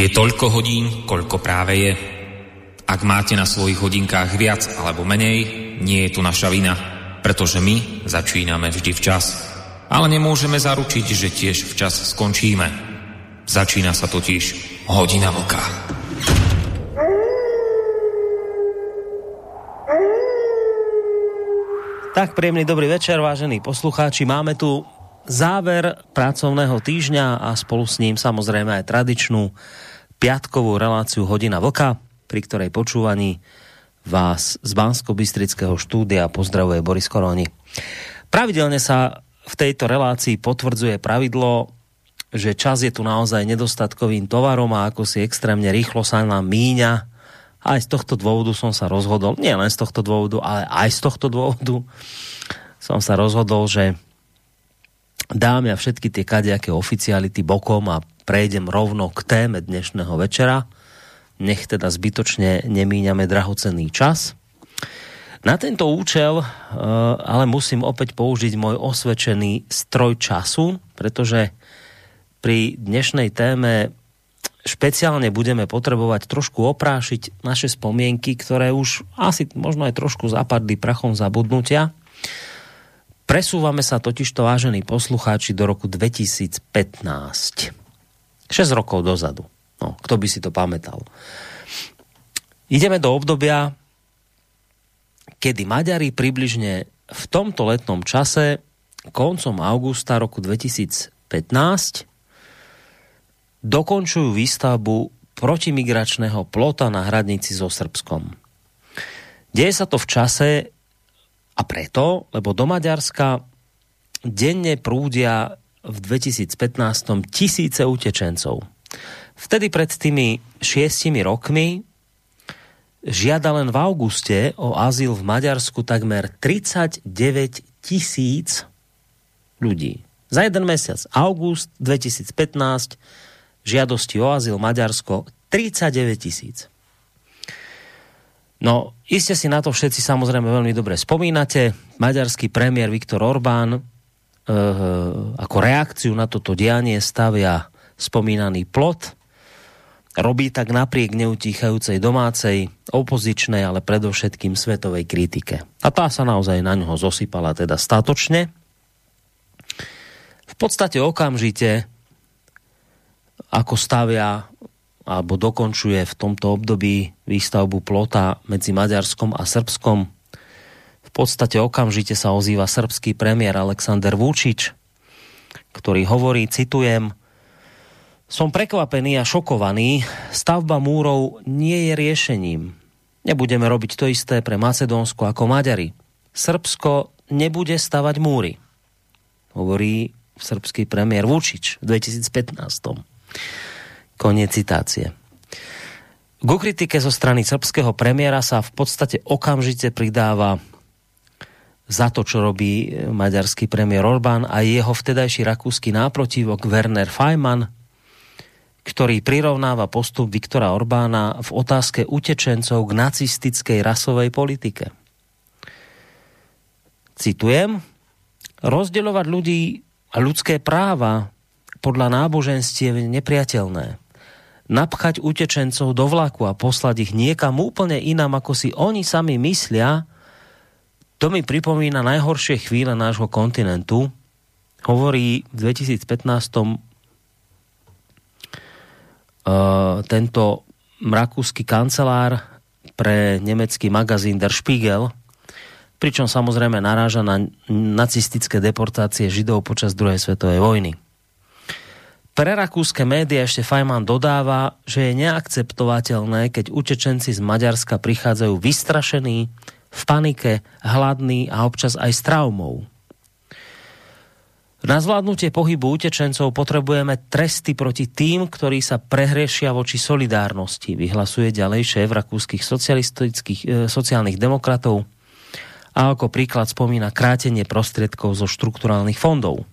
Je toľko hodín, koľko práve je. Ak máte na svojich hodinkách viac alebo menej, nie je tu naša vina, pretože my začíname vždy včas. Ale nemôžeme zaručiť, že tiež včas skončíme. Začína sa totiž hodina vlka. Tak príjemný dobrý večer, vážení poslucháči. Máme tu záver pracovného týždňa a spolu s ním samozrejme aj tradičnú piatkovú reláciu Hodina Vlka, pri ktorej počúvaní vás z bansko bystrického štúdia pozdravuje Boris Koroni. Pravidelne sa v tejto relácii potvrdzuje pravidlo, že čas je tu naozaj nedostatkovým tovarom a ako si extrémne rýchlo sa nám míňa. Aj z tohto dôvodu som sa rozhodol, nie len z tohto dôvodu, ale aj z tohto dôvodu som sa rozhodol, že dám ja všetky tie kadejaké oficiality bokom a prejdem rovno k téme dnešného večera. Nech teda zbytočne nemíňame drahocenný čas. Na tento účel uh, ale musím opäť použiť môj osvedčený stroj času, pretože pri dnešnej téme špeciálne budeme potrebovať trošku oprášiť naše spomienky, ktoré už asi možno aj trošku zapadli prachom zabudnutia. Presúvame sa totižto, vážení poslucháči, do roku 2015. 6 rokov dozadu. No, kto by si to pamätal. Ideme do obdobia, kedy Maďari približne v tomto letnom čase, koncom augusta roku 2015, dokončujú výstavbu protimigračného plota na hradnici so Srbskom. Deje sa to v čase, a preto, lebo do Maďarska denne prúdia v 2015 tisíce utečencov. Vtedy pred tými šiestimi rokmi žiada len v auguste o azyl v Maďarsku takmer 39 tisíc ľudí. Za jeden mesiac, august 2015, žiadosti o azyl Maďarsko 39 tisíc. No, iste si na to všetci samozrejme veľmi dobre spomínate. Maďarský premiér Viktor Orbán e, ako reakciu na toto dianie stavia spomínaný plot. Robí tak napriek neutíchajúcej domácej, opozičnej, ale predovšetkým svetovej kritike. A tá sa naozaj na ňoho zosypala teda statočne. V podstate okamžite, ako stavia alebo dokončuje v tomto období výstavbu plota medzi Maďarskom a Srbskom. V podstate okamžite sa ozýva srbský premiér Alexander Vučić, ktorý hovorí, citujem, som prekvapený a šokovaný, stavba múrov nie je riešením. Nebudeme robiť to isté pre Macedónsko ako Maďari. Srbsko nebude stavať múry, hovorí srbský premiér Vučić v 2015. Koniec citácie. Ku kritike zo strany srbského premiéra sa v podstate okamžite pridáva za to, čo robí maďarský premiér Orbán a jeho vtedajší rakúsky náprotivok Werner Feynman, ktorý prirovnáva postup Viktora Orbána v otázke utečencov k nacistickej rasovej politike. Citujem, rozdeľovať ľudí a ľudské práva podľa náboženstiev je nepriateľné napchať utečencov do vlaku a poslať ich niekam úplne inám, ako si oni sami myslia, to mi pripomína najhoršie chvíle nášho kontinentu. Hovorí v 2015 uh, tento rakúsky kancelár pre nemecký magazín Der Spiegel, pričom samozrejme naráža na nacistické deportácie Židov počas druhej svetovej vojny. Pre rakúske médiá ešte Fajman dodáva, že je neakceptovateľné, keď utečenci z Maďarska prichádzajú vystrašení, v panike, hladní a občas aj s traumou. Na zvládnutie pohybu utečencov potrebujeme tresty proti tým, ktorí sa prehriešia voči solidárnosti, vyhlasuje ďalej šéf rakúskych socialistických, e, sociálnych demokratov a ako príklad spomína krátenie prostriedkov zo štrukturálnych fondov.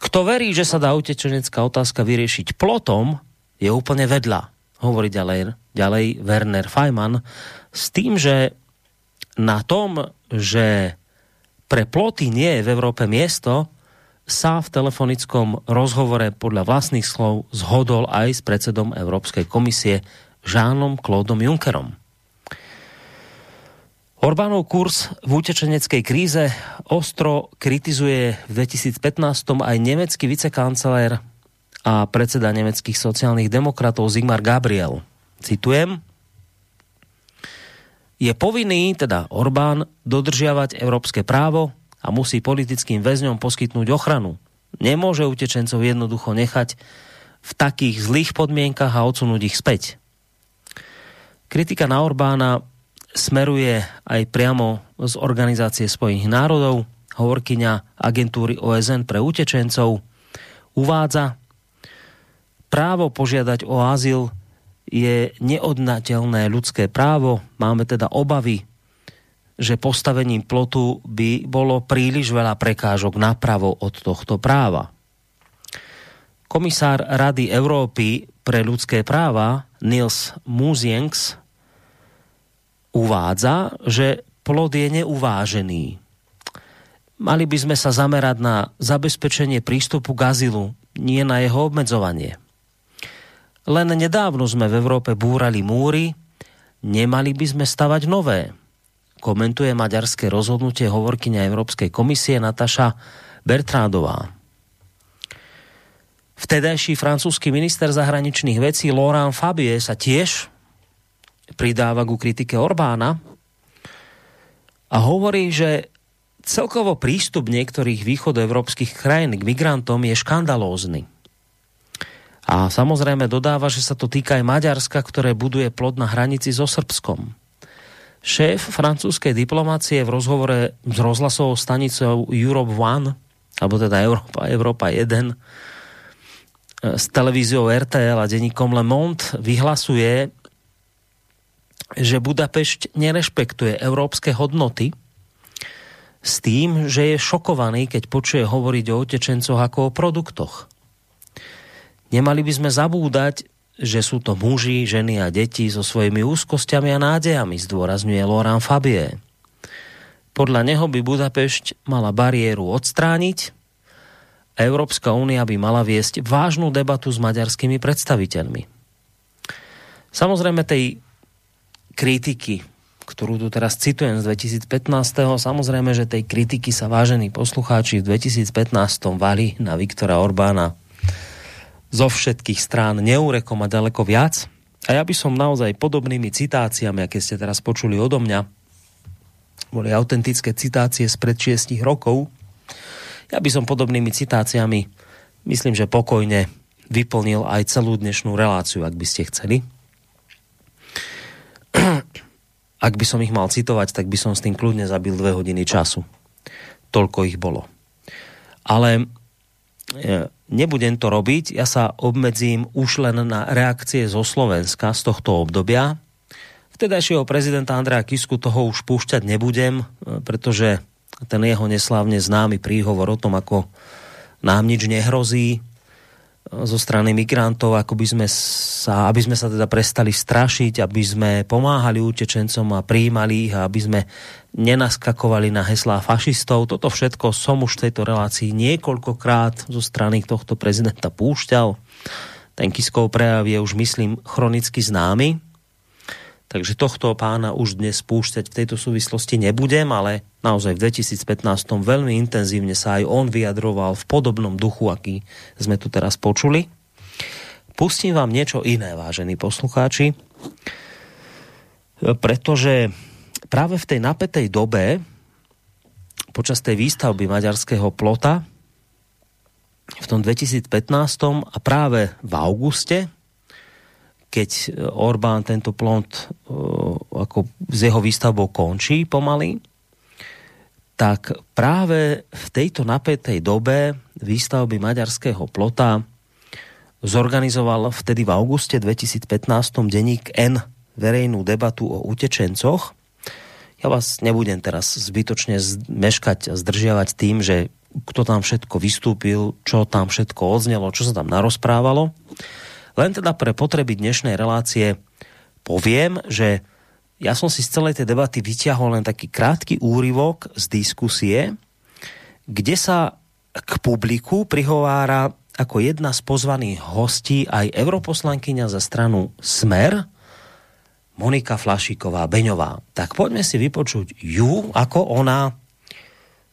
Kto verí, že sa dá utečenecká otázka vyriešiť plotom, je úplne vedľa, hovorí ďalej, ďalej Werner Feynman, s tým, že na tom, že pre ploty nie je v Európe miesto, sa v telefonickom rozhovore podľa vlastných slov zhodol aj s predsedom Európskej komisie Žánom Claudom Junckerom. Orbánov kurz v utečeneckej kríze ostro kritizuje v 2015 aj nemecký vicekancelér a predseda nemeckých sociálnych demokratov Zigmar Gabriel. Citujem, je povinný, teda Orbán, dodržiavať európske právo a musí politickým väzňom poskytnúť ochranu. Nemôže utečencov jednoducho nechať v takých zlých podmienkach a odsunúť ich späť. Kritika na Orbána smeruje aj priamo z Organizácie Spojených národov. Hovorkyňa agentúry OSN pre utečencov uvádza, právo požiadať o azyl je neodnateľné ľudské právo. Máme teda obavy, že postavením plotu by bolo príliš veľa prekážok napravo od tohto práva. Komisár Rady Európy pre ľudské práva Nils Muzienks uvádza, že plod je neuvážený. Mali by sme sa zamerať na zabezpečenie prístupu k azylu, nie na jeho obmedzovanie. Len nedávno sme v Európe búrali múry, nemali by sme stavať nové. Komentuje maďarské rozhodnutie hovorkyňa Európskej komisie Nataša Bertrádová. Vtedajší francúzsky minister zahraničných vecí Laurent Fabie sa tiež pridáva ku kritike Orbána a hovorí, že celkovo prístup niektorých východoevropských krajín k migrantom je škandalózny. A samozrejme dodáva, že sa to týka aj Maďarska, ktoré buduje plod na hranici so Srbskom. Šéf francúzskej diplomácie v rozhovore s rozhlasovou stanicou Europe One, alebo teda Európa, Európa 1, e, s televíziou RTL a denníkom Le Monde vyhlasuje, že Budapešť nerešpektuje európske hodnoty s tým, že je šokovaný, keď počuje hovoriť o utečencoch ako o produktoch. Nemali by sme zabúdať, že sú to muži, ženy a deti so svojimi úzkosťami a nádejami, zdôrazňuje Laurent Fabie. Podľa neho by Budapešť mala bariéru odstrániť a Európska únia by mala viesť vážnu debatu s maďarskými predstaviteľmi. Samozrejme tej kritiky, ktorú tu teraz citujem z 2015. Samozrejme, že tej kritiky sa vážení poslucháči v 2015. vali na Viktora Orbána zo všetkých strán neurekom a ďaleko viac. A ja by som naozaj podobnými citáciami, aké ste teraz počuli odo mňa, boli autentické citácie spred 6 rokov, ja by som podobnými citáciami, myslím, že pokojne vyplnil aj celú dnešnú reláciu, ak by ste chceli. Ak by som ich mal citovať, tak by som s tým kľudne zabil dve hodiny času. Toľko ich bolo. Ale e, nebudem to robiť, ja sa obmedzím už len na reakcie zo Slovenska z tohto obdobia. Vtedajšieho prezidenta Andreja Kisku toho už púšťať nebudem, pretože ten jeho neslávne známy príhovor o tom, ako nám nič nehrozí, zo strany migrantov, ako by sme sa, aby sme sa teda prestali strašiť, aby sme pomáhali utečencom a prijímali ich a aby sme nenaskakovali na heslá fašistov. Toto všetko som už v tejto relácii niekoľkokrát zo strany tohto prezidenta púšťal. Ten Kiskov prejav je už, myslím, chronicky známy. Takže tohto pána už dnes spúšťať v tejto súvislosti nebudem, ale naozaj v 2015 veľmi intenzívne sa aj on vyjadroval v podobnom duchu, aký sme tu teraz počuli. Pustím vám niečo iné, vážení poslucháči, pretože práve v tej napätej dobe počas tej výstavby maďarského plota v tom 2015 a práve v auguste keď e, Orbán tento plont e, ako s jeho výstavbou končí pomaly, tak práve v tejto napätej dobe výstavby maďarského plota zorganizoval vtedy v auguste 2015 denník N verejnú debatu o utečencoch. Ja vás nebudem teraz zbytočne meškať a zdržiavať tým, že kto tam všetko vystúpil, čo tam všetko odznelo, čo sa tam narozprávalo. Len teda pre potreby dnešnej relácie poviem, že ja som si z celej tej debaty vyťahol len taký krátky úryvok z diskusie, kde sa k publiku prihovára ako jedna z pozvaných hostí aj europoslankyňa za stranu Smer, Monika Flašíková Beňová. Tak poďme si vypočuť ju, ako ona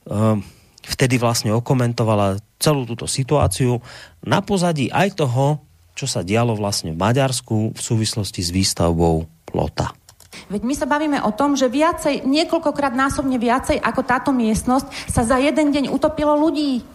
um, vtedy vlastne okomentovala celú túto situáciu na pozadí aj toho, čo sa dialo vlastne v Maďarsku v súvislosti s výstavbou plota. Veď my sa bavíme o tom, že viacej, niekoľkokrát násobne viacej ako táto miestnosť sa za jeden deň utopilo ľudí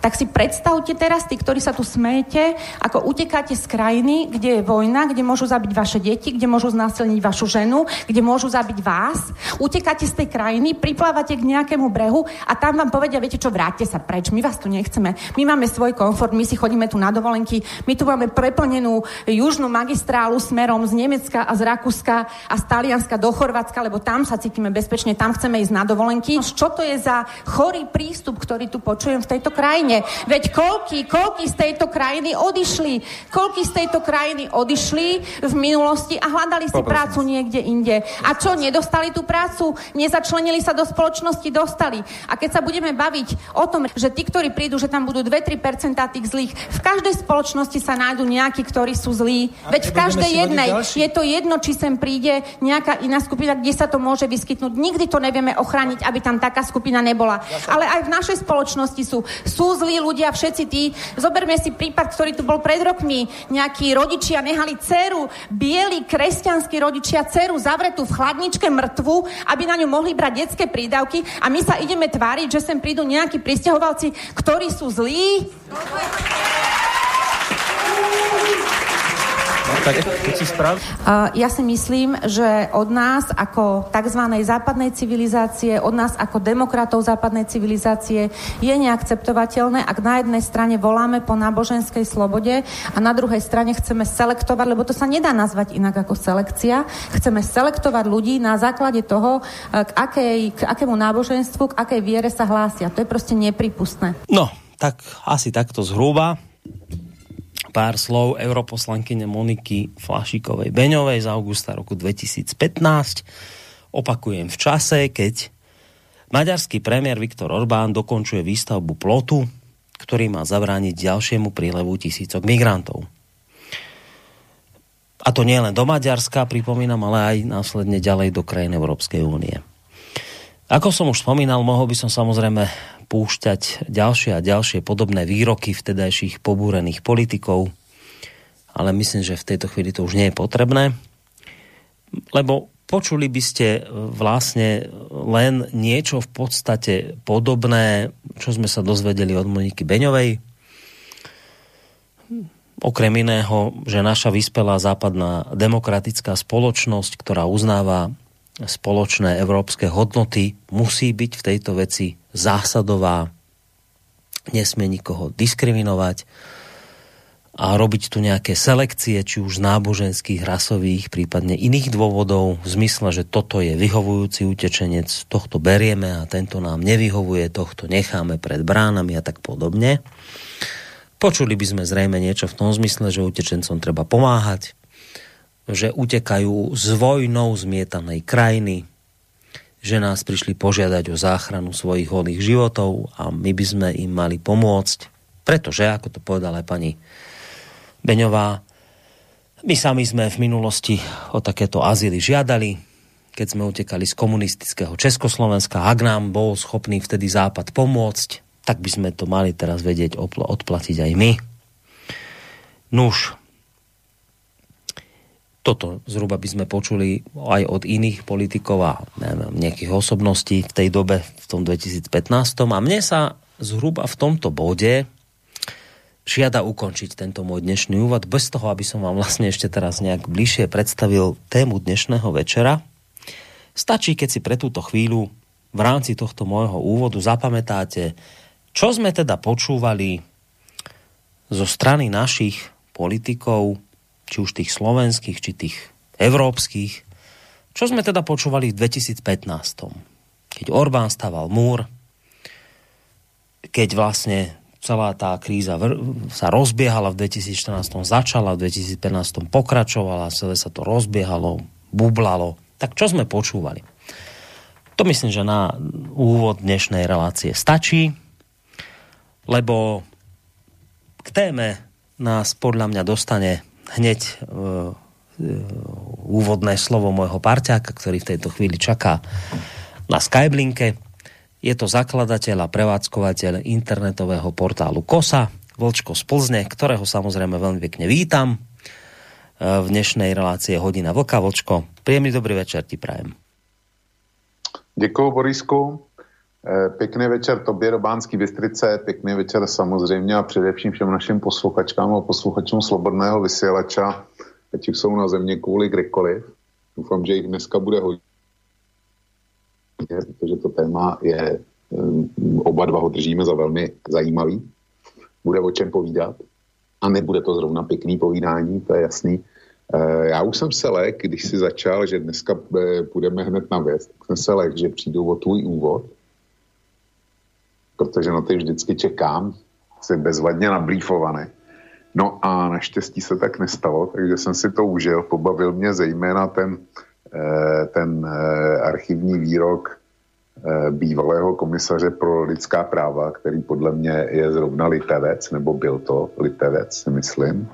tak si predstavte teraz, tí, ktorí sa tu smejete, ako utekáte z krajiny, kde je vojna, kde môžu zabiť vaše deti, kde môžu znásilniť vašu ženu, kde môžu zabiť vás. Utekáte z tej krajiny, priplávate k nejakému brehu a tam vám povedia, viete čo, vráťte sa preč, my vás tu nechceme. My máme svoj komfort, my si chodíme tu na dovolenky, my tu máme preplnenú južnú magistrálu smerom z Nemecka a z Rakúska a z Talianska do Chorvátska, lebo tam sa cítime bezpečne, tam chceme ísť na dovolenky. Čo to je za chorý prístup, ktorý tu počujem v tejto krajine? Krajine. Veď koľky, koľky z tejto krajiny odišli? Koľky z tejto krajiny odišli v minulosti a hľadali si prácu niekde inde? A čo, nedostali tú prácu? Nezačlenili sa do spoločnosti? Dostali. A keď sa budeme baviť o tom, že tí, ktorí prídu, že tam budú 2-3% tých zlých, v každej spoločnosti sa nájdú nejakí, ktorí sú zlí. A Veď v každej jednej je to jedno, či sem príde nejaká iná skupina, kde sa to môže vyskytnúť. Nikdy to nevieme ochrániť, aby tam taká skupina nebola. Ale aj v našej spoločnosti sú, sú sú zlí ľudia, všetci tí. Zoberme si prípad, ktorý tu bol pred rokmi. Nejakí rodičia nehali dceru, bieli kresťanskí rodičia, dceru zavretú v chladničke mŕtvu, aby na ňu mohli brať detské prídavky a my sa ideme tváriť, že sem prídu nejakí pristahovalci, ktorí sú zlí. Tak keď si sprav... Ja si myslím, že od nás ako tzv. západnej civilizácie, od nás ako demokratov západnej civilizácie je neakceptovateľné, ak na jednej strane voláme po náboženskej slobode a na druhej strane chceme selektovať, lebo to sa nedá nazvať inak ako selekcia, chceme selektovať ľudí na základe toho, k, akej, k akému náboženstvu, k akej viere sa hlásia. To je proste nepripustné. No, tak asi takto zhruba pár slov europoslankyne Moniky Flašikovej Beňovej z augusta roku 2015. Opakujem v čase, keď maďarský premiér Viktor Orbán dokončuje výstavbu plotu, ktorý má zabrániť ďalšiemu prílevu tisícok migrantov. A to nie len do Maďarska, pripomínam, ale aj následne ďalej do krajín Európskej únie. Ako som už spomínal, mohol by som samozrejme púšťať ďalšie a ďalšie podobné výroky vtedajších pobúrených politikov, ale myslím, že v tejto chvíli to už nie je potrebné, lebo počuli by ste vlastne len niečo v podstate podobné, čo sme sa dozvedeli od Moniky Beňovej, okrem iného, že naša vyspelá západná demokratická spoločnosť, ktorá uznáva spoločné európske hodnoty, musí byť v tejto veci zásadová, nesmie nikoho diskriminovať a robiť tu nejaké selekcie, či už z náboženských, rasových, prípadne iných dôvodov, v zmysle, že toto je vyhovujúci utečenec, tohto berieme a tento nám nevyhovuje, tohto necháme pred bránami a tak podobne. Počuli by sme zrejme niečo v tom zmysle, že utečencom treba pomáhať, že utekajú z vojnou zmietanej krajiny, že nás prišli požiadať o záchranu svojich holých životov a my by sme im mali pomôcť, pretože, ako to povedala aj pani Beňová, my sami sme v minulosti o takéto azyly žiadali, keď sme utekali z komunistického Československa, ak nám bol schopný vtedy Západ pomôcť, tak by sme to mali teraz vedieť odplatiť aj my. Nuž, toto zhruba by sme počuli aj od iných politikov a neviem, nejakých osobností v tej dobe, v tom 2015. A mne sa zhruba v tomto bode žiada ukončiť tento môj dnešný úvod, bez toho, aby som vám vlastne ešte teraz nejak bližšie predstavil tému dnešného večera. Stačí, keď si pre túto chvíľu v rámci tohto môjho úvodu zapamätáte, čo sme teda počúvali zo strany našich politikov či už tých slovenských, či tých európskych. Čo sme teda počúvali v 2015. Keď Orbán staval múr, keď vlastne celá tá kríza sa rozbiehala v 2014, začala v 2015, pokračovala, celé sa to rozbiehalo, bublalo. Tak čo sme počúvali? To myslím, že na úvod dnešnej relácie stačí. lebo k téme nás podľa mňa dostane hneď e, e, úvodné slovo môjho parťáka, ktorý v tejto chvíli čaká na Skyblinke. Je to zakladateľ a prevádzkovateľ internetového portálu KOSA, Vlčko z Plzne, ktorého samozrejme veľmi pekne vítam e, v dnešnej relácie Hodina Vlka. Vlčko, príjemný dobrý večer ti prajem. Děkuji, Borisku. Eh, pěkný večer tobě do Bánský Bystrice, pěkný večer samozřejmě a především všem našim posluchačkám a posluchačům Slobodného vysílača, ať už jsou na země kvůli kdekoliv. Doufám, že jich dneska bude hodně, protože to téma je, eh, oba dva ho držíme za velmi zajímavý. Bude o čem povídat a nebude to zrovna pěkný povídání, to je jasný. Eh, já už jsem se lek, když si začal, že dneska půjdeme hned na věc, tak jsem se lek, že přijdu o tvůj úvod, protože na ty vždycky čekám, si bezvadně nablífovaný. No a naštěstí se tak nestalo, takže jsem si to užil. Pobavil mě zejména ten, eh, ten eh, archivní výrok eh, bývalého komisaře pro lidská práva, který podle mě je zrovna litevec, nebo byl to litevec, si myslím.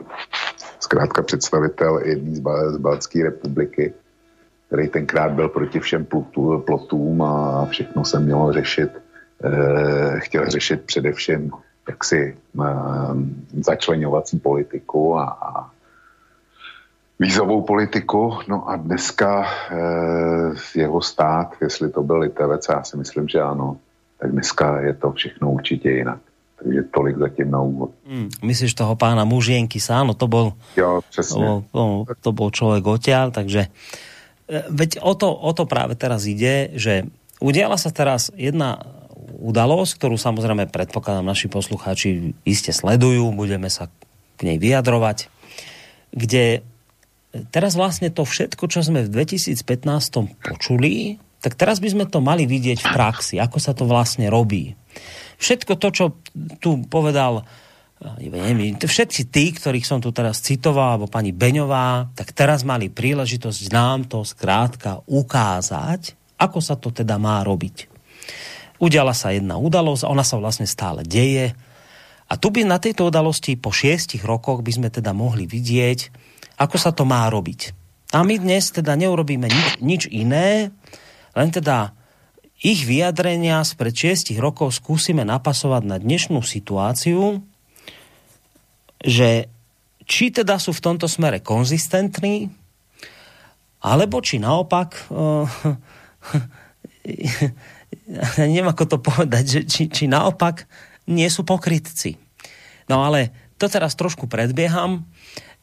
Zkrátka představitel jedné z, z Balcké republiky, který tenkrát byl proti všem plotům a všechno se mělo řešit chtěl řešit především jaksi eh, začlenovací politiku a, a vízovou politiku. No a dneska e, jeho stát, jestli to byl Litevec, já si myslím, že ano, tak dneska je to všechno určitě jinak. Takže tolik zatím na úvod. Mm, myslíš toho pána Mužienky, áno, to bol, jo, přesně. To, to, to bol človek odtiaľ, takže veď o to, o to práve teraz ide, že udiala sa teraz jedna udalosť, ktorú samozrejme predpokladám naši poslucháči iste sledujú, budeme sa k nej vyjadrovať, kde teraz vlastne to všetko, čo sme v 2015 počuli, tak teraz by sme to mali vidieť v praxi, ako sa to vlastne robí. Všetko to, čo tu povedal neviem, všetci tí, ktorých som tu teraz citoval, alebo pani Beňová, tak teraz mali príležitosť nám to skrátka ukázať, ako sa to teda má robiť. Udiala sa jedna udalosť, ona sa vlastne stále deje. A tu by na tejto udalosti po šiestich rokoch by sme teda mohli vidieť, ako sa to má robiť. A my dnes teda neurobíme nič, nič iné, len teda ich vyjadrenia spred šiestich rokov skúsime napasovať na dnešnú situáciu, že či teda sú v tomto smere konzistentní, alebo či naopak uh, ja neviem ako to povedať, že, či, či naopak nie sú pokrytci. No ale to teraz trošku predbieham.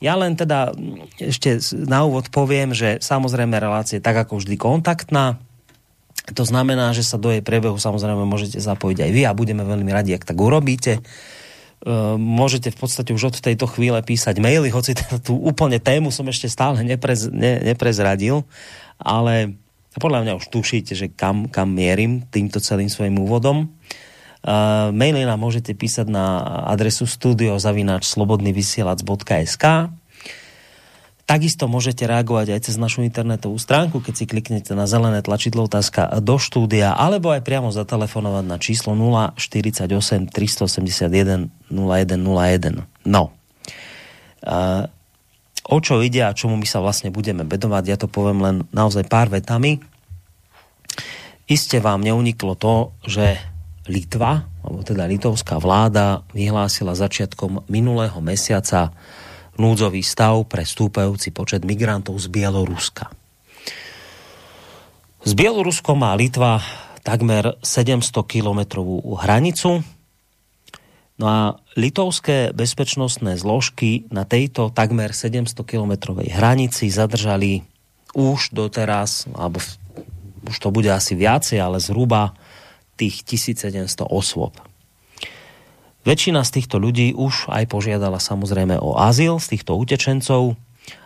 Ja len teda ešte na úvod poviem, že samozrejme relácie tak ako vždy kontaktná. To znamená, že sa do jej priebehu samozrejme môžete zapojiť aj vy a budeme veľmi radi, ak tak urobíte. E, môžete v podstate už od tejto chvíle písať maily, hoci teda tú úplne tému som ešte stále neprez, ne, neprezradil, ale a podľa mňa už tušíte, že kam, kam mierim týmto celým svojim úvodom. Uh, maily nám môžete písať na adresu studiozavináčslobodnyvysielac.sk Takisto môžete reagovať aj cez našu internetovú stránku, keď si kliknete na zelené tlačidlo otázka do štúdia, alebo aj priamo zatelefonovať na číslo 048 381 0101. No. Uh, o čo ide a čomu my sa vlastne budeme bedovať, ja to poviem len naozaj pár vetami. Iste vám neuniklo to, že Litva, alebo teda litovská vláda vyhlásila začiatkom minulého mesiaca núdzový stav pre stúpajúci počet migrantov z Bieloruska. S Bieloruskom má Litva takmer 700 kilometrovú hranicu, No a litovské bezpečnostné zložky na tejto takmer 700-kilometrovej hranici zadržali už doteraz, alebo už to bude asi viacej, ale zhruba tých 1700 osôb. Väčšina z týchto ľudí už aj požiadala samozrejme o azyl z týchto utečencov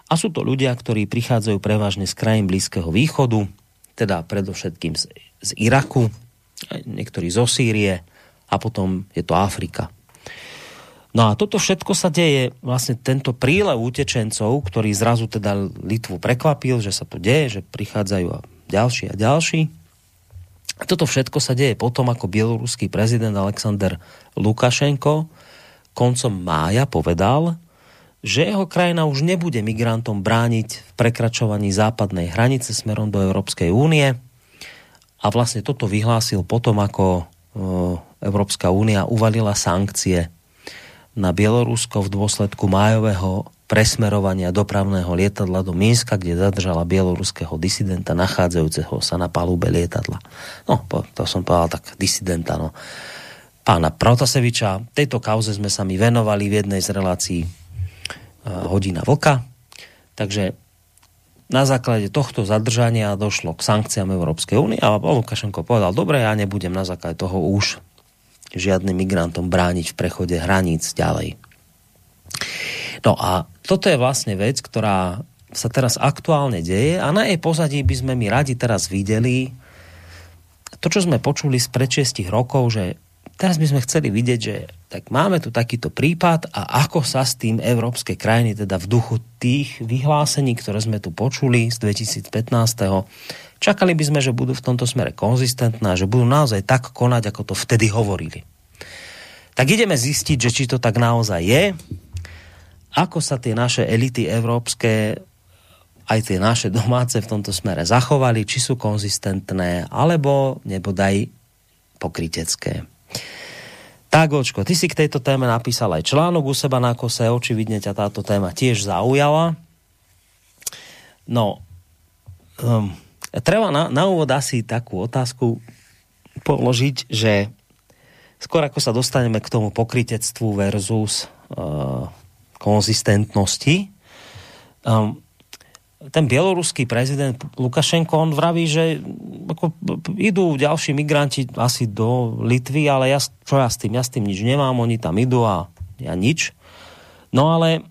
a sú to ľudia, ktorí prichádzajú prevažne z krajín Blízkeho východu, teda predovšetkým z, z Iraku, niektorí zo Sýrie a potom je to Afrika. No a toto všetko sa deje, vlastne tento prílev utečencov, ktorý zrazu teda Litvu prekvapil, že sa to deje, že prichádzajú ďalší a ďalší, Toto všetko sa deje potom, ako bieloruský prezident Alexander Lukašenko koncom mája povedal, že jeho krajina už nebude migrantom brániť v prekračovaní západnej hranice smerom do Európskej únie. A vlastne toto vyhlásil potom, ako Európska únia uvalila sankcie na Bielorusko v dôsledku májového presmerovania dopravného lietadla do Minska, kde zadržala bieloruského disidenta nachádzajúceho sa na palube lietadla. No, to som povedal tak, disidenta, no. Pána Protaseviča. Tejto kauze sme sa mi venovali v jednej z relácií uh, Hodina Vlka. Takže na základe tohto zadržania došlo k sankciám Európskej únie a Lukašenko povedal, dobre, ja nebudem na základe toho už žiadnym migrantom brániť v prechode hraníc ďalej. No a toto je vlastne vec, ktorá sa teraz aktuálne deje a na jej pozadí by sme mi radi teraz videli to, čo sme počuli z pred 6 rokov, že teraz by sme chceli vidieť, že tak máme tu takýto prípad a ako sa s tým európske krajiny, teda v duchu tých vyhlásení, ktoré sme tu počuli z 2015. Čakali by sme, že budú v tomto smere konzistentné a že budú naozaj tak konať, ako to vtedy hovorili. Tak ideme zistiť, že či to tak naozaj je ako sa tie naše elity európske aj tie naše domáce v tomto smere zachovali, či sú konzistentné, alebo nebodaj pokrytecké. Tak, Očko, ty si k tejto téme napísal aj článok u seba na kose, očividne ťa táto téma tiež zaujala. No, um, treba na, na úvod asi takú otázku položiť, že skôr ako sa dostaneme k tomu pokrytectvu versus uh, konzistentnosti. Um, ten bieloruský prezident Lukašenko, on vraví, že ako, idú ďalší migranti asi do Litvy, ale ja, čo ja s tým? Ja s tým nič nemám, oni tam idú a ja nič. No ale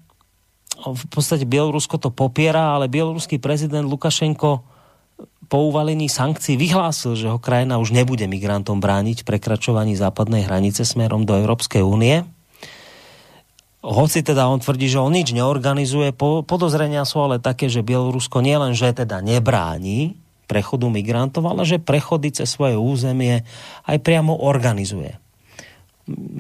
v podstate Bielorusko to popiera, ale bieloruský prezident Lukašenko po uvalení sankcií vyhlásil, že ho krajina už nebude migrantom brániť v prekračovaní západnej hranice smerom do Európskej únie hoci teda on tvrdí, že on nič neorganizuje, po, podozrenia sú ale také, že Bielorusko nielen, že teda nebráni prechodu migrantov, ale že prechody cez svoje územie aj priamo organizuje.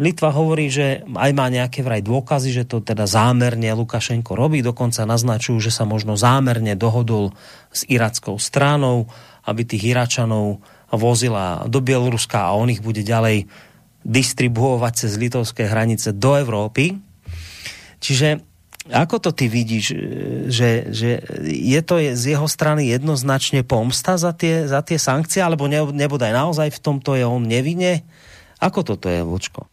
Litva hovorí, že aj má nejaké vraj dôkazy, že to teda zámerne Lukašenko robí, dokonca naznačujú, že sa možno zámerne dohodol s irackou stranou, aby tých Iračanov vozila do Bieloruska a on ich bude ďalej distribuovať cez litovské hranice do Európy, Čiže ako to ty vidíš, e, že, že je to z jeho strany jednoznačne pomsta za tie, za tie sankcie, alebo ne, nebodaj naozaj v tomto je on nevine? Ako toto je, Vočko?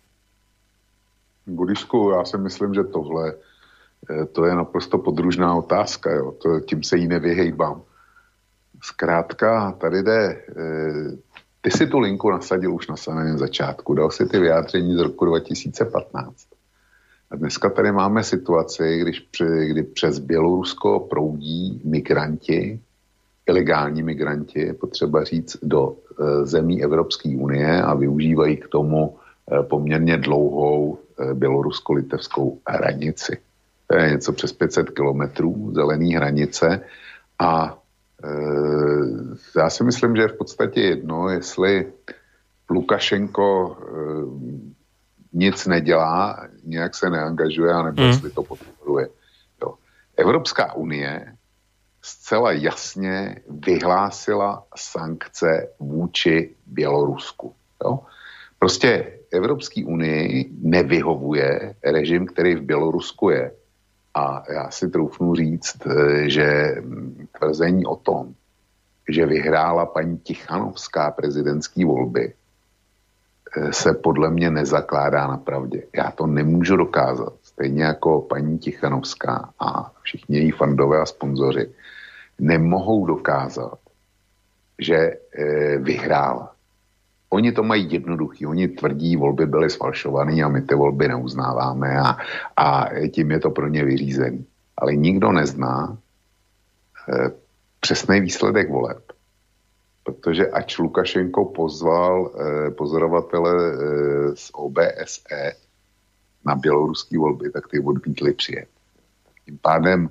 Budisku, já si myslím, že tohle e, to je naprosto podružná otázka, jo. To, tím se jí nevyhejbám. Zkrátka, tady jde, e, ty si tu linku nasadil už na samém začátku, dal si ty vyjádření z roku 2015 a dneska tady máme situaci, když, kdy přes Bělorusko proudí migranti, ilegální migranti, je potřeba říct, do e, zemí Evropské unie a využívají k tomu e, poměrně dlouhou e, bělorusko-litevskou hranici. To je něco přes 500 kilometrů zelený hranice a já si myslím, že je v podstatě jedno, jestli Lukašenko nic nedělá, nějak se neangažuje, anebo mm. jestli to podporuje. Jo. Evropská unie zcela jasně vyhlásila sankce vůči Bělorusku. Jo. Prostě Evropské unii nevyhovuje režim, který v Bělorusku je. A já si troufnu říct, eh, že tvrzení o tom, že vyhrála paní Tichanovská prezidentské volby, se podle mě nezakládá na pravdě. Já to nemůžu dokázat. Stejně jako paní Tichanovská a všichni její fandové a sponzoři nemohou dokázat, že e, vyhrála. Oni to mají jednoduchý. Oni tvrdí, volby byly sfalšované a my ty volby neuznáváme a, a tím je to pro ně vyřízený. Ale nikdo nezná e, přesný výsledek voleb protože ač Lukašenko pozval eh, pozorovatele eh, z OBSE na běloruský volby, tak ty odmítli přijet. Tím pádem,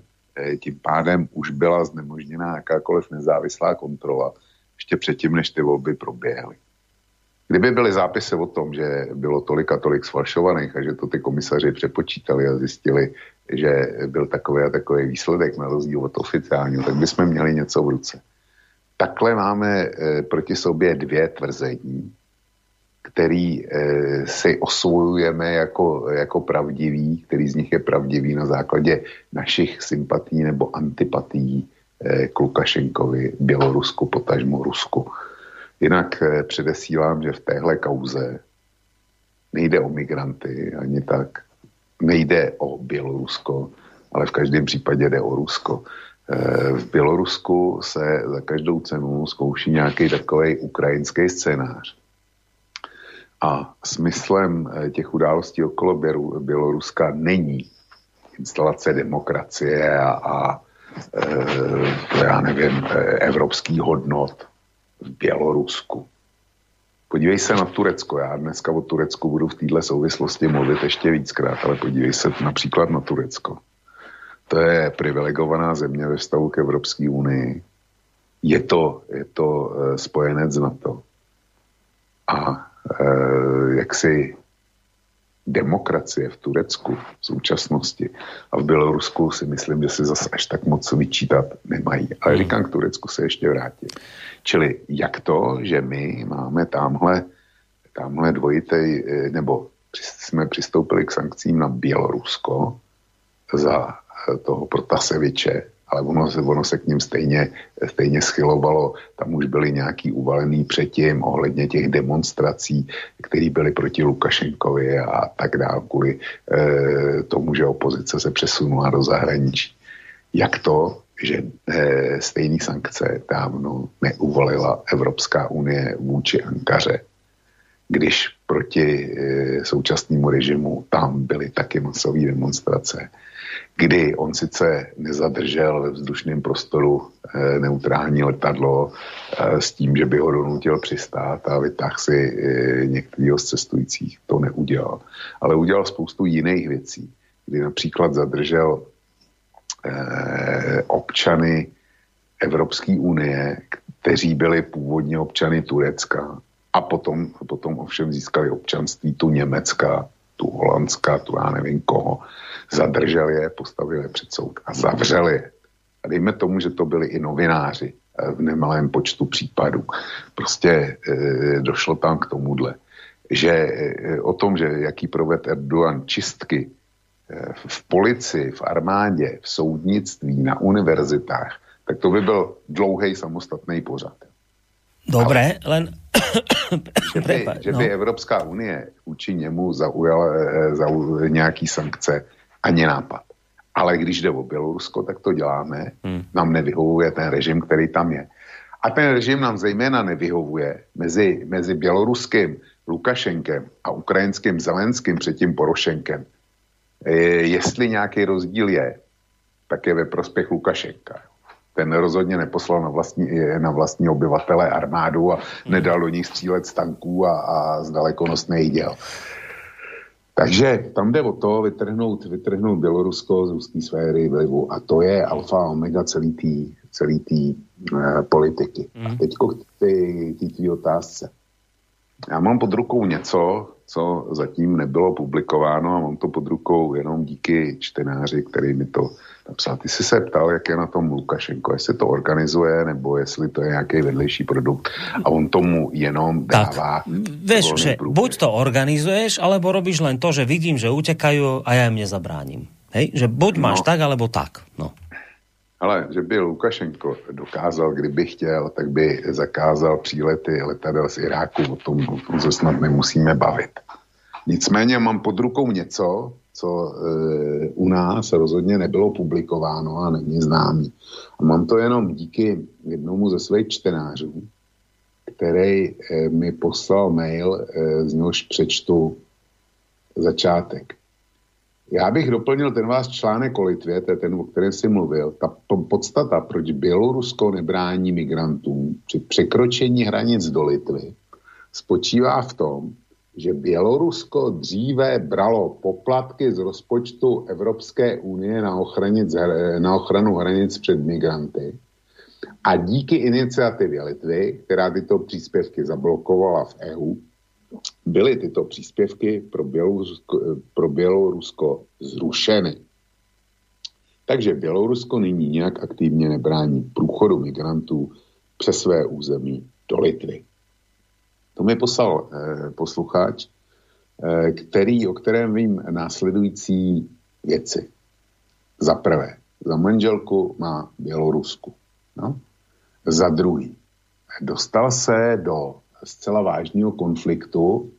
tím pádem už byla znemožněná jakákoliv nezávislá kontrola ještě předtím, než ty volby proběhly. Kdyby byly zápisy o tom, že bylo tolik a tolik sfalšovaných a že to ty komisaři přepočítali a zjistili, že byl takový a takový výsledek na rozdíl od oficiálního, tak bychom měli něco v ruce. Takhle máme e, proti sobě dvě tvrzení, který e, si osvojujeme jako, jako pravdivý, který z nich je pravdivý na základě našich sympatí nebo antipatí e, k Lukašenkovi, Bělorusku, potažmo Rusku. Jinak e, předesílám, že v téhle kauze nejde o migranty ani tak, nejde o Bělorusko, ale v každém případě jde o Rusko. V Bělorusku se za každou cenu zkouší nějaký takový ukrajinský scénář a smyslem eh, těch událostí okolo Běloruska není instalace demokracie a, a e, já nevím, eh, evropský hodnot v Bělorusku. Podívej se na Turecko. Já dneska o Turecku budu v této souvislosti mluvit ještě víckrát, ale podívej se například na Turecko. To je privilegovaná země ve vztahu k Evropské unii. Je to, je to spojenec NATO. A jaksi demokracie v Turecku v současnosti a v Bělorusku si myslím, že si zase až tak moc vyčítat nemají. Ale hmm. říkám, k Turecku se ještě vrátím. Čili jak to, že my máme tamhle, tamhle dvojitej, eh, nebo jsme přistoupili k sankcím na Bělorusko za eh, toho Protaseviče, ale ono, ono se k ním stejně, stejně schylovalo. Tam už byly nějaký uvalený předtím ohledně těch demonstrací, které byly proti Lukašenkovi a tak dále, kvůli e, tomu, že opozice se přesunula do zahraničí. Jak to, že e, stejné sankce dávno neuvolila Evropská unie vůči Ankaře, když proti e, současnému režimu tam byly taky masové demonstrace kdy on sice nezadržel ve vzdušném prostoru e, neutrální letadlo e, s tím, že by ho donutil přistát a vytáhl si e, některého z cestujících. To neudělal. Ale udělal spoustu jiných věcí, kdy například zadržel občany Evropské unie, kteří byli původně občany Turecka a potom, potom ovšem získali občanství tu Německa, tu Holandska, tu já nevím koho zadržel je, postavil je před soud a zavřel je. A dejme tomu, že to byli i novináři eh, v nemalém počtu případů. Prostě e, došlo tam k tomuhle, že e, o tom, že jaký proved Erdogan čistky e, v policii, v armádě, v soudnictví, na univerzitách, tak to by byl dlouhý samostatný pořad. Dobré, Ale, len... že, by, že by no. Evropská unie vůči němu zaujala, zaujala nějaký sankce, ani nápad. Ale když jde o Bělorusko, tak to děláme. Hmm. Nám nevyhovuje ten režim, který tam je. A ten režim nám zejména nevyhovuje mezi, mezi běloruským Lukašenkem a ukrajinským Zelenským, předtím Porošenkem. E, jestli nějaký rozdíl je, tak je ve prospěch Lukašenka. Ten rozhodně neposlal na vlastní, na vlastní obyvatele armádu a hmm. nedal do nich střílet z tanků a, a z dalekonosných děl. Takže tam jde o to vytrhnout, vytrhnout Bělorusko z ruské sféry vlivu a to je alfa a omega celý tý, celý tý e, politiky. Mm. A mhm. teď k té tvý otázce. Já mám pod rukou něco, co zatím nebylo publikováno a mám to pod rukou jenom díky čtenáři, který mi to napsal. Ty jsi se ptal, jak je na tom Lukašenko, jestli to organizuje, nebo jestli to je nějaký vedlejší produkt a on tomu jenom dává. Tak, vieš, že buď to organizuješ, alebo robíš len to, že vidím, že utekajú a ja im nezabráním. Hej? Že buď máš no. tak, alebo tak. No. Ale že by Lukašenko dokázal, kdyby chtěl, tak by zakázal přílety letadel z Iráku, o tom, o tom se snad nemusíme bavit. Nicméně mám pod rukou něco, co e, u nás rozhodně nebylo publikováno a není známý. A mám to jenom díky jednomu ze svých čtenářů, který e, mi poslal mail, e, z něhož přečtu začátek. Já bych doplnil ten váš článek o Litvě, to je ten, o kterém jsi mluvil. Ta podstata, proč Bělorusko nebrání migrantům při překročení hranic do Litvy, spočívá v tom, že Bělorusko dříve bralo poplatky z rozpočtu Evropské unie na, ochranic, na ochranu hranic před migranty A díky iniciativě Litvy, která tyto příspěvky zablokovala v EU, byly tyto příspěvky pro Bělorusko, pro Bělorusko zrušeny. Takže Bělorusko nyní nějak aktivně nebrání průchodu migrantů přes své území do Litvy. To mi poslal eh, posluchač, eh, který, o kterém vím následující věci. Za prvé, za manželku má Bělorusku. No? Za druhý, dostal se do zcela vážného konfliktu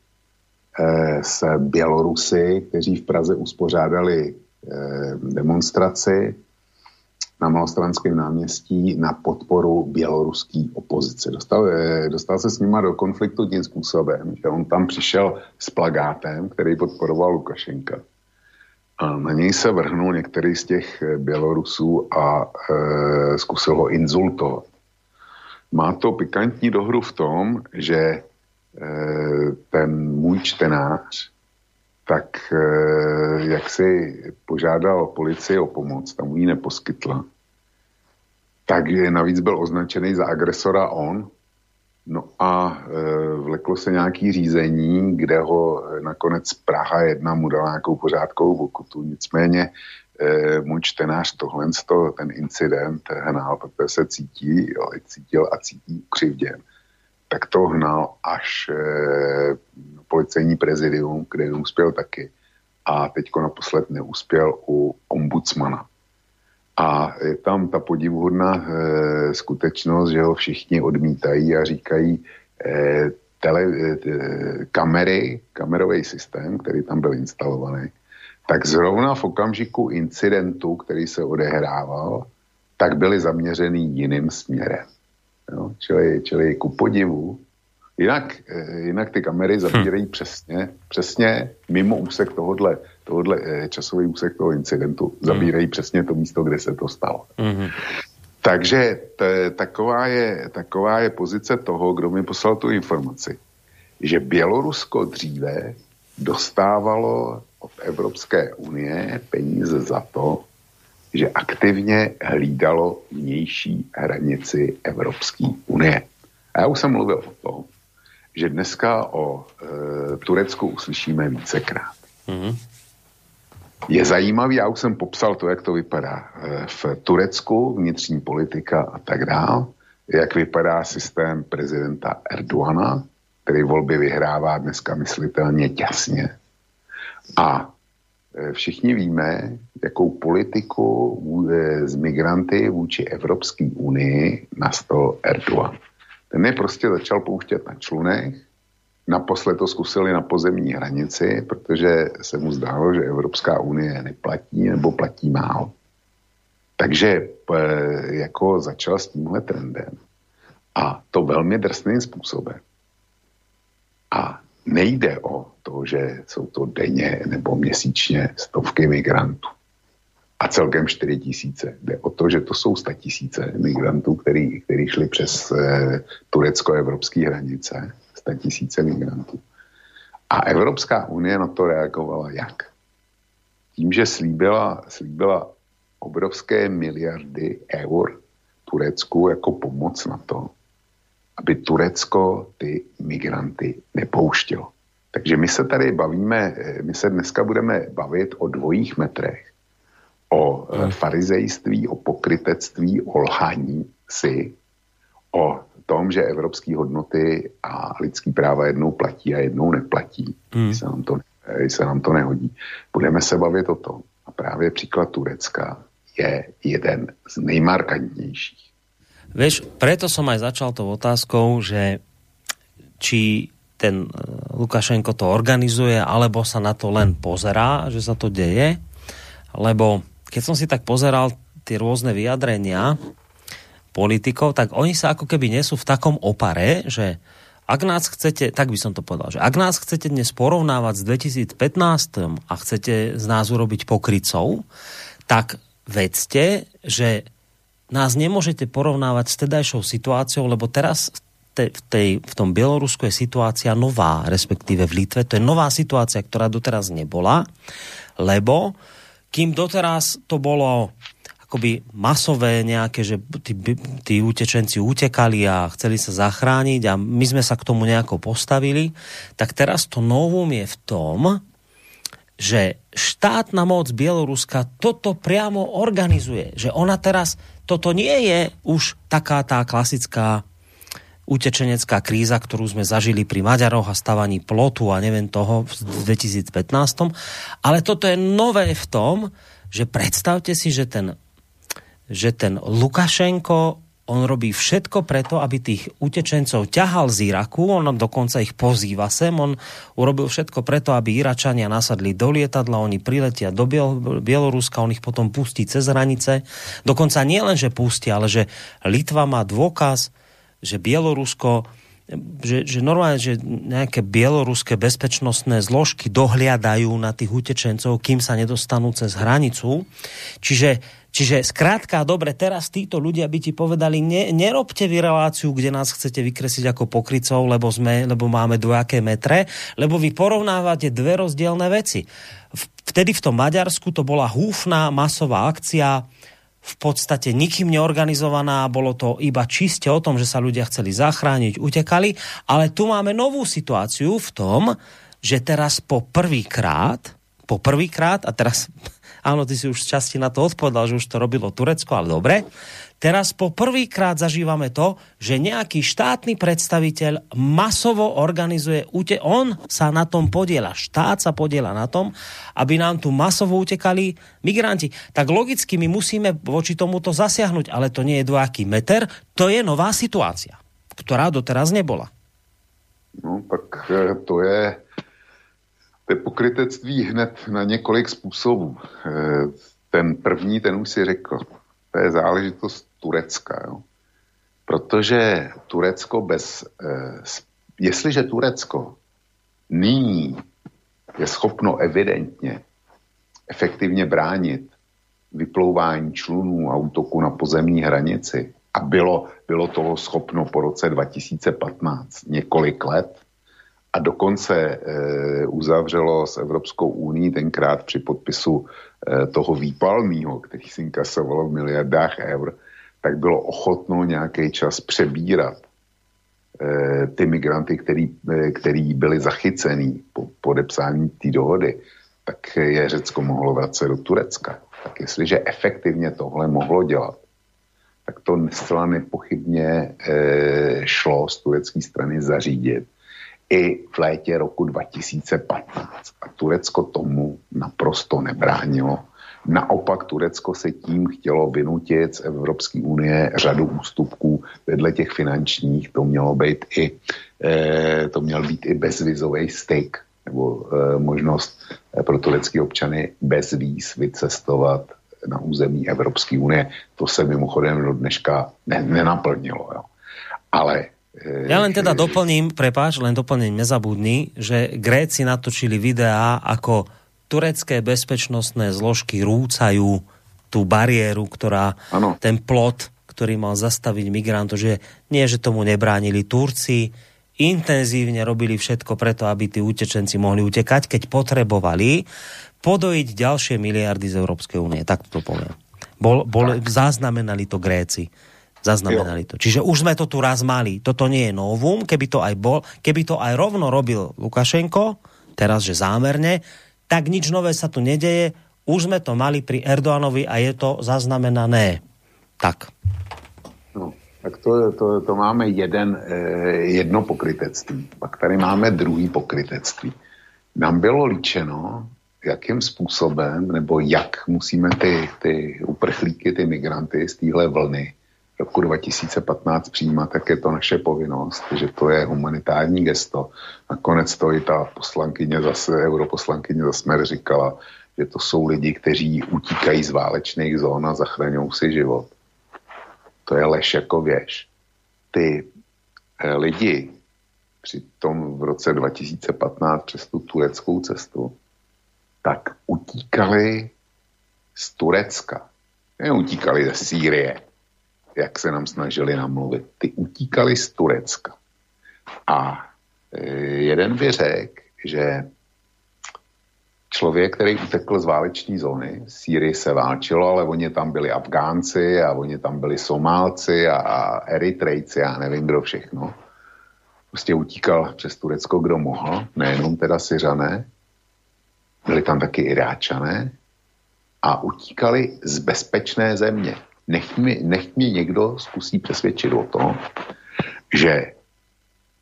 eh, s Bělorusy, kteří v Praze uspořádali eh, demonstraci na Malostranském náměstí na podporu běloruské opozice. Dostal, eh, dostal se s nima do konfliktu tím způsobem, že on tam přišel s plagátem, který podporoval Lukašenka. A na něj se vrhnul některý z těch eh, Bělorusů a e, zkusil ho insultovat. Má to pikantní dohru v tom, že e, ten můj čtenář tak e, jak si požádal policii o pomoc, tam mu ji neposkytla, tak navíc byl označený za agresora on, No a e, vleklo se nějaký řízení, kde ho nakonec Praha jedna mu dala nějakou pořádkovou pokutu. Nicméně e, můj čtenář tohle, ten incident hnal, protože se cítí, jo, cítil a cítí křivděn, tak to hnal až policejní prezidium, kde neuspěl taky. A teďko naposled neuspěl u ombudsmana. A je tam ta podivuhodná e, skutečnost, že ho všichni odmítají a říkají e, tele, e, kamery, kamerový systém, který tam byl instalovaný, tak zrovna v okamžiku incidentu, který se odehrával, tak byly zaměřený jiným směrem. Jo? Čili, čili ku podivu Jinak, eh, jinak ty kamery zabírají hm. přesně, přesně mimo úsek tohohle, tohohle eh, časový úsek toho incidentu, zabírají přesně to místo, kde se to stalo. Mm. Takže t, taková, je, taková je pozice toho, kdo mi poslal tu informaci, že Bělorusko dříve dostávalo od Evropské unie peníze za to, že aktivně hlídalo vnější hranici Evropské unie. A já už jsem mluvil o tom, že dneska o e, Turecku uslyšíme vícekrát. Mm-hmm. Je zajímavý, já už jsem popsal to, jak to vypadá e, v Turecku, vnitřní politika a tak dále, jak vypadá systém prezidenta Erdoana, který volby vyhrává dneska myslitelně těsně. A e, všichni víme, jakou politiku e, z migranty vůči Evropské unii nastol Erdogan. Ten je prostě začal pouštět na člunech, naposled to zkusili na pozemní hranici, protože se mu zdálo, že Evropská unie neplatí nebo platí málo. Takže jako začal s tímhle trendem. A to velmi drsným způsobem. A nejde o to, že jsou to denně nebo měsíčně stovky migrantů a celkem 4 tisíce. Jde o to, že to jsou 100 tisíce migrantů, který, který šli přes eh, turecko-evropské hranice. 100 tisíce migrantů. A Evropská unie na to reagovala jak? Tím, že slíbila, slíbila obrovské miliardy eur Turecku jako pomoc na to, aby Turecko ty migranty nepouštělo. Takže my se tady bavíme, eh, my se dneska budeme bavit o dvojích metrech o hmm. farizejství, o pokrytectví, o lhaní si, o tom, že evropské hodnoty a lidský práva jednou platí a jednou neplatí, hmm. se, nám to, se nám to nehodí. Budeme se bavit o tom. A právě příklad Turecka je jeden z nejmarkantnějších. Vieš, preto som aj začal tou otázkou, že či ten eh, Lukašenko to organizuje, alebo sa na to len pozerá, že sa to deje, lebo keď som si tak pozeral tie rôzne vyjadrenia politikov, tak oni sa ako keby nesú v takom opare, že ak nás chcete, tak by som to povedal, že ak nás chcete dnes porovnávať s 2015 a chcete z nás urobiť pokrycov, tak vedzte, že nás nemôžete porovnávať s tedajšou situáciou, lebo teraz v, tej, v tom Bielorusku je situácia nová, respektíve v Litve. To je nová situácia, ktorá doteraz nebola, lebo kým doteraz to bolo ako akoby masové nejaké, že tí, tí utečenci utekali a chceli sa zachrániť a my sme sa k tomu nejako postavili, tak teraz to novum je v tom, že štátna moc Bieloruska toto priamo organizuje. Že ona teraz, toto nie je už taká tá klasická utečenecká kríza, ktorú sme zažili pri Maďaroch a stavaní plotu a neviem toho v 2015. Ale toto je nové v tom, že predstavte si, že ten, že ten Lukašenko on robí všetko preto, aby tých utečencov ťahal z Iraku, on dokonca ich pozýva sem, on urobil všetko preto, aby Iračania nasadli do lietadla, oni priletia do Biel- Bieloruska, on ich potom pustí cez hranice. Dokonca nie len, že pustí, ale že Litva má dôkaz, že Bielorusko že, že normálne, že nejaké bieloruské bezpečnostné zložky dohliadajú na tých utečencov, kým sa nedostanú cez hranicu. Čiže Čiže skrátka, dobre, teraz títo ľudia by ti povedali, ne, nerobte vy reláciu, kde nás chcete vykresliť ako pokrycov, lebo, sme, lebo máme dvojaké metre, lebo vy porovnávate dve rozdielne veci. Vtedy v tom Maďarsku to bola húfná masová akcia, v podstate nikým neorganizovaná, bolo to iba čiste o tom, že sa ľudia chceli zachrániť, utekali, ale tu máme novú situáciu v tom, že teraz po prvýkrát, po prvýkrát, a teraz Áno, ty si už z časti na to odpovedal, že už to robilo Turecko, ale dobre. Teraz po prvýkrát zažívame to, že nejaký štátny predstaviteľ masovo organizuje, on sa na tom podiela, štát sa podiela na tom, aby nám tu masovo utekali migranti. Tak logicky my musíme voči tomuto zasiahnuť, ale to nie je dvojaký meter, to je nová situácia, ktorá doteraz nebola. No, tak eh, to je to je pokrytectví hned na několik způsobů. Eh, ten první, ten už si řekl, to je záležitost Turecka. Jo? Protože Turecko bez... Eh, jestliže Turecko nyní je schopno evidentně efektivně bránit vyplouvání člunů a útoku na pozemní hranici a bylo, bylo toho schopno po roce 2015 několik let, a dokonce e, uzavřelo s Evropskou uní tenkrát při podpisu toho výpalného, který si inkasovalo v miliardách eur, tak bylo ochotno nějaký čas přebírat e, ty migranty, který, e, který byli zachycený po podepsání té dohody, tak je Řecko mohlo vracet do Turecka. Tak jestliže efektivně tohle mohlo dělat, tak to zcela nepochybně šlo z turecké strany zařídit i v létě roku 2015. A Turecko tomu naprosto nebránilo. Naopak Turecko se tím chtělo vynutit z Evropské unie řadu ústupků vedle těch finančních. To mělo být i, e, to měl být i bezvizový styk nebo e, možnost eh, pro turecké občany bez víz vycestovat na území Evropské unie. To se mimochodem do dneška ne, nenaplnilo. Jo. Ale ja len teda doplním, prepáč, len doplním, nezabudni, že Gréci natočili videá, ako turecké bezpečnostné zložky rúcajú tú bariéru, ktorá, ano. ten plot, ktorý mal zastaviť migrantov, že nie, že tomu nebránili Turci, intenzívne robili všetko preto, aby tí utečenci mohli utekať, keď potrebovali podojiť ďalšie miliardy z Európskej únie. Tak to poviem. Bol, bol, zaznamenali to Gréci. Zaznamenali jo. to. Čiže už sme to tu raz mali. Toto nie je novum, keby to aj bol, keby to aj rovno robil Lukašenko, teraz, že zámerne, tak nič nové sa tu nedeje. Už sme to mali pri Erdoánovi a je to zaznamenané. Tak. No, tak to, to, to máme jeden, eh, jedno pokrytectví. Pak tady máme druhý pokrytectví. Nám bylo líčeno, jakým způsobem, nebo jak musíme ty, ty uprchlíky, ty migranty z téhle vlny roku 2015 přijímat, tak je to naše povinnost, že to je humanitární gesto. Nakonec to i ta poslankyně zase, europoslankyně za říkala, že to jsou lidi, kteří utíkají z válečných zón a zachraňují si život. To je lež jako věž. Ty eh, lidi při tom v roce 2015 přes tu tureckou cestu, tak utíkali z Turecka. Neutíkali ze Sýrie, jak se nám snažili namluvit. Ty utíkali z Turecka. A e, jeden by řekl, že člověk, který utekl z váleční zóny. V Sýrii se válčilo, ale oni tam byli Afgánci a oni tam byli Somálci a, a Eritrejci a nevím kdo všechno. Prostě utíkal přes Turecko, kdo mohl, nejenom teda Syřané, byli tam taky Iráčané a utíkali z bezpečné země. Nech mi, nech mi někdo zkusí přesvědčit o tom, že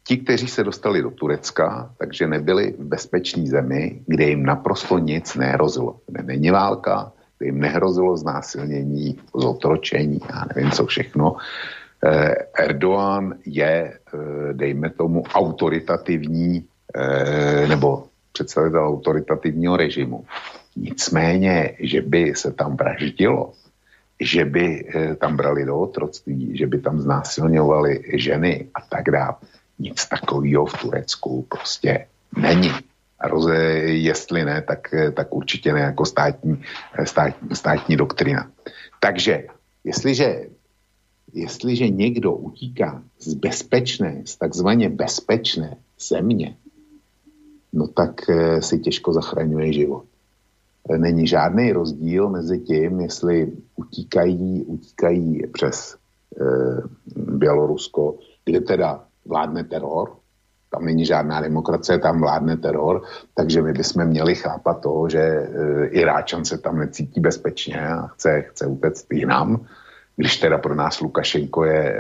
ti, kteří se dostali do Turecka, takže nebyli v bezpečné zemi, kde jim naprosto nic nehrozilo. Kde není válka, kde jim nehrozilo znásilnění, zotročení, já nevím co všechno. Eh, Erdoğan je, eh, dejme tomu, autoritativní eh, nebo představitel autoritativního režimu. Nicméně, že by se tam vraždilo, že by eh, tam brali do otroctví, že by tam znásilňovali ženy a tak dále. Nic takového v Turecku prostě není. Roze, jestli ne, tak, eh, tak určitě ne jako státní, eh, státní, státní doktrina. Takže, jestliže, jestliže někdo utíká z bezpečné, z takzvaně bezpečné země, no tak si těžko zachraňuje život není žádný rozdíl mezi tím, jestli utíkají, utíkají přes e, Bělorusko, kde teda vládne teror, tam není žádná demokracie, tam vládne teror, takže my bychom měli chápat to, že e, Iráčan se tam necítí bezpečně a chce, chce utéct jinam, když teda pro nás Lukašenko je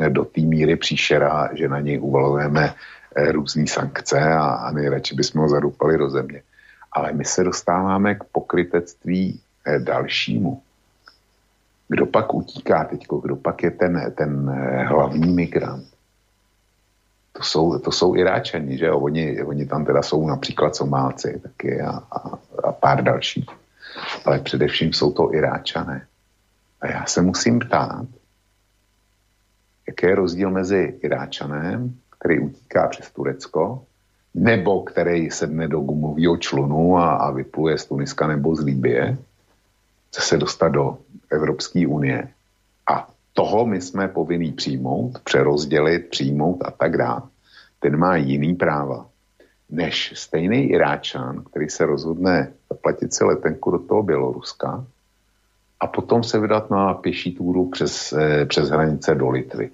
e, do té míry příšera, že na něj uvalujeme e, různé sankce a, a nejradši bychom ho zadupali do země. Ale my se dostáváme k pokrytectví eh, dalšímu. Kdo pak utíká teď? Kdo pak je ten, ten eh, hlavní migrant? To jsou, to jsou Iráčani, že Oni, oni tam teda jsou například Somálci taky a, a, a pár dalších. Ale především jsou to Iráčané. A já se musím ptát, jaký je rozdíl mezi Iráčanem, který utíká přes Turecko, nebo který sedne do gumového člunu a, a vypluje z Tuniska nebo z Líbie, chce se dostat do Evropské unie. A toho my jsme povinni přijmout, přerozdělit, přijmout a tak dále. Ten má jiný práva než stejný Iráčan, který se rozhodne zaplatit si letenku do toho Běloruska a potom se vydat na pěší túru přes, eh, přes hranice do Litvy.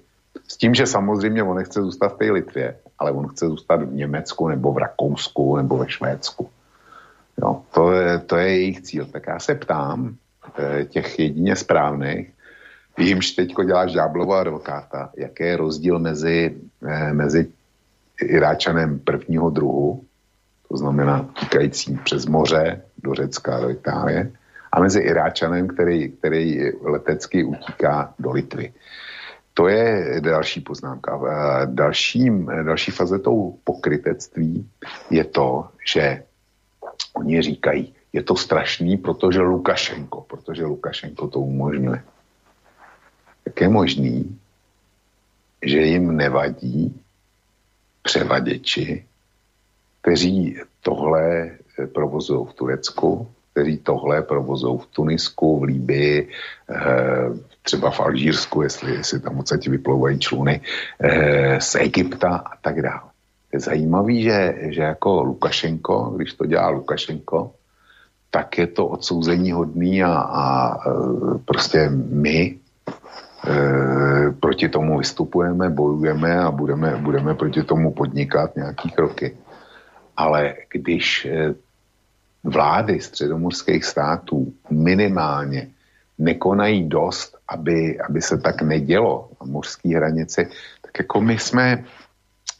S tím, že samozřejmě on nechce zůstat v té Litvě, ale on chce zůstat v Německu nebo v Rakousku nebo ve Švédsku. Jo, to, je, to je jejich cíl. Tak já se ptám eh, těch jedině správných, jimž teďko děláš ďáblova advokáta, jaký je rozdíl mezi, eh, mezi Iráčanem prvního druhu, to znamená týkajícím přes moře do Řecka, do Itálie, a mezi Iráčanem, který, který letecky utíká do Litvy. To je další poznámka. Dalším, další fazetou pokrytectví je to, že oni říkají, je to strašný, protože Lukašenko, protože Lukašenko to umožňuje. Jak je možný, že jim nevadí převaděči, kteří tohle provozují v Turecku, kteří tohle provozují v Tunisku, v Líbii, eh, třeba v Alžírsku, jestli, jestli tam odsaď vyplouvají čluny, e, z Egypta a tak dále. Je zajímavý, že, že jako Lukašenko, když to dělá Lukašenko, tak je to odsouzení hodný a, a e, prostě my e, proti tomu vystupujeme, bojujeme a budeme, budeme proti tomu podnikat nějaký kroky. Ale když vlády středomorských států minimálně nekonají dost, aby, aby se tak nedělo na mořské hranici, tak jako my jsme,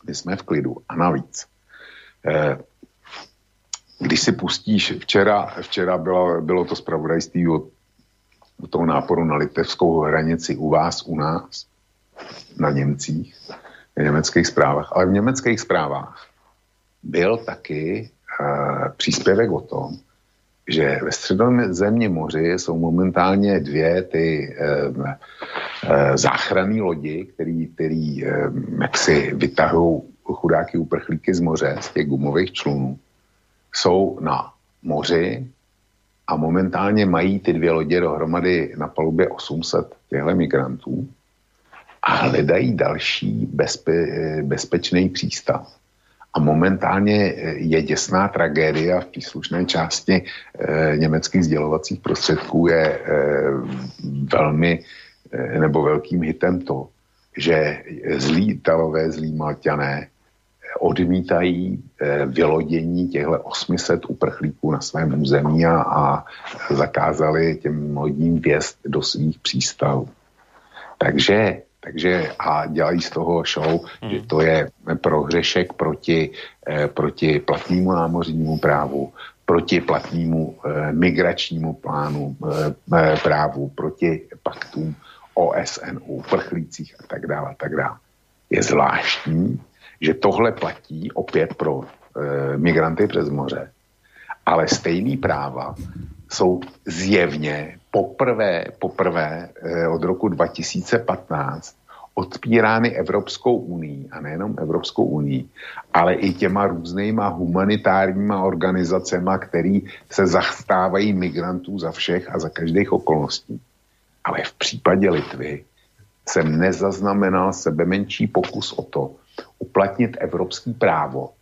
my jsme v klidu. A navíc, eh, když si pustíš, včera, včera bylo, bylo to zpravodajství o, o toho náporu na litevskou hranici u vás, u nás, na Němcích, v německých zprávách, ale v německých zprávách byl taky příspěvek o tom, že ve středozemním moři jsou momentálně dvě ty e, záchranné lodi, který, který e, si vytahují chudáky uprchlíky z moře, z těch gumových člunů. Jsou na moři a momentálně mají ty dvě lodě dohromady na palubě 800 těchto migrantů a hledají další bezpe, bezpečný přístav. A momentálně je děsná tragédia v příslušné části e, německých sdělovacích prostředků je e, velmi e, nebo velkým hitem to, že zlí Italové, zlí Malťané odmítají eh, vylodění těchto 800 uprchlíků na svém území a, a zakázali těm lodím vjezd do svých přístavů. Takže, takže a dělají z toho show, hmm. že to je prohřešek proti, eh, proti platnému námořnímu právu, proti platnému eh, migračnímu plánu eh, právu, proti paktům OSN o uprchlících a tak dále, a tak dále. Je zvláštní, že tohle platí opět pro e, migranty přes moře, ale stejný práva jsou zjevně poprvé, poprvé e, od roku 2015 odpírány Evropskou unii, a nejenom Evropskou unii, ale i těma různýma humanitárníma organizacema, který se zastávají migrantů za všech a za každých okolností. Ale v případě Litvy jsem nezaznamenal sebe menší pokus o to, uplatnit evropský právo, eh,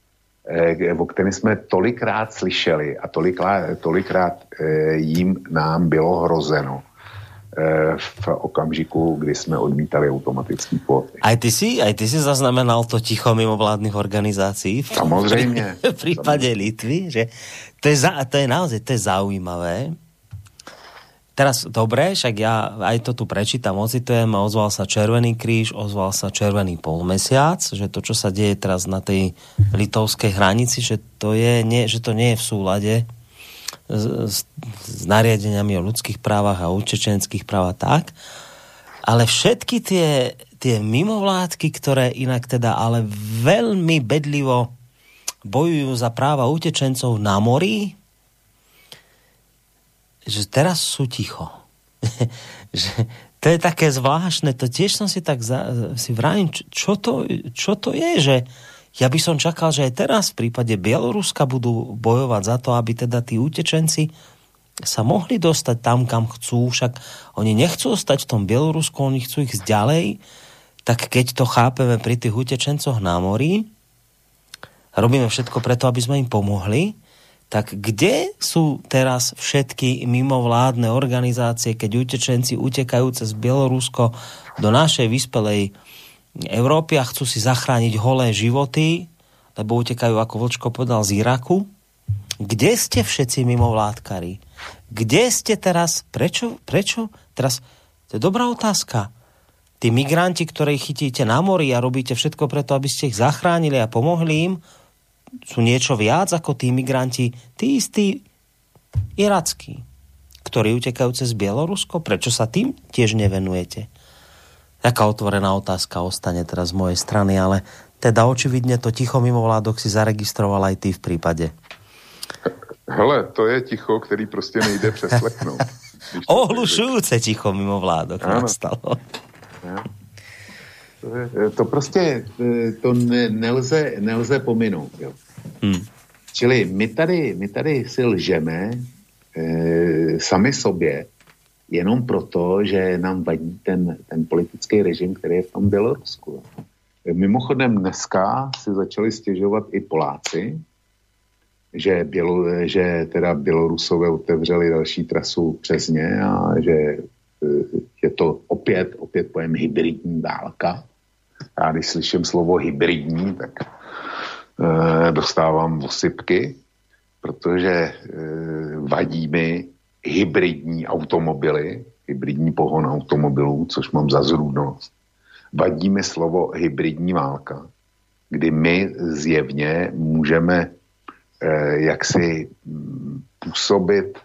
o kterém jsme tolikrát slyšeli a tolikrát, tolikrát eh, jim nám bylo hrozeno eh, v okamžiku, kdy jsme odmítali automatický kvóty. Aj ty si, aj ty si zaznamenal to ticho mimovládnych organizácií? Samozřejmě. V prípade Litvy, že to je, za, to je naozaj to je zaujímavé, Teraz, dobre, však ja aj to tu prečítam, ocitujem, ozval sa Červený kríž, ozval sa Červený polmesiac, že to, čo sa deje teraz na tej litovskej hranici, že to, je, nie, že to nie je v súlade s, s, nariadeniami o ľudských právach a utečenských právach tak, ale všetky tie, tie mimovládky, ktoré inak teda ale veľmi bedlivo bojujú za práva utečencov na mori, že teraz sú ticho. že to je také zvláštne, to tiež som si tak za, si vrajím, čo to, čo to je, že ja by som čakal, že aj teraz v prípade Bieloruska budú bojovať za to, aby teda tí utečenci sa mohli dostať tam, kam chcú, však oni nechcú ostať v tom Bielorusku, oni chcú ich ďalej, tak keď to chápeme pri tých utečencoch na mori, robíme všetko preto, aby sme im pomohli, tak kde sú teraz všetky mimovládne organizácie, keď utečenci utekajú cez Bielorusko do našej vyspelej Európy a chcú si zachrániť holé životy, lebo utekajú, ako Vlčko povedal, z Iraku? Kde ste všetci mimovládkari? Kde ste teraz? Prečo? Prečo? Teraz, to je dobrá otázka. Tí migranti, ktorých chytíte na mori a robíte všetko preto, aby ste ich zachránili a pomohli im, sú niečo viac ako tí migranti, tí istí irackí, ktorí utekajú cez Bielorusko? Prečo sa tým tiež nevenujete? Taká otvorená otázka ostane teraz z mojej strany, ale teda očividne to ticho mimo vládok si zaregistroval aj ty v prípade. Hele, to je ticho, který prostě nejde přeslechnout. Ohlušujúce ticho mimo vládok nastalo. Ja. To, je, to prostě e, to ne, nelze, nelze pominout. Jo. Hmm. Čili my tady, my tady si lžeme e, sami sobě jenom proto, že nám vadí ten, ten politický režim, který je v tom Bělorusku. Mimochodem dneska si začali stěžovat i Poláci, že, Bělo, že teda Bělorusové otevřeli další trasu přes ně a že e, je to opět, opět pojem hybridní válka. Já když slyším slovo hybridní, tak e, dostávám osypky, protože e, vadí mi hybridní automobily, hybridní pohon automobilů, což mám za zrůdnost. Vadí mi slovo hybridní válka, kdy my zjevně můžeme e, jaksi mm, působit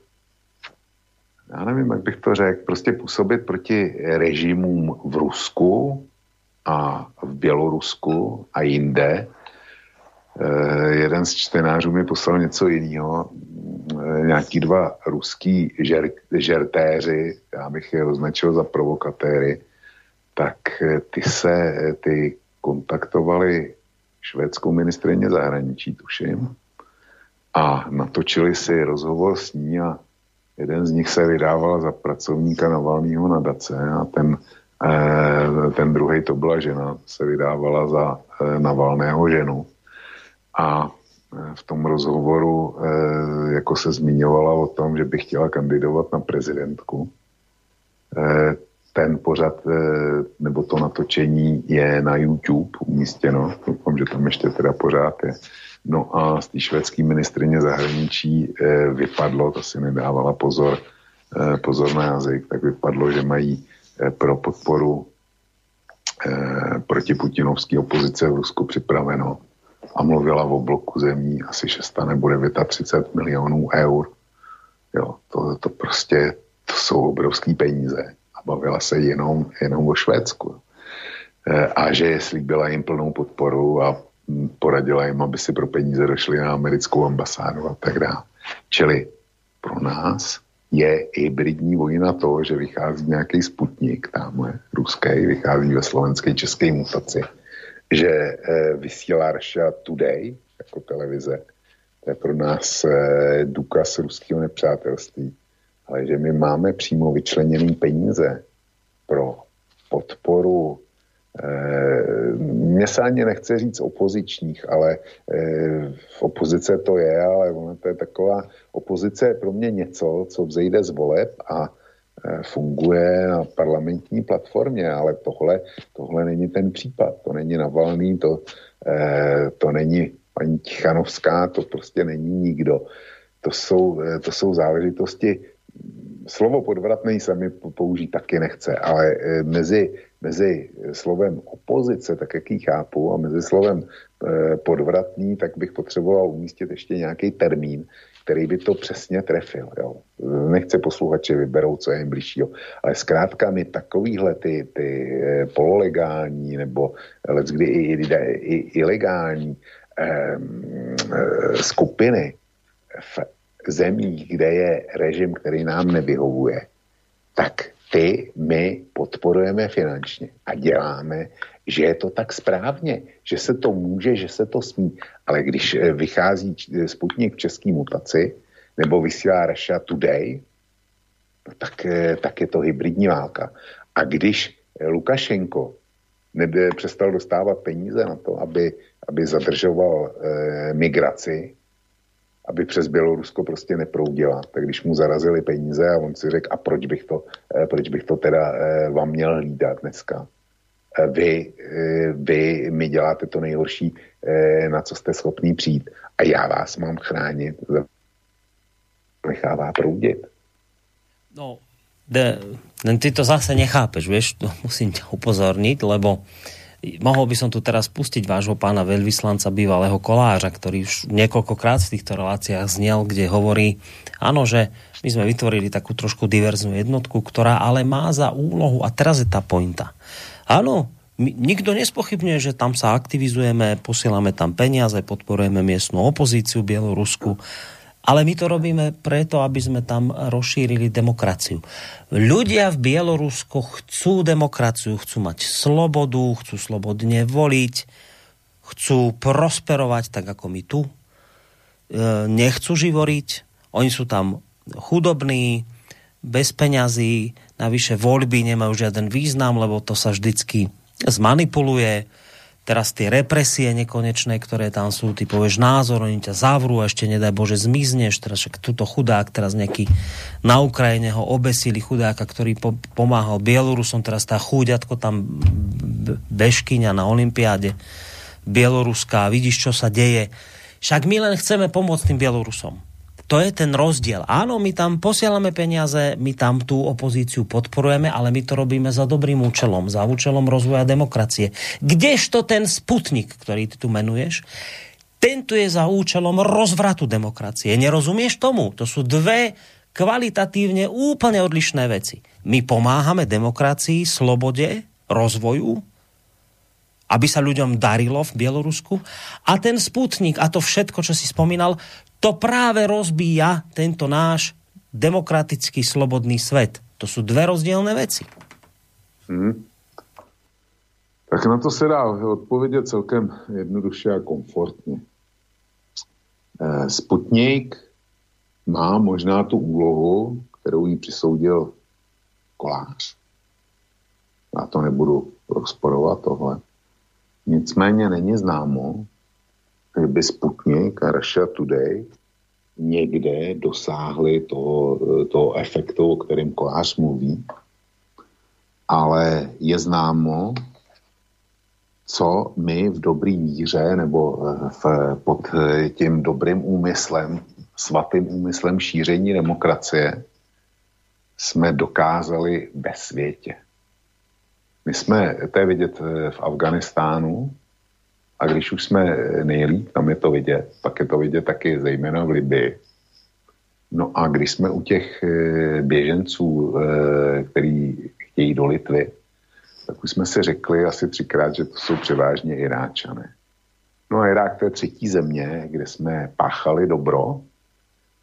já nevím, jak bych to řekl, prostě působit proti režimům v Rusku, a v Bělorusku a jinde. Eh, jeden z čtenářů mi poslal něco jiného. Eh, nějaký dva ruský žer, žertéři, já bych je označil za provokatéry, tak eh, ty se, ty kontaktovali švédskou ministrině zahraničí, tuším, a natočili si rozhovor s ní a jeden z nich se vydával za pracovníka Navalného nadace a ten ten druhý to byla žena, se vydávala za Navalného ženu. a v tom rozhovoru jako se zmiňovala o tom, že by chtěla kandidovat na prezidentku. Ten pořad, nebo to natočení je na YouTube umístěno. Doufám, že tam ještě teda pořád je. No a z té švédské ministrině zahraničí vypadlo, to si nedávala pozor, pozor na jazyk, tak vypadlo, že mají pro podporu proti putinovské opozice v Rusku připraveno a mluvila o bloku zemí asi 6 nebo 39 milionů eur. Jo, to, to prostě to jsou obrovské peníze a bavila se jenom, jenom o Švédsku. E, a že je slíbila jim plnou podporu a poradila jim, aby si pro peníze došli na americkou ambasádu a tak dále. Čili pro nás je hybridní vojna to, že vychází nějaký sputnik tamhle, ruský, vychází ve slovenské české mutaci že eh, vysílá Russia Today jako televize. To je pro nás eh, důkaz ruského nepřátelství. Ale že my máme přímo vyčleněný peníze pro podporu mně se ani nechce říct opozičních, ale v opozice to je, ale ono to je taková opozice pro mě něco, co vzejde z voleb a Eh, funguje na parlamentní platformě, ale tohle, tohle není ten případ. To není Navalný, to, eh, to není paní Tichanovská, to prostě není nikdo. To jsou, eh, to jsou záležitosti, slovo podvratný se mi použít taky nechce, ale mezi, mezi slovem opozice, tak jak ji chápu, a mezi slovem podvratný, tak bych potřeboval umístit ještě nějaký termín, který by to přesně trefil. Jo. Nechci posluchači vyberou, co je jim blížšího. Ale zkrátka mi takovýhle ty, ty eh, pololegální nebo kdy i, i, i ilegální eh, skupiny v zemích, kde je režim, který nám nevyhovuje, tak ty my podporujeme finančně a děláme že je to tak správně, že se to může, že se to smí. Ale když eh, vychází eh, Sputnik v české mutaci, nebo vysílá Russia Today, tak, eh, tak je to hybridní válka. A když Lukašenko přestal dostávat peníze na to, aby, aby zadržoval e, migraci, aby přes Bělorusko prostě neproudila. Tak když mu zarazili peníze a on si řekl, a proč bych to, e, proč bych to teda e, vám měl hlídat dneska, vy, eh, vy mi děláte to nejhorší, eh, na co jste schopný přijít a já vás mám chránit, nechává proudit. No, de, ty to zase nechápeš, vieš, to musím ťa upozorniť, lebo mohol by som tu teraz pustiť vášho pána veľvyslanca, bývalého koláža, ktorý už niekoľkokrát v týchto reláciách znel, kde hovorí, áno, že my sme vytvorili takú trošku diverznú jednotku, ktorá ale má za úlohu, a teraz je tá pointa, Áno, nikto nespochybňuje, že tam sa aktivizujeme, posielame tam peniaze, podporujeme miestnu opozíciu Bielorusku, ale my to robíme preto, aby sme tam rozšírili demokraciu. Ľudia v Bielorusko chcú demokraciu, chcú mať slobodu, chcú slobodne voliť, chcú prosperovať tak ako my tu. E, nechcú živoriť, oni sú tam chudobní, bez peňazí, Navyše voľby nemajú žiaden význam, lebo to sa vždycky zmanipuluje. Teraz tie represie nekonečné, ktoré tam sú, ty povieš názor, oni ťa zavrú a ešte nedaj Bože zmizneš. Teraz však tuto chudák, teraz nejaký na Ukrajine ho obesili chudáka, ktorý po, pomáhal Bielorusom, teraz tá chúďatko tam bežkyňa na Olympiáde Bieloruská, vidíš, čo sa deje. Však my len chceme pomôcť tým Bielorusom to je ten rozdiel. Áno, my tam posielame peniaze, my tam tú opozíciu podporujeme, ale my to robíme za dobrým účelom, za účelom rozvoja demokracie. Kdežto ten sputnik, ktorý ty tu menuješ, tento je za účelom rozvratu demokracie. Nerozumieš tomu? To sú dve kvalitatívne úplne odlišné veci. My pomáhame demokracii, slobode, rozvoju, aby sa ľuďom darilo v Bielorusku. A ten sputnik a to všetko, čo si spomínal, to práve rozbíja tento náš demokratický slobodný svet. To sú dve rozdielne veci. Hmm. Tak na to se dá odpovědět celkem jednoduše a komfortně. Eh, Sputnik má možná tu úlohu, kterou jí přisoudil kolář. Já to nebudu rozporovat tohle. Nicméně není známo, by a Russia Today někde dosáhli toho, toho efektu, o kterém Kolář mluví, ale je známo, co my v dobrý míře nebo v, pod tím dobrým úmyslem, svatým úmyslem šíření demokracie jsme dokázali ve světě. My jsme, to je vidět v Afganistánu, a když už jsme nejlíp, tam je to vidět, tak je to vidět taky zejména v Libii. No a když jsme u těch eh, běženců, eh, který chtějí do Litvy, tak už jsme si řekli asi třikrát, že to jsou převážně Iráčané. No a Irák to je třetí země, kde jsme páchali dobro,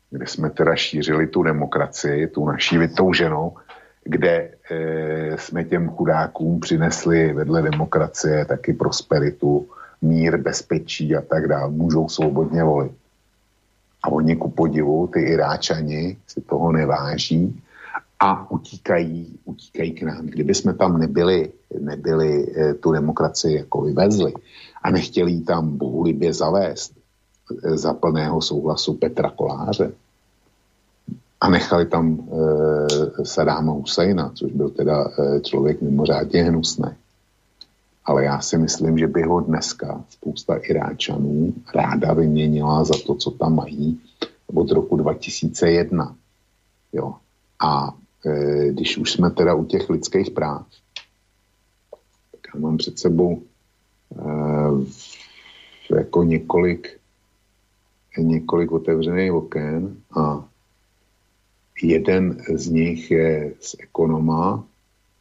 kde jsme teda šířili tu demokracii, tu naší vytouženou, kde e, jsme těm chudákům přinesli vedle demokracie taky prosperitu, mír, bezpečí a tak dále. Můžou svobodně volit. A oni ku podivu, ty Iráčani si toho neváží a utíkají, utíkají k nám. Kdyby jsme tam nebyli, nebyli e, tu demokracii jako vyvezli a nechtěli ji tam bohulibě zavést e, za plného souhlasu Petra Koláře a nechali tam e, Sadáma Husajna, což byl teda člověk mimořádně hnusný. Ale já si myslím, že by ho dneska spousta Iráčanů ráda vyměnila za to, co tam mají od roku 2001. Jo. A e, když už jsme teda u těch lidských práv, tak já mám před sebou e, jako několik, několik otevřených oken a jeden z nich je z Ekonoma,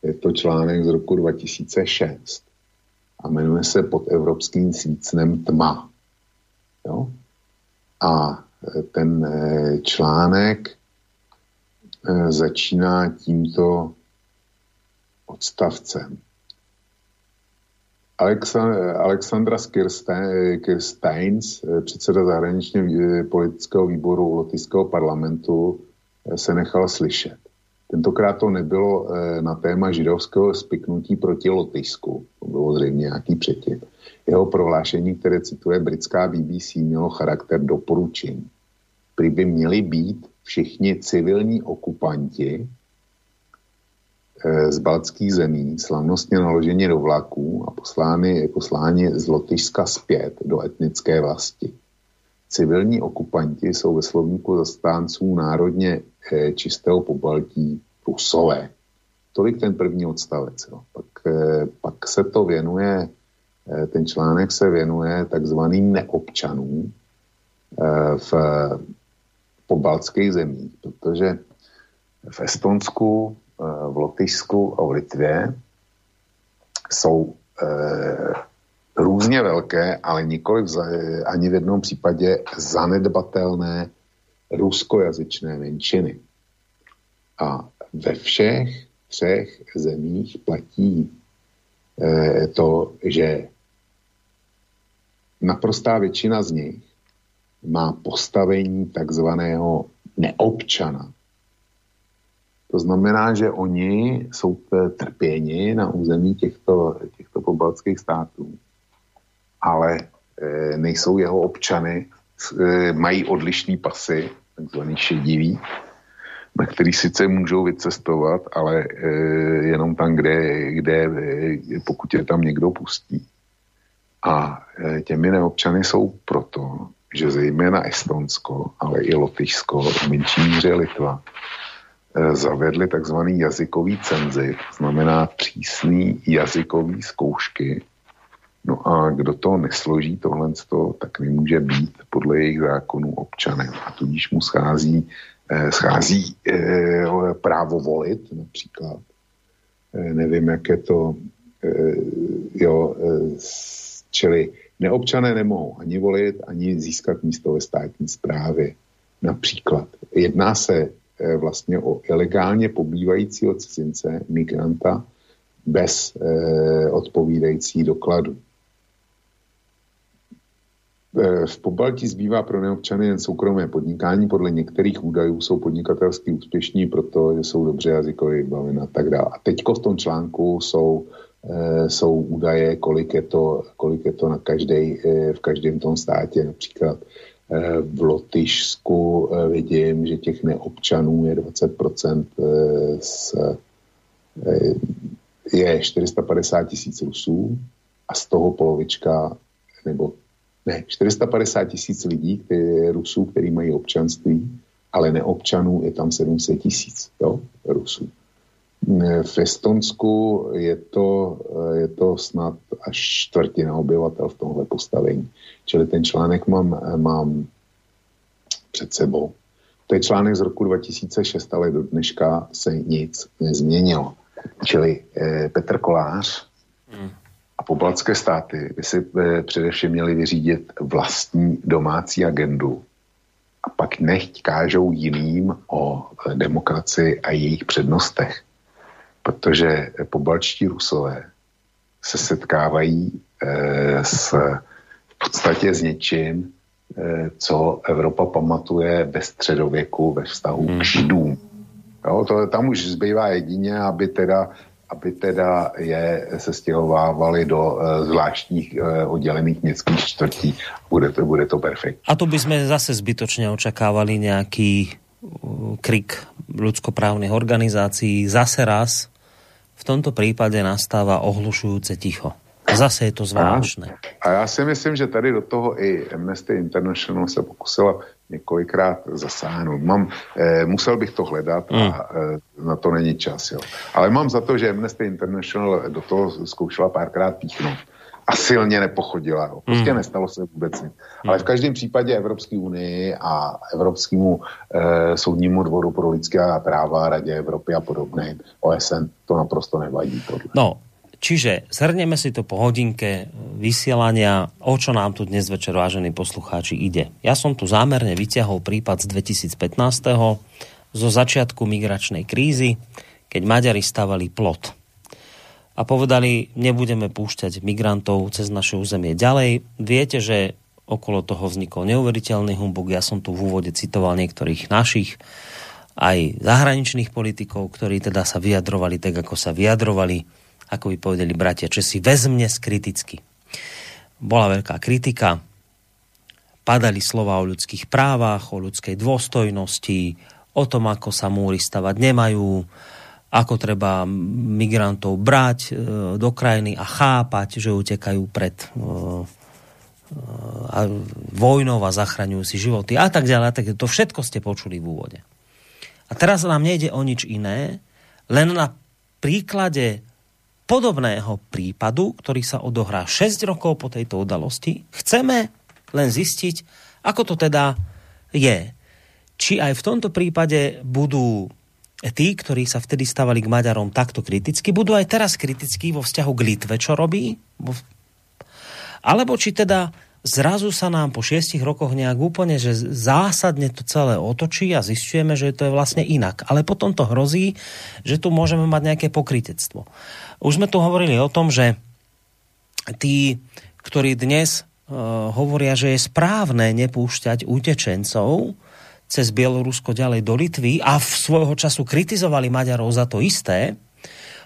je to článek z roku 2006 a jmenuje se pod evropským svícnem Tma. Jo? A ten e, článek e, začíná tímto odstavcem. Alexandra Kirsteins, e, předseda zahraničního politického výboru Lotyšského parlamentu, se nechal slyšet. Tentokrát to nebylo eh, na téma židovského spiknutí proti Lotyšsku, to bylo zřejmě nějaký předtím. Jeho prohlášení, které cituje britská BBC, mělo charakter doporučení. Prý by měli být všichni civilní okupanti eh, z baltských zemí slavnostně naloženi do vlaků a poslány, posláni z Lotyšska zpět do etnické vlasti. Civilní okupanti jsou ve slovníku zastánců národně eh, čistého pobaltí Rusové. Tolik ten první odstavec. Jo. Pak, eh, pak se to věnuje, eh, ten článek se věnuje takzvaným neobčanům v pobaltských zemích, protože v Estonsku, v Lotyšsku a v Litvě jsou různě velké, ale nikoli v, ani v jednom případě zanedbatelné ruskojazyčné menšiny. A ve všech třech zemích platí eh, to, že naprostá většina z nich má postavení takzvaného neobčana. To znamená, že oni jsou trpěni na území těchto, těchto pobaltských států ale e, nejsou jeho občany, e, mají odlišný pasy, takzvaný šedivý, na který sice můžou vycestovat, ale e, jenom tam, kde, kde pokud je tam někdo pustí. A těmi neobčany jsou proto, že zejména Estonsko, ale i Lotyšsko, v menší míře Litva, zavedli takzvaný jazykový cenzit, znamená přísný jazykový zkoušky No a kdo to nesloží tohle, tak nemůže být podle jejich zákonů občanem. A tudíž mu schází, eh, schází eh, právo volit například. Eh, nevím, jak je to, eh, jo, eh, čili neobčané nemohou ani volit, ani získat místo ve státní správě. Například jedná se eh, vlastně o ilegálně pobývajícího cizince, migranta, bez eh, odpovídající dokladu. E, v Pobaltí zbývá pro neobčany jen soukromé podnikání. Podle některých údajů jsou podnikatelsky úspěšní, protože jsou dobře jazykově vybaveni a tak dále. A teďko v tom článku jsou jsou údaje, kolik je to, kolik je to na každej, v každém tom státě. Například v Lotyšsku vidím, že těch neobčanů je 20% z, je 450 tisíc Rusů a z toho polovička, nebo ne, 450 tisíc lidí, který, Rusů, který mají občanství, ale neobčanů je tam 700 tisíc Rusů. V Estonsku je to, je to snad až čtvrtina obyvatel v tomhle postavení. Čili ten článek mám, mám před sebou. To je článek z roku 2006, ale do dneška se nic nezměnilo. Čili eh, Petr Kolář hmm. A pobaltské státy by si eh, především měli vyřídit vlastní domácí agendu a pak nechť kážou jiným o eh, demokracii a jejich přednostech. Protože pobalčtí rusové se setkávají eh, s, v podstatě s něčím, co Evropa pamatuje ve středověku ve vztahu hmm. k židům Jo, to, tam už zbývá jedině, aby teda aby teda je se stěhovávali do uh, zvláštních uh, oddělených městských čtvrtí. Bude to, bude to perfekt. A to by sme zase zbytočne očakávali nejaký uh, krik ľudskoprávnych organizácií. Zase raz v tomto prípade nastáva ohlušujúce ticho. Zase je to zvláštne. A, a já si myslím, že tady do toho i Amnesty International se pokusila několikrát zasáhnout. Mám, eh, musel bych to hledat a eh, na to není čas. Jo. Ale mám za to, že Amnesty International do toho zkoušela párkrát píchnout a silně nepochodila. Jo. Prostě mm. nestalo se vůbec nic. Ale v každém případě Evropské unii a Evropskému eh, soudnímu dvoru pro lidská práva, Radě Evropy a podobné, OSN, to naprosto nevadí. Podle. No, Čiže zhrneme si to po hodinke vysielania, o čo nám tu dnes večer, vážení poslucháči, ide. Ja som tu zámerne vyťahol prípad z 2015. zo začiatku migračnej krízy, keď Maďari stavali plot. A povedali, nebudeme púšťať migrantov cez naše územie ďalej. Viete, že okolo toho vznikol neuveriteľný humbug. Ja som tu v úvode citoval niektorých našich aj zahraničných politikov, ktorí teda sa vyjadrovali tak, ako sa vyjadrovali ako by povedali bratia Česi, vezmne kriticky. Bola veľká kritika, padali slova o ľudských právach, o ľudskej dôstojnosti, o tom, ako sa múry stavať nemajú, ako treba migrantov brať e, do krajiny a chápať, že utekajú pred e, e, vojnou a zachraňujú si životy a tak ďalej. Tak to všetko ste počuli v úvode. A teraz nám nejde o nič iné, len na príklade podobného prípadu, ktorý sa odohrá 6 rokov po tejto udalosti, chceme len zistiť, ako to teda je. Či aj v tomto prípade budú tí, ktorí sa vtedy stavali k Maďarom takto kriticky, budú aj teraz kritickí vo vzťahu k Litve, čo robí? Alebo či teda zrazu sa nám po šiestich rokoch nejak úplne, že zásadne to celé otočí a zistujeme, že to je vlastne inak. Ale potom to hrozí, že tu môžeme mať nejaké pokrytectvo. Už sme tu hovorili o tom, že tí, ktorí dnes uh, hovoria, že je správne nepúšťať utečencov cez Bielorusko ďalej do Litvy a v svojho času kritizovali Maďarov za to isté,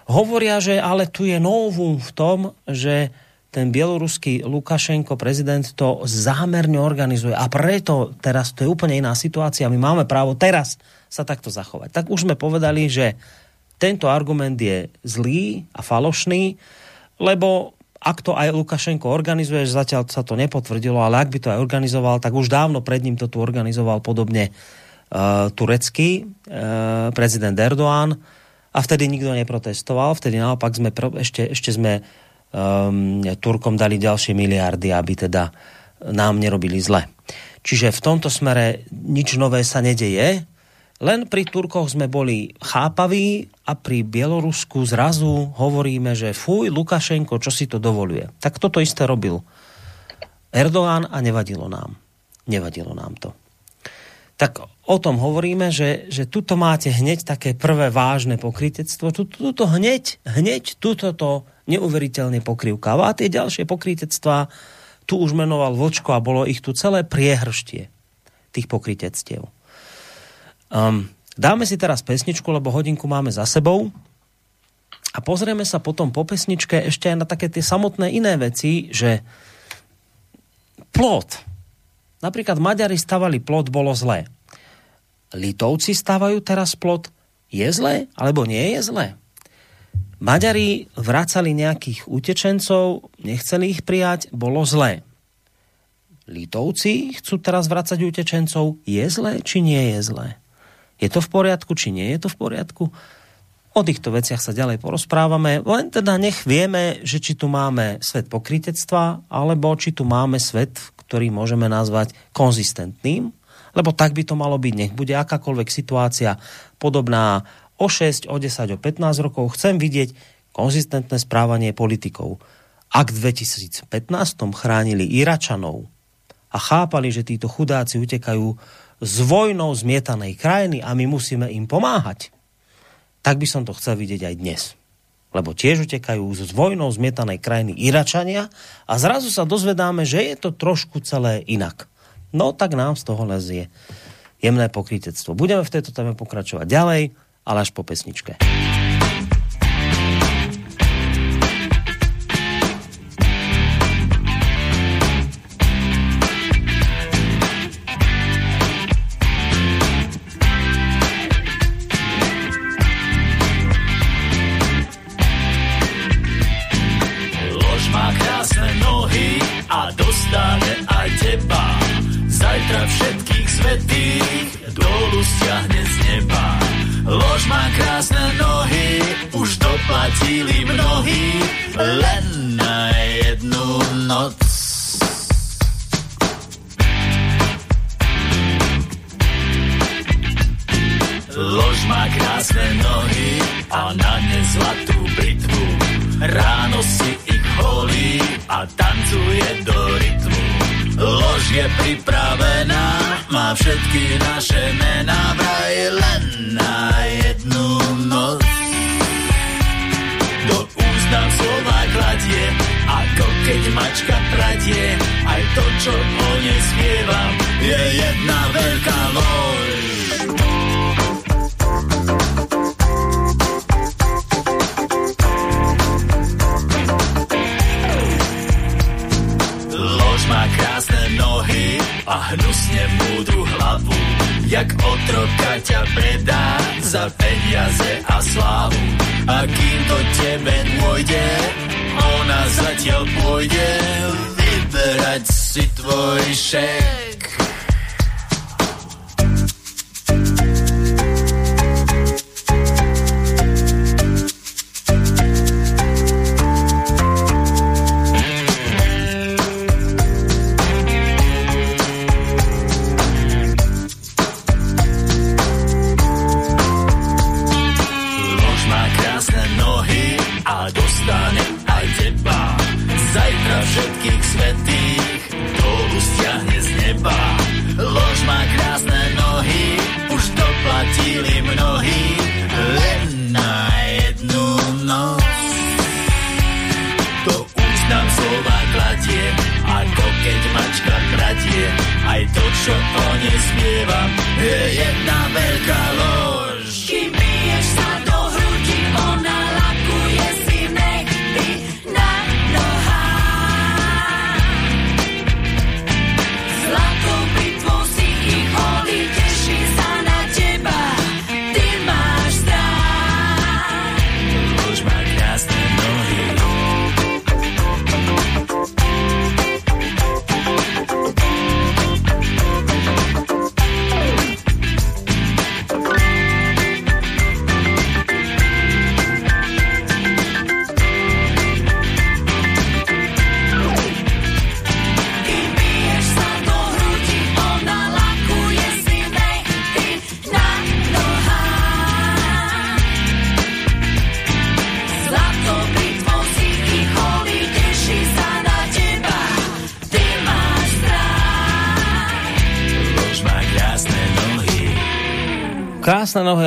hovoria, že ale tu je novum v tom, že ten bieloruský Lukašenko, prezident, to zámerne organizuje. A preto teraz to je úplne iná situácia. My máme právo teraz sa takto zachovať. Tak už sme povedali, že tento argument je zlý a falošný, lebo ak to aj Lukašenko organizuje, zatiaľ sa to nepotvrdilo, ale ak by to aj organizoval, tak už dávno pred ním to tu organizoval podobne uh, turecký uh, prezident Erdoğan a vtedy nikto neprotestoval, vtedy naopak sme ešte, ešte sme um, Turkom dali ďalšie miliardy, aby teda nám nerobili zle. Čiže v tomto smere nič nové sa nedeje, len pri Turkoch sme boli chápaví a pri Bielorusku zrazu hovoríme, že fuj, Lukašenko, čo si to dovoluje. Tak toto isté robil Erdoğan a nevadilo nám. Nevadilo nám to. Tak o tom hovoríme, že, že tuto máte hneď také prvé vážne pokrytectvo. Tuto, tuto hneď, hneď tuto to neuveriteľne pokrývkáva. A tie ďalšie pokrytectvá tu už menoval Vočko a bolo ich tu celé priehrštie tých pokrytectiev. Um, dáme si teraz pesničku, lebo hodinku máme za sebou a pozrieme sa potom po pesničke ešte aj na také tie samotné iné veci, že plot. Napríklad Maďari stavali plot, bolo zlé. Litovci stavajú teraz plot, je zlé alebo nie je zlé? Maďari vracali nejakých utečencov, nechceli ich prijať, bolo zlé. Litovci chcú teraz vracať utečencov, je zlé či nie je zlé? Je to v poriadku, či nie je to v poriadku? O týchto veciach sa ďalej porozprávame, len teda nech vieme, že či tu máme svet pokritectva, alebo či tu máme svet, ktorý môžeme nazvať konzistentným, lebo tak by to malo byť. Nech bude akákoľvek situácia podobná o 6, o 10, o 15 rokov. Chcem vidieť konzistentné správanie politikov. Ak v 2015 chránili Iračanov a chápali, že títo chudáci utekajú z vojnou zmietanej krajiny a my musíme im pomáhať, tak by som to chcel vidieť aj dnes. Lebo tiež utekajú z vojnou zmietanej krajiny Iračania a zrazu sa dozvedáme, že je to trošku celé inak. No tak nám z toho lezie jemné pokrytectvo. Budeme v tejto téme pokračovať ďalej, ale až po pesničke.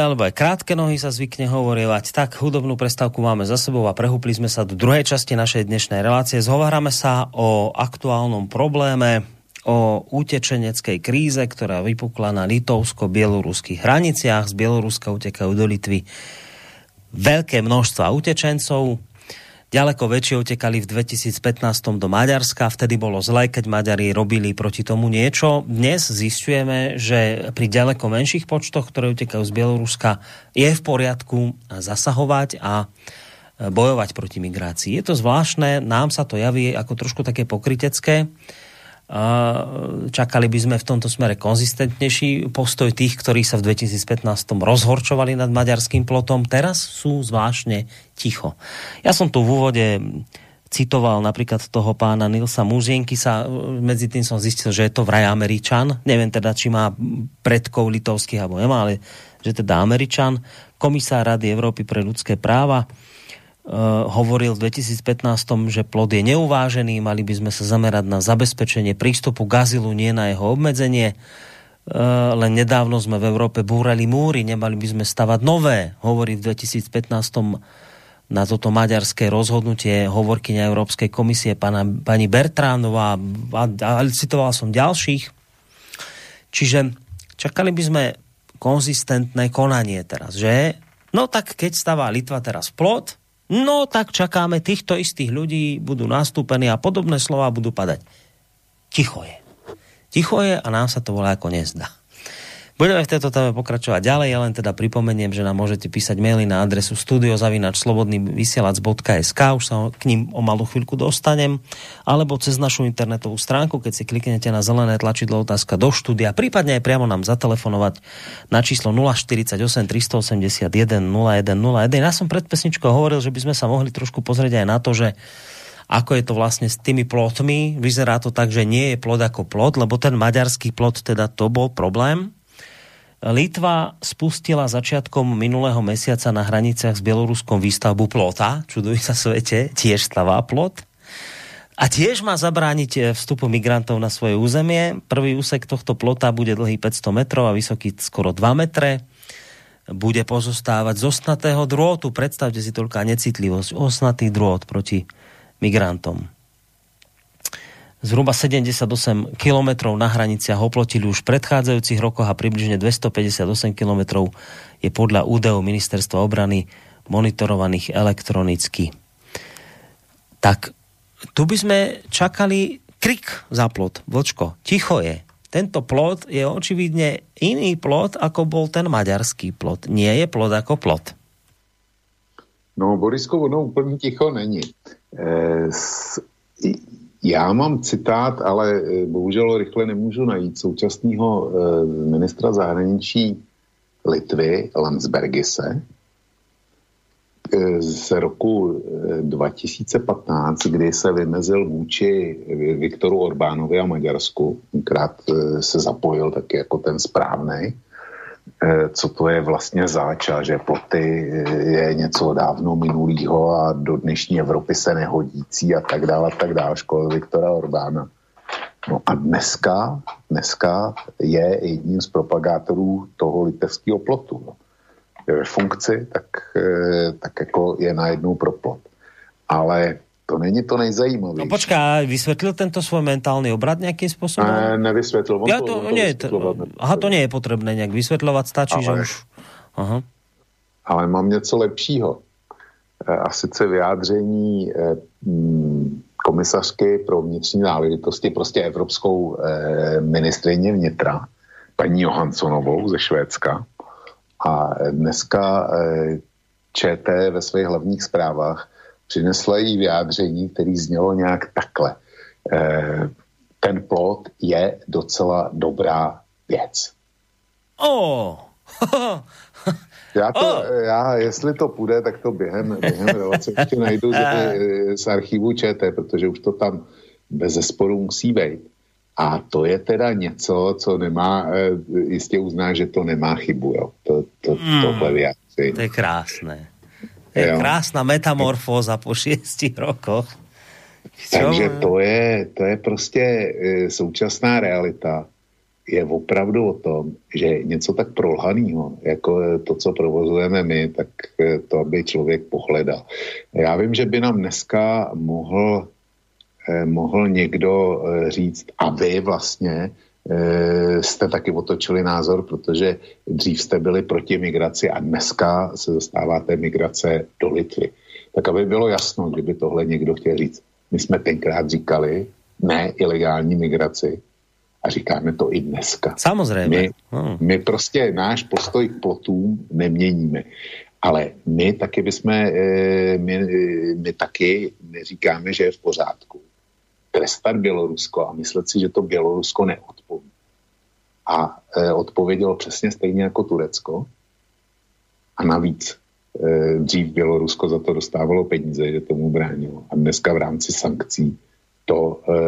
Alebo aj krátke nohy sa zvykne hovorievať. Tak hudobnú prestávku máme za sebou a prehúpli sme sa do druhej časti našej dnešnej relácie. Zhovárame sa o aktuálnom probléme, o utečeneckej kríze, ktorá vypukla na litovsko-bieloruských hraniciach. Z Bieloruska utekajú do Litvy veľké množstva utečencov, ďaleko väčšie utekali v 2015 do Maďarska, vtedy bolo zle, keď Maďari robili proti tomu niečo. Dnes zistujeme, že pri ďaleko menších počtoch, ktoré utekajú z Bieloruska, je v poriadku zasahovať a bojovať proti migrácii. Je to zvláštne, nám sa to javí ako trošku také pokrytecké. Čakali by sme v tomto smere konzistentnejší postoj tých, ktorí sa v 2015 rozhorčovali nad maďarským plotom. Teraz sú zvláštne ticho. Ja som tu v úvode citoval napríklad toho pána Nilsa Muzienky sa, medzi tým som zistil, že je to vraj Američan. Neviem teda, či má predkov litovských alebo nemá, ale že teda Američan. Komisár Rady Európy pre ľudské práva hovoril v 2015, že plod je neuvážený, mali by sme sa zamerať na zabezpečenie prístupu k nie na jeho obmedzenie. Uh, len nedávno sme v Európe búrali múry, nemali by sme stavať nové, hovorí v 2015 na toto maďarské rozhodnutie hovorkyňa Európskej komisie pana, pani Bertránová a, a citoval som ďalších. Čiže čakali by sme konzistentné konanie teraz, že? No tak keď stavá Litva teraz plot, No tak čakáme, týchto istých ľudí budú nastúpení a podobné slova budú padať. Ticho je. Ticho je a nám sa to volá ako nezdá. Budeme v tejto téme pokračovať ďalej, ja len teda pripomeniem, že nám môžete písať maily na adresu studiozavinačslobodnyvysielac.sk už sa k ním o malú chvíľku dostanem, alebo cez našu internetovú stránku, keď si kliknete na zelené tlačidlo otázka do štúdia, prípadne aj priamo nám zatelefonovať na číslo 048 381 0101. Ja som pred pesničkou hovoril, že by sme sa mohli trošku pozrieť aj na to, že ako je to vlastne s tými plotmi. Vyzerá to tak, že nie je plot ako plot, lebo ten maďarský plot teda to bol problém Litva spustila začiatkom minulého mesiaca na hraniciach s Bieloruskom výstavbu plota, čuduj sa svete, tiež stavá plot. A tiež má zabrániť eh, vstupu migrantov na svoje územie. Prvý úsek tohto plota bude dlhý 500 metrov a vysoký skoro 2 metre. Bude pozostávať z osnatého drôtu. Predstavte si toľká necitlivosť. Osnatý drôt proti migrantom zhruba 78 kilometrov na hraniciach oplotili už v predchádzajúcich rokoch a približne 258 kilometrov je podľa údajov ministerstva obrany monitorovaných elektronicky. Tak tu by sme čakali krik za plot. Vlčko, ticho je. Tento plot je očividne iný plot, ako bol ten maďarský plot. Nie je plot ako plot. No, Borisko, ono úplně ticho není. E, s, já mám citát, ale e, bohužel rychle nemůžu najít současného e, ministra zahraničí Litvy Landsbergise e, z roku 2015, kdy se vymezil vůči Viktoru Orbánovi a Maďarsku. Krát se zapojil taky jako ten správný co to je vlastně zač a že ploty eh, je něco dávno minulýho a do dnešní Evropy se nehodící a tak dále a tak dále, školy Viktora Orbána. No a dneska, dneska je jedním z propagátorů toho litevského plotu. No. Je ve funkci, tak, eh, tak jako je najednou pro plot. Ale to není to nejzajímavější. No počká, vysvětlil tento svůj mentální obrat nějakým způsobem? Ne, nevysvětlil. ja to, to, nie, to, aha, to nie je potrebné nějak vysvětlovat, stačí, ale, že už... Aha. Ale mám něco lepšího. E, a sice vyjádření e, mm, komisařky pro vnitřní záležitosti, prostě evropskou e, ministrině vnitra, paní Johanssonovou ze Švédska. A dneska ČT ve svých hlavních zprávách přinesla jí vyjádření, který znělo nějak takhle. E, ten plot je docela dobrá věc. Oh. já, to, oh. já, jestli to půjde, tak to během, během relace ještě najdu z archivu ČT, protože už to tam bez zesporu musí být. A to je teda něco, co nemá, e, jistě uzná, že to nemá chybu, jo. To, to, mm, tohle vyjádření. To je krásné. Je jo. krásna metamorfóza po šiestich rokoch. Čo? Takže to je, to je prostě e, současná realita. Je opravdu o tom, že něco tak prolhaného, jako to, co provozujeme my, tak e, to, aby člověk pohledal. Já vím, že by nám dneska mohl, mohl někdo říct, a vy vlastně e, jste taky otočili názor, protože dřív jste byli proti migraci a dneska se zastáváte migrace do Litvy. Tak aby bylo jasno, kdyby tohle někdo chtěl říct. My jsme tenkrát říkali ne ilegální migraci a říkáme to i dneska. Samozřejmě. My, hmm. my prostě náš postoj k plotům neměníme. Ale my taky bychom, eh, my, my taky neříkáme, že je v pořádku trestat Bělorusko a myslet si, že to Bělorusko neodpoví. A e, odpovědělo přesně stejně jako Turecko. A navíc e, dřív Bělorusko za to dostávalo peníze, že tomu bránilo. A dneska v rámci sankcí to e,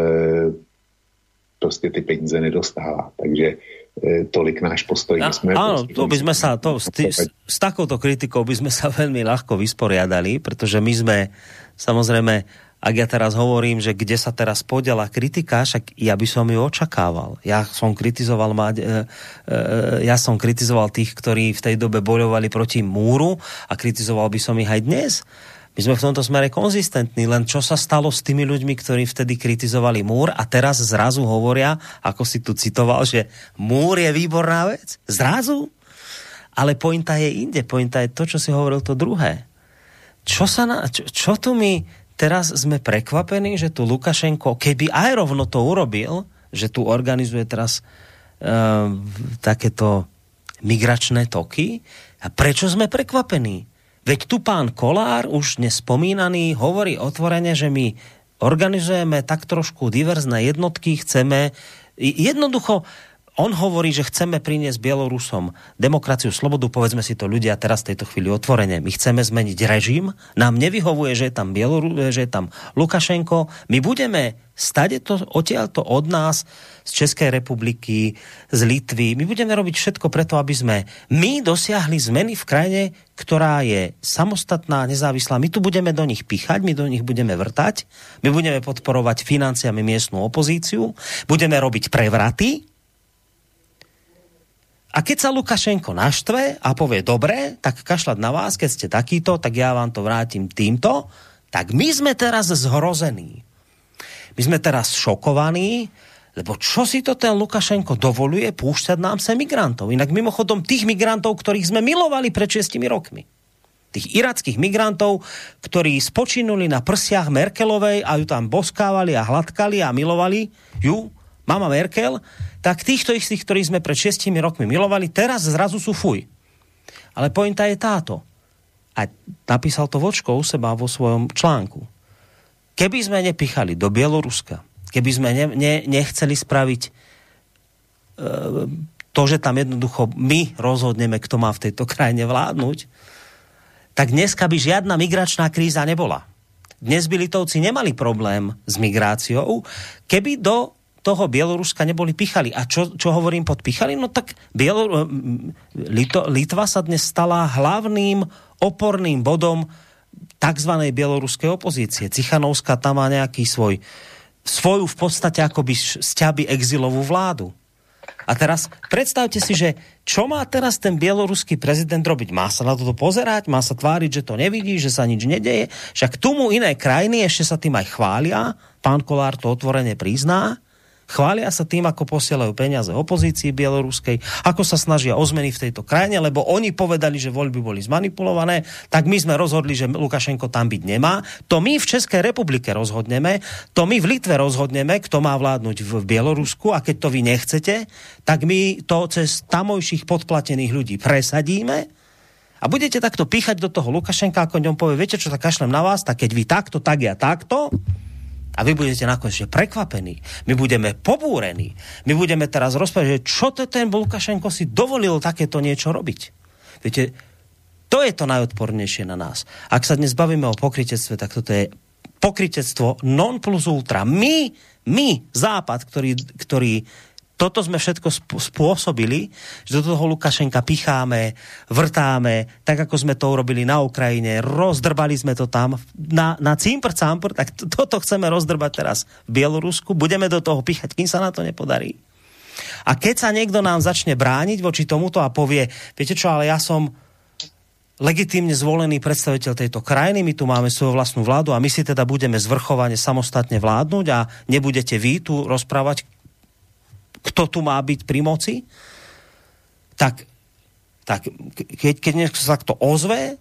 prostě ty peníze nedostává. Takže e, tolik náš postoj. A, jsme áno, to by sme sa, to, s, tý, s, s takouto kritikou by sme sa veľmi ľahko vysporiadali, pretože my sme samozrejme ak ja teraz hovorím, že kde sa teraz podela kritika, však ja by som ju očakával. Ja som kritizoval mať, e, e, ja som kritizoval tých, ktorí v tej dobe bojovali proti múru a kritizoval by som ich aj dnes. My sme v tomto smere konzistentní, len čo sa stalo s tými ľuďmi, ktorí vtedy kritizovali múr a teraz zrazu hovoria, ako si tu citoval, že múr je výborná vec. Zrazu? Ale pointa je inde. Pointa je to, čo si hovoril to druhé. Čo, sa na, čo, čo tu my teraz sme prekvapení, že tu Lukašenko, keby aj rovno to urobil, že tu organizuje teraz uh, takéto migračné toky. A prečo sme prekvapení? Veď tu pán Kolár, už nespomínaný, hovorí otvorene, že my organizujeme tak trošku diverzné jednotky, chceme jednoducho on hovorí, že chceme priniesť Bielorusom demokraciu, slobodu, povedzme si to ľudia teraz v tejto chvíli otvorene. My chceme zmeniť režim, nám nevyhovuje, že je tam, Bieloru, že je tam Lukašenko. My budeme stade to odtiaľto od nás z Českej republiky, z Litvy. My budeme robiť všetko preto, aby sme my dosiahli zmeny v krajine, ktorá je samostatná, nezávislá. My tu budeme do nich píchať, my do nich budeme vrtať, my budeme podporovať financiami miestnú opozíciu, budeme robiť prevraty, a keď sa Lukašenko naštve a povie, dobre, tak kašľať na vás, keď ste takýto, tak ja vám to vrátim týmto, tak my sme teraz zhrození. My sme teraz šokovaní, lebo čo si to ten Lukašenko dovoluje púšťať nám sa migrantov? Inak mimochodom tých migrantov, ktorých sme milovali pred 6 rokmi. Tých irackých migrantov, ktorí spočinuli na prsiach Merkelovej a ju tam boskávali a hladkali a milovali ju, mama Merkel, tak týchto istých, ktorí sme pred šestimi rokmi milovali, teraz zrazu sú fuj. Ale pointa je táto. A napísal to Vočko u seba vo svojom článku. Keby sme nepichali do Bieloruska, keby sme ne, ne, nechceli spraviť e, to, že tam jednoducho my rozhodneme, kto má v tejto krajine vládnuť, tak dneska by žiadna migračná kríza nebola. Dnes by Litovci nemali problém s migráciou, keby do toho Bieloruska neboli pichali. A čo, čo hovorím pod pichali? No tak Bielor- Lito, Litva sa dnes stala hlavným oporným bodom tzv. bieloruskej opozície. Cichanovská tam má nejaký svoj svoju v podstate akoby sťaby exilovú vládu. A teraz predstavte si, že čo má teraz ten bieloruský prezident robiť? Má sa na toto pozerať? Má sa tváriť, že to nevidí, že sa nič nedeje? Však tomu iné krajiny ešte sa tým aj chvália. Pán Kolár to otvorene prizná Chvália sa tým, ako posielajú peniaze opozícii bieloruskej, ako sa snažia o zmeny v tejto krajine, lebo oni povedali, že voľby boli zmanipulované, tak my sme rozhodli, že Lukašenko tam byť nemá. To my v Českej republike rozhodneme, to my v Litve rozhodneme, kto má vládnuť v Bielorusku a keď to vy nechcete, tak my to cez tamojších podplatených ľudí presadíme a budete takto píchať do toho Lukašenka, ako ňom povie, viete čo, tak kašlem na vás, tak keď vy takto, tak ja takto, a vy budete nakoniec prekvapení. My budeme pobúrení. My budeme teraz rozprávať, že čo to ten Lukašenko si dovolil takéto niečo robiť. Viete, to je to najodpornejšie na nás. Ak sa dnes bavíme o pokritectve, tak toto je pokritectvo non plus ultra. My, my, Západ, ktorý, ktorý toto sme všetko spôsobili, že do toho Lukašenka picháme, vrtáme, tak ako sme to urobili na Ukrajine, rozdrbali sme to tam na, na cimpr campr, tak toto chceme rozdrbať teraz v Bielorusku, budeme do toho píchať, kým sa na to nepodarí. A keď sa niekto nám začne brániť voči tomuto a povie, viete čo, ale ja som legitímne zvolený predstaviteľ tejto krajiny, my tu máme svoju vlastnú vládu a my si teda budeme zvrchovane samostatne vládnuť a nebudete vy tu rozprávať kto tu má byť pri moci, tak, tak keď, keď niekto sa takto ozve,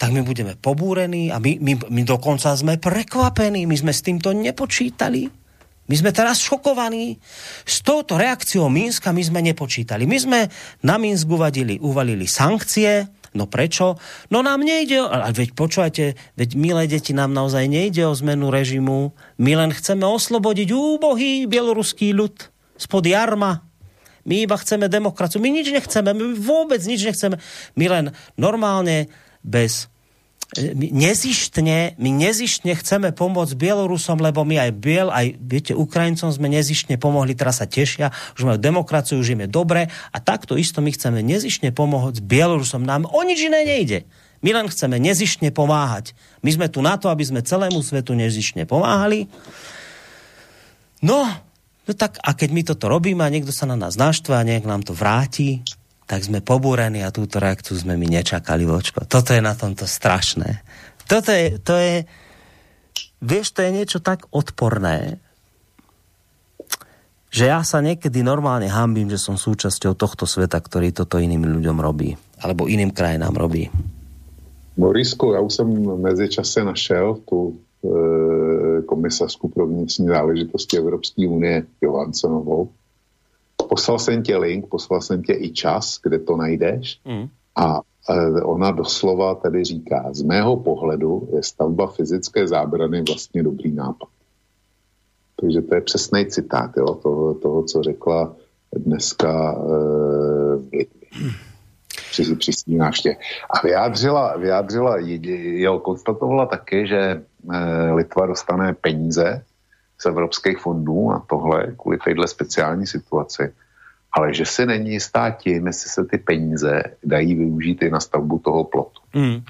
tak my budeme pobúrení a my, my, my dokonca sme prekvapení, my sme s týmto nepočítali. My sme teraz šokovaní. S touto reakciou Minska my sme nepočítali. My sme na Minsk uvadili, uvalili sankcie, No prečo? No nám nejde, ale veď počúvajte, veď milé deti, nám naozaj nejde o zmenu režimu. My len chceme oslobodiť úbohý bieloruský ľud spod jarma. My iba chceme demokraciu. My nič nechceme, my vôbec nič nechceme. My len normálne bez my nezištne, my nezištne chceme pomôcť Bielorusom, lebo my aj Biel, aj viete, Ukrajincom sme nezištne pomohli, teraz sa tešia, že majú demokraciu, už im je dobre a takto isto my chceme nezištne pomôcť Bielorusom. Nám o nič iné nejde. My len chceme nezištne pomáhať. My sme tu na to, aby sme celému svetu nezištne pomáhali. No, no tak a keď my toto robíme a niekto sa na nás naštve a nejak nám to vráti, tak sme pobúrení a túto reakciu sme my nečakali, vočko. Toto je na tomto strašné. Toto je, to je, vieš, to je niečo tak odporné, že ja sa niekedy normálne hambím, že som súčasťou tohto sveta, ktorý toto iným ľuďom robí. Alebo iným krajinám robí. Borisku, já už jsem v mezičase našel e, komisařku pro vnitřní záležitosti Evropské unie Johanssonovou poslal jsem tě link, poslal jsem tě i čas, kde to najdeš mm. a e, ona doslova tedy říká, z mého pohledu je stavba fyzické zábrany vlastně dobrý nápad. Takže to je přesný citát jo, toho, toho, co řekla dneska e. Při, při svým. A vyjádřila, vyjádřila jo, konstatovala taky, že Litva dostane peníze z evropských fondů na tohle, kvůli téhle speciální situaci ale že si není jistá tím, jestli se ty peníze dají využít i na stavbu toho plotu. Mm.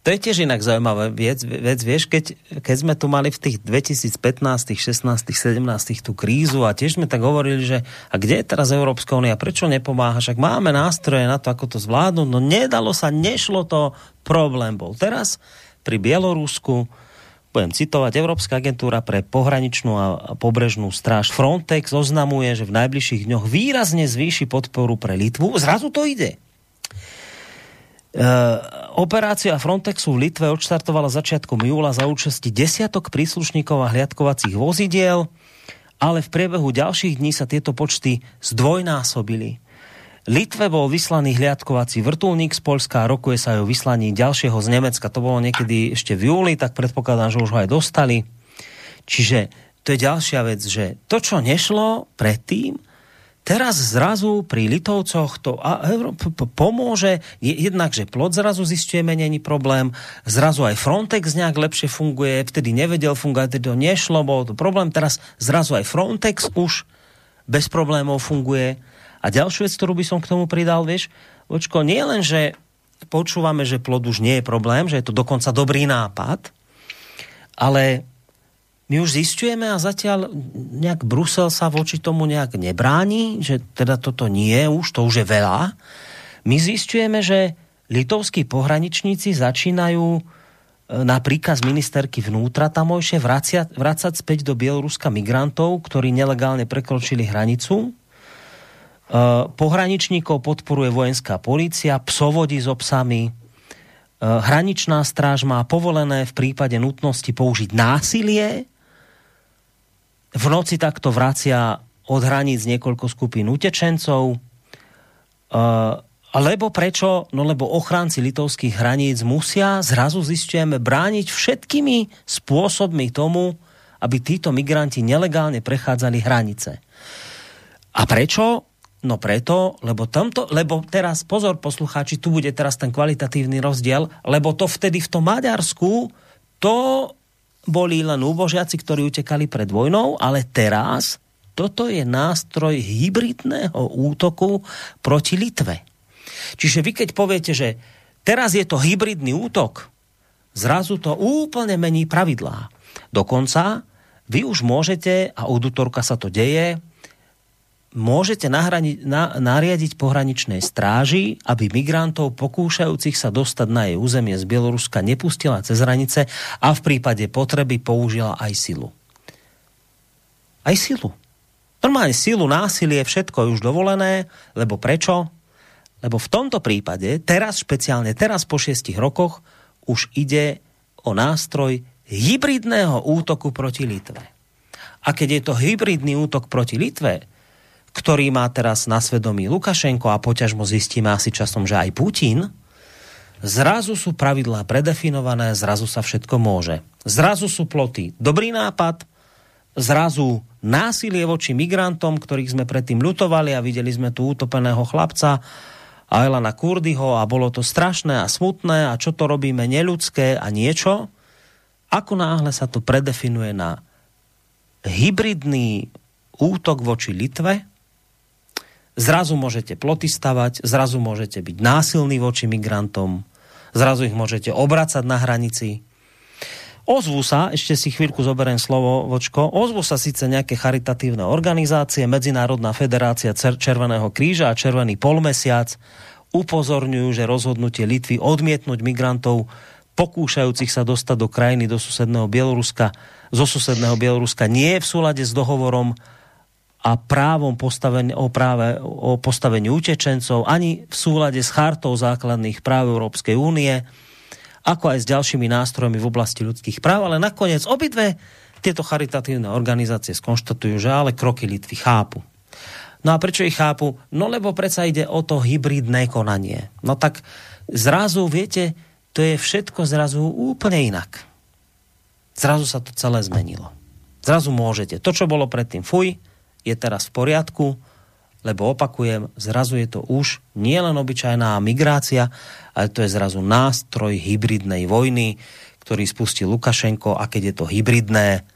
To je tiež inak zaujímavé vec, vec vieš, keď, keď sme tu mali v tých 2015, 16, 17 tú krízu a tiež sme tak hovorili, že a kde je teraz Európska únia, prečo nepomáha, však máme nástroje na to, ako to zvládnuť, no nedalo sa, nešlo to, problém bol. Teraz pri Bielorusku budem citovať, Európska agentúra pre pohraničnú a pobrežnú stráž Frontex oznamuje, že v najbližších dňoch výrazne zvýši podporu pre Litvu. Zrazu to ide. E, operácia Frontexu v Litve odštartovala začiatkom júla za účasti desiatok príslušníkov a hliadkovacích vozidiel, ale v priebehu ďalších dní sa tieto počty zdvojnásobili. Litve bol vyslaný hliadkovací vrtulník z Polska a rokuje sa aj o vyslaní ďalšieho z Nemecka. To bolo niekedy ešte v júli, tak predpokladám, že už ho aj dostali. Čiže to je ďalšia vec, že to, čo nešlo predtým, teraz zrazu pri Litovcoch to a, pomôže, jednak, že plot zrazu zistujeme, není problém, zrazu aj Frontex nejak lepšie funguje, vtedy nevedel fungovať, vtedy to nešlo, bol to problém, teraz zrazu aj Frontex už bez problémov funguje a ďalšiu vec, ktorú by som k tomu pridal, vieš, očko, nie len, že počúvame, že plod už nie je problém, že je to dokonca dobrý nápad, ale my už zistujeme a zatiaľ nejak Brusel sa voči tomu nejak nebráni, že teda toto nie, už to už je veľa. My zistujeme, že litovskí pohraničníci začínajú e, na príkaz ministerky vnútra tamojšie vrácať späť do Bieloruska migrantov, ktorí nelegálne prekročili hranicu pohraničníkov podporuje vojenská polícia, psovodi s obsami, eh, hraničná stráž má povolené v prípade nutnosti použiť násilie. V noci takto vracia od hraníc niekoľko skupín utečencov. Eh, lebo prečo? No lebo ochránci litovských hraníc musia, zrazu zistujeme, brániť všetkými spôsobmi tomu, aby títo migranti nelegálne prechádzali hranice. A prečo? No preto, lebo, tamto, lebo teraz, pozor poslucháči, tu bude teraz ten kvalitatívny rozdiel, lebo to vtedy v tom Maďarsku, to boli len úbožiaci, ktorí utekali pred vojnou, ale teraz toto je nástroj hybridného útoku proti Litve. Čiže vy keď poviete, že teraz je to hybridný útok, zrazu to úplne mení pravidlá. Dokonca vy už môžete, a od útorka sa to deje, môžete nahrani, na, nariadiť pohraničnej stráži, aby migrantov pokúšajúcich sa dostať na jej územie z Bieloruska nepustila cez hranice a v prípade potreby použila aj silu. Aj silu. Normálne silu, násilie, všetko je už dovolené, lebo prečo? Lebo v tomto prípade, teraz špeciálne, teraz po šiestich rokoch, už ide o nástroj hybridného útoku proti Litve. A keď je to hybridný útok proti Litve, ktorý má teraz na svedomí Lukašenko a poťažmo zistíme asi časom, že aj Putin, zrazu sú pravidlá predefinované, zrazu sa všetko môže. Zrazu sú ploty. Dobrý nápad, zrazu násilie voči migrantom, ktorých sme predtým ľutovali a videli sme tu utopeného chlapca Ailana Kurdyho a bolo to strašné a smutné a čo to robíme neľudské a niečo. Ako náhle sa to predefinuje na hybridný útok voči Litve, zrazu môžete ploty stavať, zrazu môžete byť násilní voči migrantom, zrazu ich môžete obracať na hranici, Ozvu sa, ešte si chvíľku zoberiem slovo, Vočko, ozvu sa síce nejaké charitatívne organizácie, Medzinárodná federácia Červeného kríža a Červený polmesiac upozorňujú, že rozhodnutie Litvy odmietnúť migrantov pokúšajúcich sa dostať do krajiny, do susedného Bieloruska, zo susedného Bieloruska nie je v súlade s dohovorom a právom postavenia, o, práve, o postavení utečencov, ani v súlade s chartou základných práv Európskej únie ako aj s ďalšími nástrojmi v oblasti ľudských práv, ale nakoniec obidve tieto charitatívne organizácie skonštatujú, že ale kroky Litvy chápu. No a prečo ich chápu? No lebo predsa ide o to hybridné konanie. No tak zrazu, viete, to je všetko zrazu úplne inak. Zrazu sa to celé zmenilo. Zrazu môžete. To, čo bolo predtým fuj, je teraz v poriadku, lebo opakujem, zrazu je to už nielen obyčajná migrácia, ale to je zrazu nástroj hybridnej vojny, ktorý spustí Lukašenko a keď je to hybridné,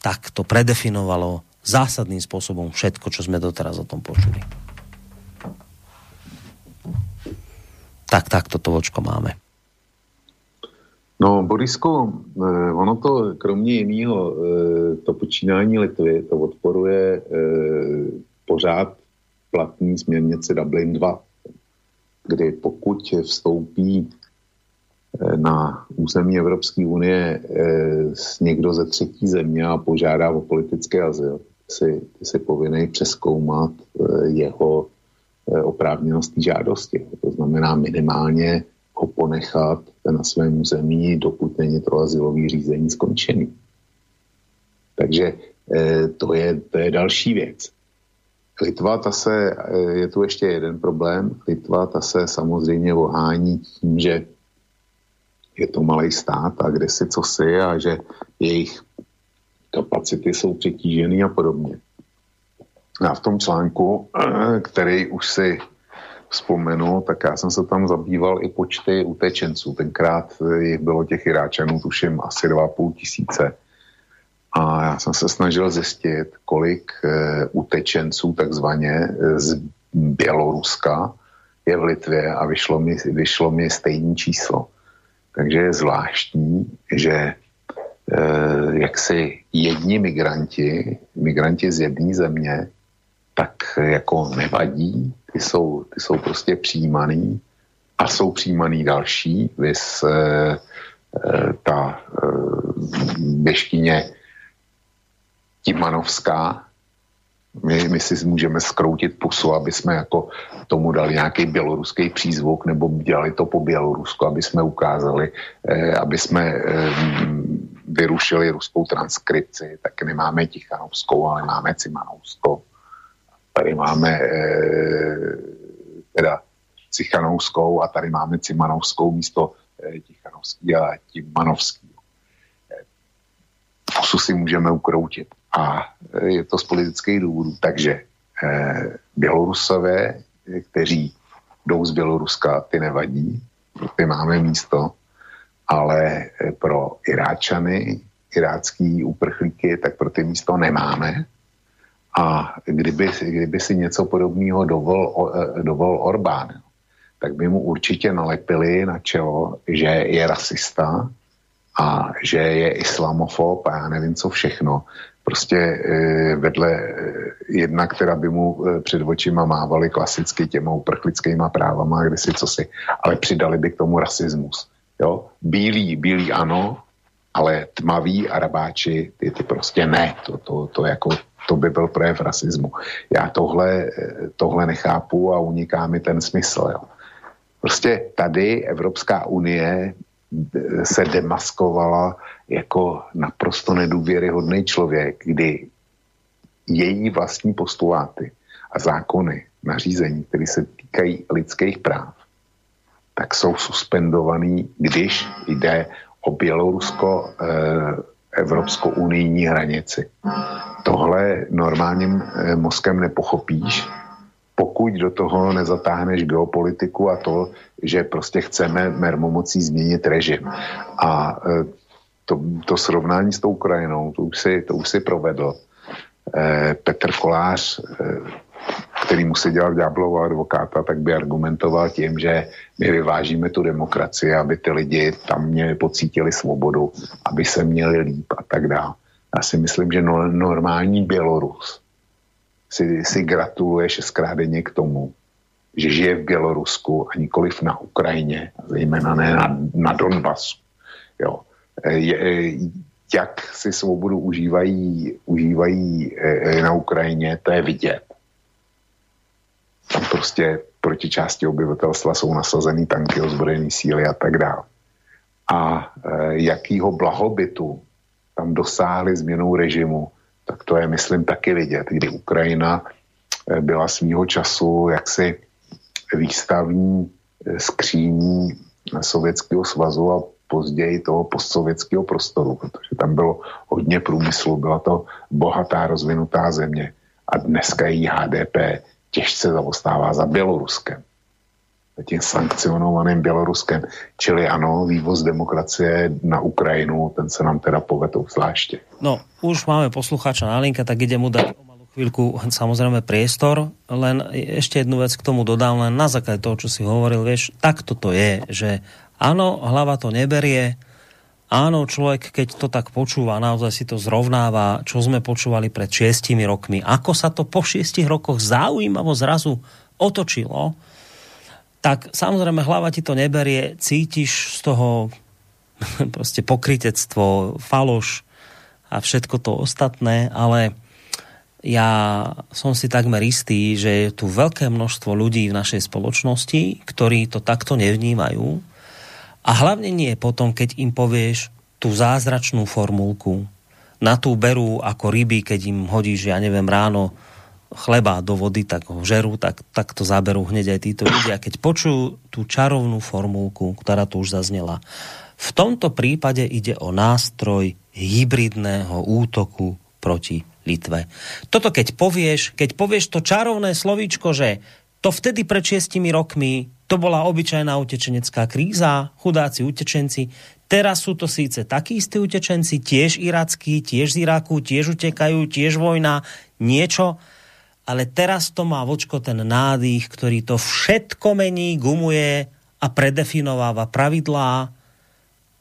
tak to predefinovalo zásadným spôsobom všetko, čo sme doteraz o tom počuli. Tak, tak, toto vočko máme. No, Borisko, eh, ono to kromě jiného, eh, to počínání Litvy, to odporuje eh, pořád platní směrnici Dublin 2, kdy pokud vstoupí na území Evropské unie někdo ze třetí země a požádá o politický azyl, si, si povinný přeskoumat eh, jeho oprávněnost žádosti. To znamená minimálně ho ponechat na svém území, dokud není to azylový řízení skončený. Takže to je, to je další věc. Litva, ta se, je tu ještě jeden problém. Litva, ta se samozřejmě ohání tím, že je to malý stát a kde si co si a že jejich kapacity jsou přetížený a podobně. A v tom článku, který už si vzpomenu, tak já jsem se tam zabýval i počty utečenců. Tenkrát jich bylo těch Iráčanů, tuším, asi 2,5 tisíce. A já jsem se snažil zjistit, kolik e, utečenců takzvaně eh, z Běloruska je v Litvě a vyšlo mi, vyšlo mi stejné číslo. Takže je zvláštní, že e, jaksi jedni migranti, migranti z jedné země, tak jako nevadí, ty jsou, ty jsou prostě přijímaný a jsou přijímaný další, vys e, e, ta e, běžkyně Timanovská, my, my si můžeme skroutit pusu, aby jsme jako tomu dali nějaký běloruský přízvuk nebo dělali to po Bělorusku, aby jsme ukázali, eh, aby jsme eh, vyrušili ruskou transkripci, tak nemáme Tichanovskou, ale máme Cimanovskou. Tady máme eh, teda Cichanovskou a tady máme Cimanovskou místo eh, Tichanovský a Timanovský. Eh, pusu si můžeme ukroutit. A je to z politických důvodů. Takže eh, Bělorusové, kteří jdou z Běloruska, ty nevadí, ty máme místo, ale pro Iráčany, irácký uprchlíky, tak pro ty místo nemáme. A kdyby, kdyby si něco podobného dovol, eh, dovol Orbán, tak by mu určitě nalepili na čelo, že je rasista a že je islamofob a já nevím co všechno prostě eh, vedle eh, jedna, která by mu před očima mávali klasicky těma uprchlickýma právama, kde si co si, ale přidali by k tomu rasismus. Jo? Bílý, bílý ano, ale tmaví arabáči, ty, ty prostě ne, to, to, to jako to by byl projev rasismu. Já tohle, tohle nechápu a uniká mi ten smysl. Jo. Prostě tady Evropská unie se demaskovala jako naprosto nedůvěryhodný člověk, kdy její vlastní postuláty a zákony, nařízení, které se týkají lidských práv, tak jsou suspendovaný, když jde o Bělorusko eh, Evropskou unijní hranici. Tohle normálním eh, mozkem nepochopíš, pokud do toho nezatáhneš geopolitiku a to, že prostě chceme mermomocí změnit režim. A eh, to, to srovnání s tou Ukrajinou, to už si, to už si provedl. Eh, Petr Kolář který musí dělat ďáblova advokáta, tak by argumentoval tím, že my vyvážíme tu demokracii, aby ty lidi tam měli, pocítili svobodu, aby se měli líp a tak dále. Já si myslím, že no, normální Bělorus si, si gratuluje šestkrát denně k tomu, že žije v Bělorusku a nikoliv na Ukrajině, zejména ne na, na Donbasu. Jo. Je, jak si svobodu užívají, užívají e, na Ukrajině, to je vidět prostě proti části obyvatelstva jsou nasazený tanky, ozbrojené síly a tak dále. A e, jakýho blahobytu tam dosáhli změnou režimu, tak to je, myslím, taky vidět, kdy Ukrajina e, byla svýho času jaksi výstavní e, skříní Sovětského svazu a později toho postsovětského prostoru, protože tam bylo hodně průmyslu, byla to bohatá rozvinutá země a dneska její HDP těžce zaostává za Běloruskem. Tím sankcionovaným Běloruskem. Čili ano, vývoz demokracie na Ukrajinu, ten se nám teda povedou zvláště. No, už máme poslucháča na linka, tak ide mu dať o malú chvíľku samozrejme priestor, len ešte jednu vec k tomu dodám, len na základe toho, čo si hovoril, vieš, takto to je, že áno, hlava to neberie, Áno, človek, keď to tak počúva, naozaj si to zrovnáva, čo sme počúvali pred šiestimi rokmi. Ako sa to po šiestich rokoch zaujímavo zrazu otočilo, tak samozrejme hlava ti to neberie, cítiš z toho proste pokrytectvo, faloš a všetko to ostatné, ale ja som si takmer istý, že je tu veľké množstvo ľudí v našej spoločnosti, ktorí to takto nevnímajú a hlavne nie potom, keď im povieš tú zázračnú formulku. Na tú berú ako ryby, keď im hodíš, ja neviem, ráno chleba do vody, tak ho žerú, tak, tak to zaberú hneď aj títo ľudia. Keď počujú tú čarovnú formulku, ktorá tu už zaznela, v tomto prípade ide o nástroj hybridného útoku proti Litve. Toto keď povieš, keď povieš to čarovné slovíčko, že to vtedy pred šiestimi rokmi to bola obyčajná utečenecká kríza, chudáci utečenci. Teraz sú to síce takí istí utečenci, tiež irackí, tiež z Iraku, tiež utekajú, tiež vojna, niečo. Ale teraz to má vočko ten nádych, ktorý to všetko mení, gumuje a predefinováva pravidlá,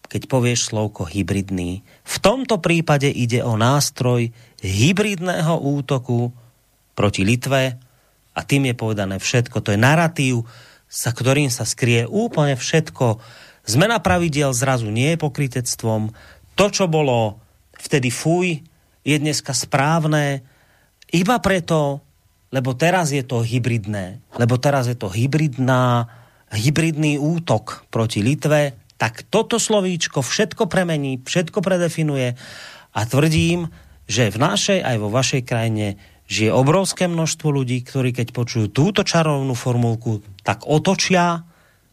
keď povieš slovko hybridný. V tomto prípade ide o nástroj hybridného útoku proti Litve a tým je povedané všetko. To je narratív, sa ktorým sa skrie úplne všetko. Zmena pravidiel zrazu nie je pokrytectvom. To, čo bolo vtedy fuj, je dneska správne iba preto, lebo teraz je to hybridné. Lebo teraz je to hybridná, hybridný útok proti Litve, tak toto slovíčko všetko premení, všetko predefinuje a tvrdím, že v našej aj vo vašej krajine žije obrovské množstvo ľudí, ktorí keď počujú túto čarovnú formulku, tak otočia,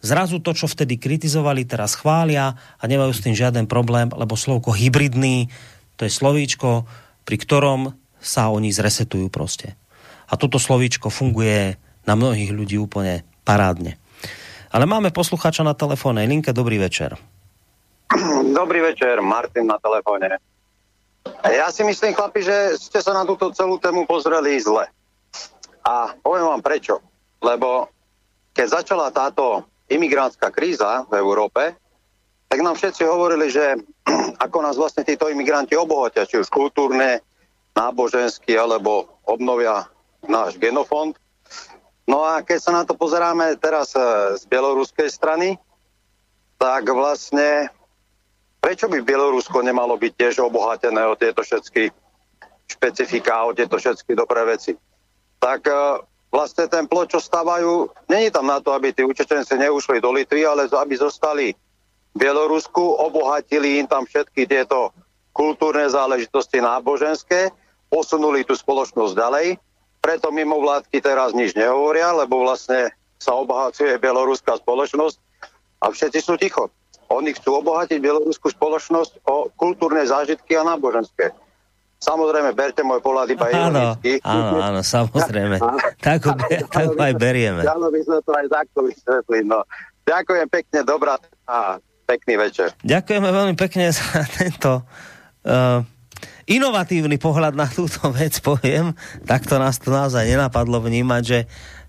zrazu to, čo vtedy kritizovali, teraz chvália a nemajú s tým žiaden problém, lebo slovko hybridný, to je slovíčko, pri ktorom sa oni zresetujú proste. A toto slovíčko funguje na mnohých ľudí úplne parádne. Ale máme poslucháča na telefónnej linke. Dobrý večer. Dobrý večer, Martin na telefóne. Ja si myslím, chlapi, že ste sa na túto celú tému pozreli zle. A poviem vám prečo. Lebo keď začala táto imigrantská kríza v Európe, tak nám všetci hovorili, že ako nás vlastne títo imigranti obohatia, či už kultúrne, náboženský, alebo obnovia náš genofond. No a keď sa na to pozeráme teraz eh, z bieloruskej strany, tak vlastne prečo by Bielorusko nemalo byť tiež obohatené o tieto všetky špecifika, o tieto všetky dobré veci. Tak uh, vlastne ten plot, čo stávajú, není tam na to, aby tí učečenci neušli do Litvy, ale aby zostali v Bielorusku, obohatili im tam všetky tieto kultúrne záležitosti náboženské, posunuli tú spoločnosť ďalej, preto mimo vládky teraz nič nehovoria, lebo vlastne sa obohacuje bieloruská spoločnosť a všetci sú ticho. Oni chcú obohatiť bieloruskú spoločnosť o kultúrne zážitky a náboženské. Samozrejme, berte môj pohľad iba ironicky. Áno, áno, samozrejme. tak, ho, tak ho aj berieme. Áno, by sme to aj takto vysvetli. No. Ďakujem pekne, dobrá a pekný večer. Ďakujeme veľmi pekne za tento uh, inovatívny pohľad na túto vec, poviem. Takto nás to naozaj nenapadlo vnímať, že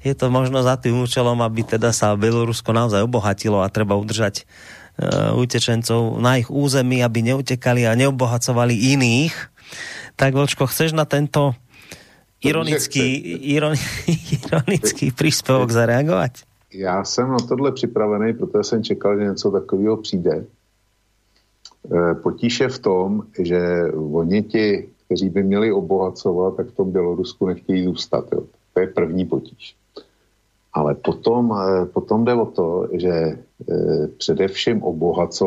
je to možno za tým účelom, aby teda sa Belorusko naozaj obohatilo a treba udržať utečencov na ich území, aby neutekali a neobohacovali iných. Tak, Vočko, chceš na tento ironický, ironi, ironický príspevok zareagovať? Já jsem na tohle připravený, protože jsem čekal, že něco takového přijde. Eh, potíž je v tom, že oni ti, kteří by měli obohacovat, tak v tom Bělorusku nechtějí zůstat. Jo. To je první potíž. Ale potom, eh, potom jde o to, že eh, především obohaco,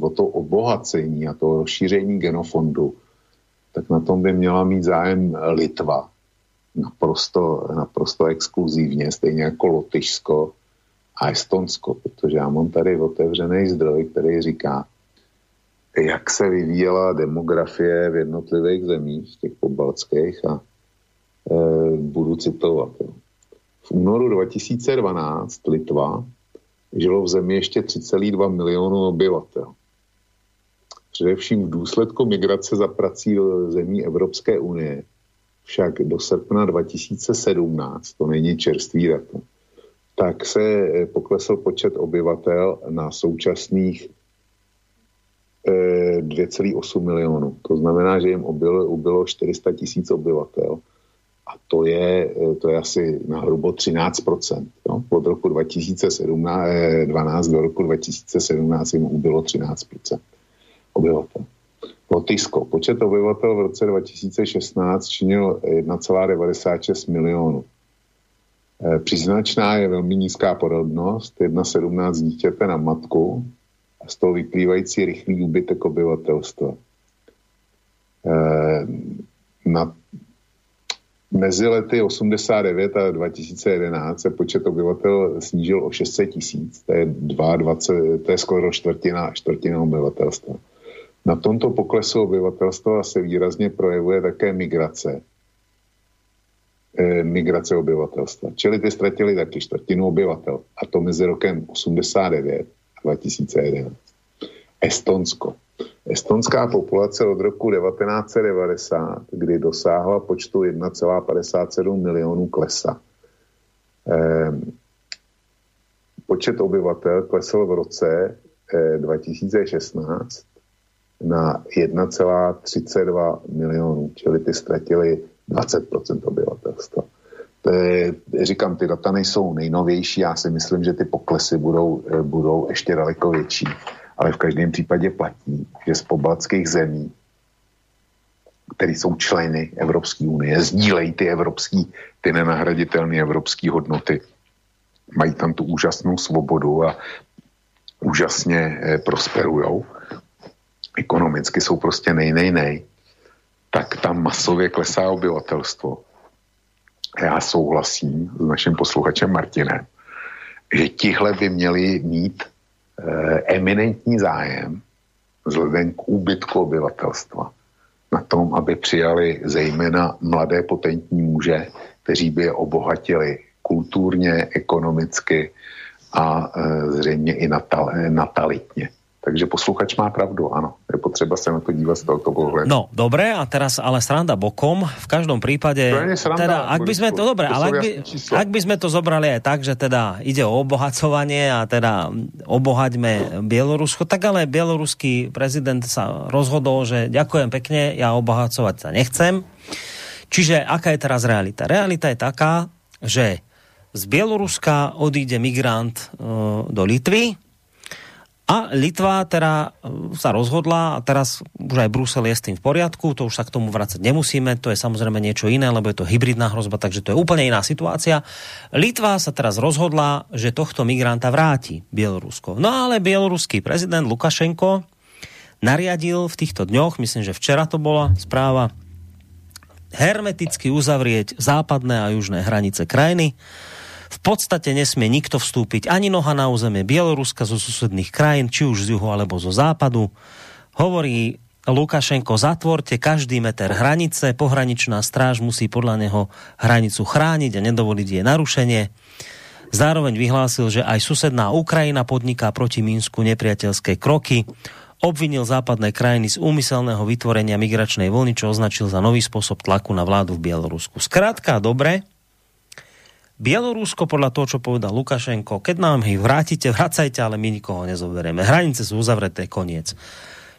o to obohacení a to rozšíření genofondu, tak na tom by měla mít zájem Litva. Naprosto, naprosto exkluzívně, stejně jako Lotyšsko a Estonsko, protože já mám tady otevřený zdroj, který říká, jak se vyvíjela demografie v jednotlivých zemích, těch pobaltských a e, budu citovat. Jo. V únoru 2012 Litva žilo v zemi ještě 3,2 milionu obyvatel. Především v důsledku migrace za prací do zemí Evropské unie však do srpna 2017, to není čerstvý datum, tak se poklesl počet obyvatel na současných 2,8 milionů. To znamená, že jim ubylo, ubylo 400 tisíc obyvatel. A to je, to je asi na hrubo 13%. No? Od roku 2012 do roku 2017 jim ubylo 13% obyvatel. Lotyšsko. Počet obyvatel v roce 2016 činil 1,96 milionů. E, příznačná je velmi nízká porodnost, 1,17 dítěte na matku, a z toho vyplývající rychlý úbytek obyvatelstva. E, na, mezi lety 89 a 2011 se počet obyvatel snížil o 600 tisíc, to je 22, to je skoro čtvrtina, čtvrtina obyvatelstva. Na tomto poklesu obyvatelstva se výrazně projevuje také migrace. E, migrace obyvatelstva. Čili ty ztratili taky čtvrtinu obyvatel. A to mezi rokem 89 2011. Estonsko. Estonská populace od roku 1990, kdy dosáhla počtu 1,57 milionů klesa. Ehm, počet obyvatel klesl v roce eh, 2016 na 1,32 milionů, čili ty ztratili 20% obyvatelstva. To je, říkám, ty data nejsou nejnovější, já si myslím, že ty poklesy budou, eh, budou ještě daleko větší. Ale v každém případě platí, že z pobaltských zemí, které jsou členy Evropské unie, sdílejí ty evropský, ty nenahraditelné evropské hodnoty, mají tam tu úžasnou svobodu a úžasně eh, prosperujou. Ekonomicky jsou prostě nej, nej, nej. Tak tam masově klesá obyvatelstvo já souhlasím s naším posluchačem Martinem, že tihle by měli mít eminentní zájem vzhledem k úbytku obyvatelstva na tom, aby přijali zejména mladé potentní muže, kteří by je obohatili kulturně, ekonomicky a e, zřejmě i natal, natalitně. Takže posluchač má pravdu, áno. Je potřeba sa na to dívať z tohoto pohľadu. No, dobre, a teraz ale sranda bokom. V každom prípade... Sranda, teda, ak by sme to, dobre, to ale ak by, ak by sme to zobrali aj tak, že teda ide o obohacovanie a teda obohaťme Bielorusko, tak ale bieloruský prezident sa rozhodol, že ďakujem pekne, ja obohacovať sa nechcem. Čiže aká je teraz realita? Realita je taká, že z Bieloruska odíde migrant uh, do Litvy, A Litva teda e, sa rozhodla a teraz už aj Brusel je s tým v poriadku, to už sa k tomu vrácať nemusíme, to je samozrejme niečo iné, lebo je to hybridná hrozba, takže to je úplne iná situácia. Litva sa teraz rozhodla, že tohto migranta vráti Bielorusko. No ale bieloruský prezident Lukašenko nariadil v týchto dňoch, myslím, že včera to bola správa, hermeticky uzavrieť západné a južné hranice krajiny v podstate nesmie nikto vstúpiť ani noha na územie Bieloruska zo susedných krajín, či už z juhu alebo zo západu. Hovorí Lukašenko, zatvorte každý meter hranice, pohraničná stráž musí podľa neho hranicu chrániť a nedovoliť jej narušenie. Zároveň vyhlásil, že aj susedná Ukrajina podniká proti Mínsku nepriateľské kroky. Obvinil západné krajiny z úmyselného vytvorenia migračnej vlny, čo označil za nový spôsob tlaku na vládu v Bielorusku. Skrátka, dobre, Bielorusko podľa toho, čo povedal Lukašenko, keď nám ich vrátite, vracajte, ale my nikoho nezoberieme. Hranice sú uzavreté, koniec.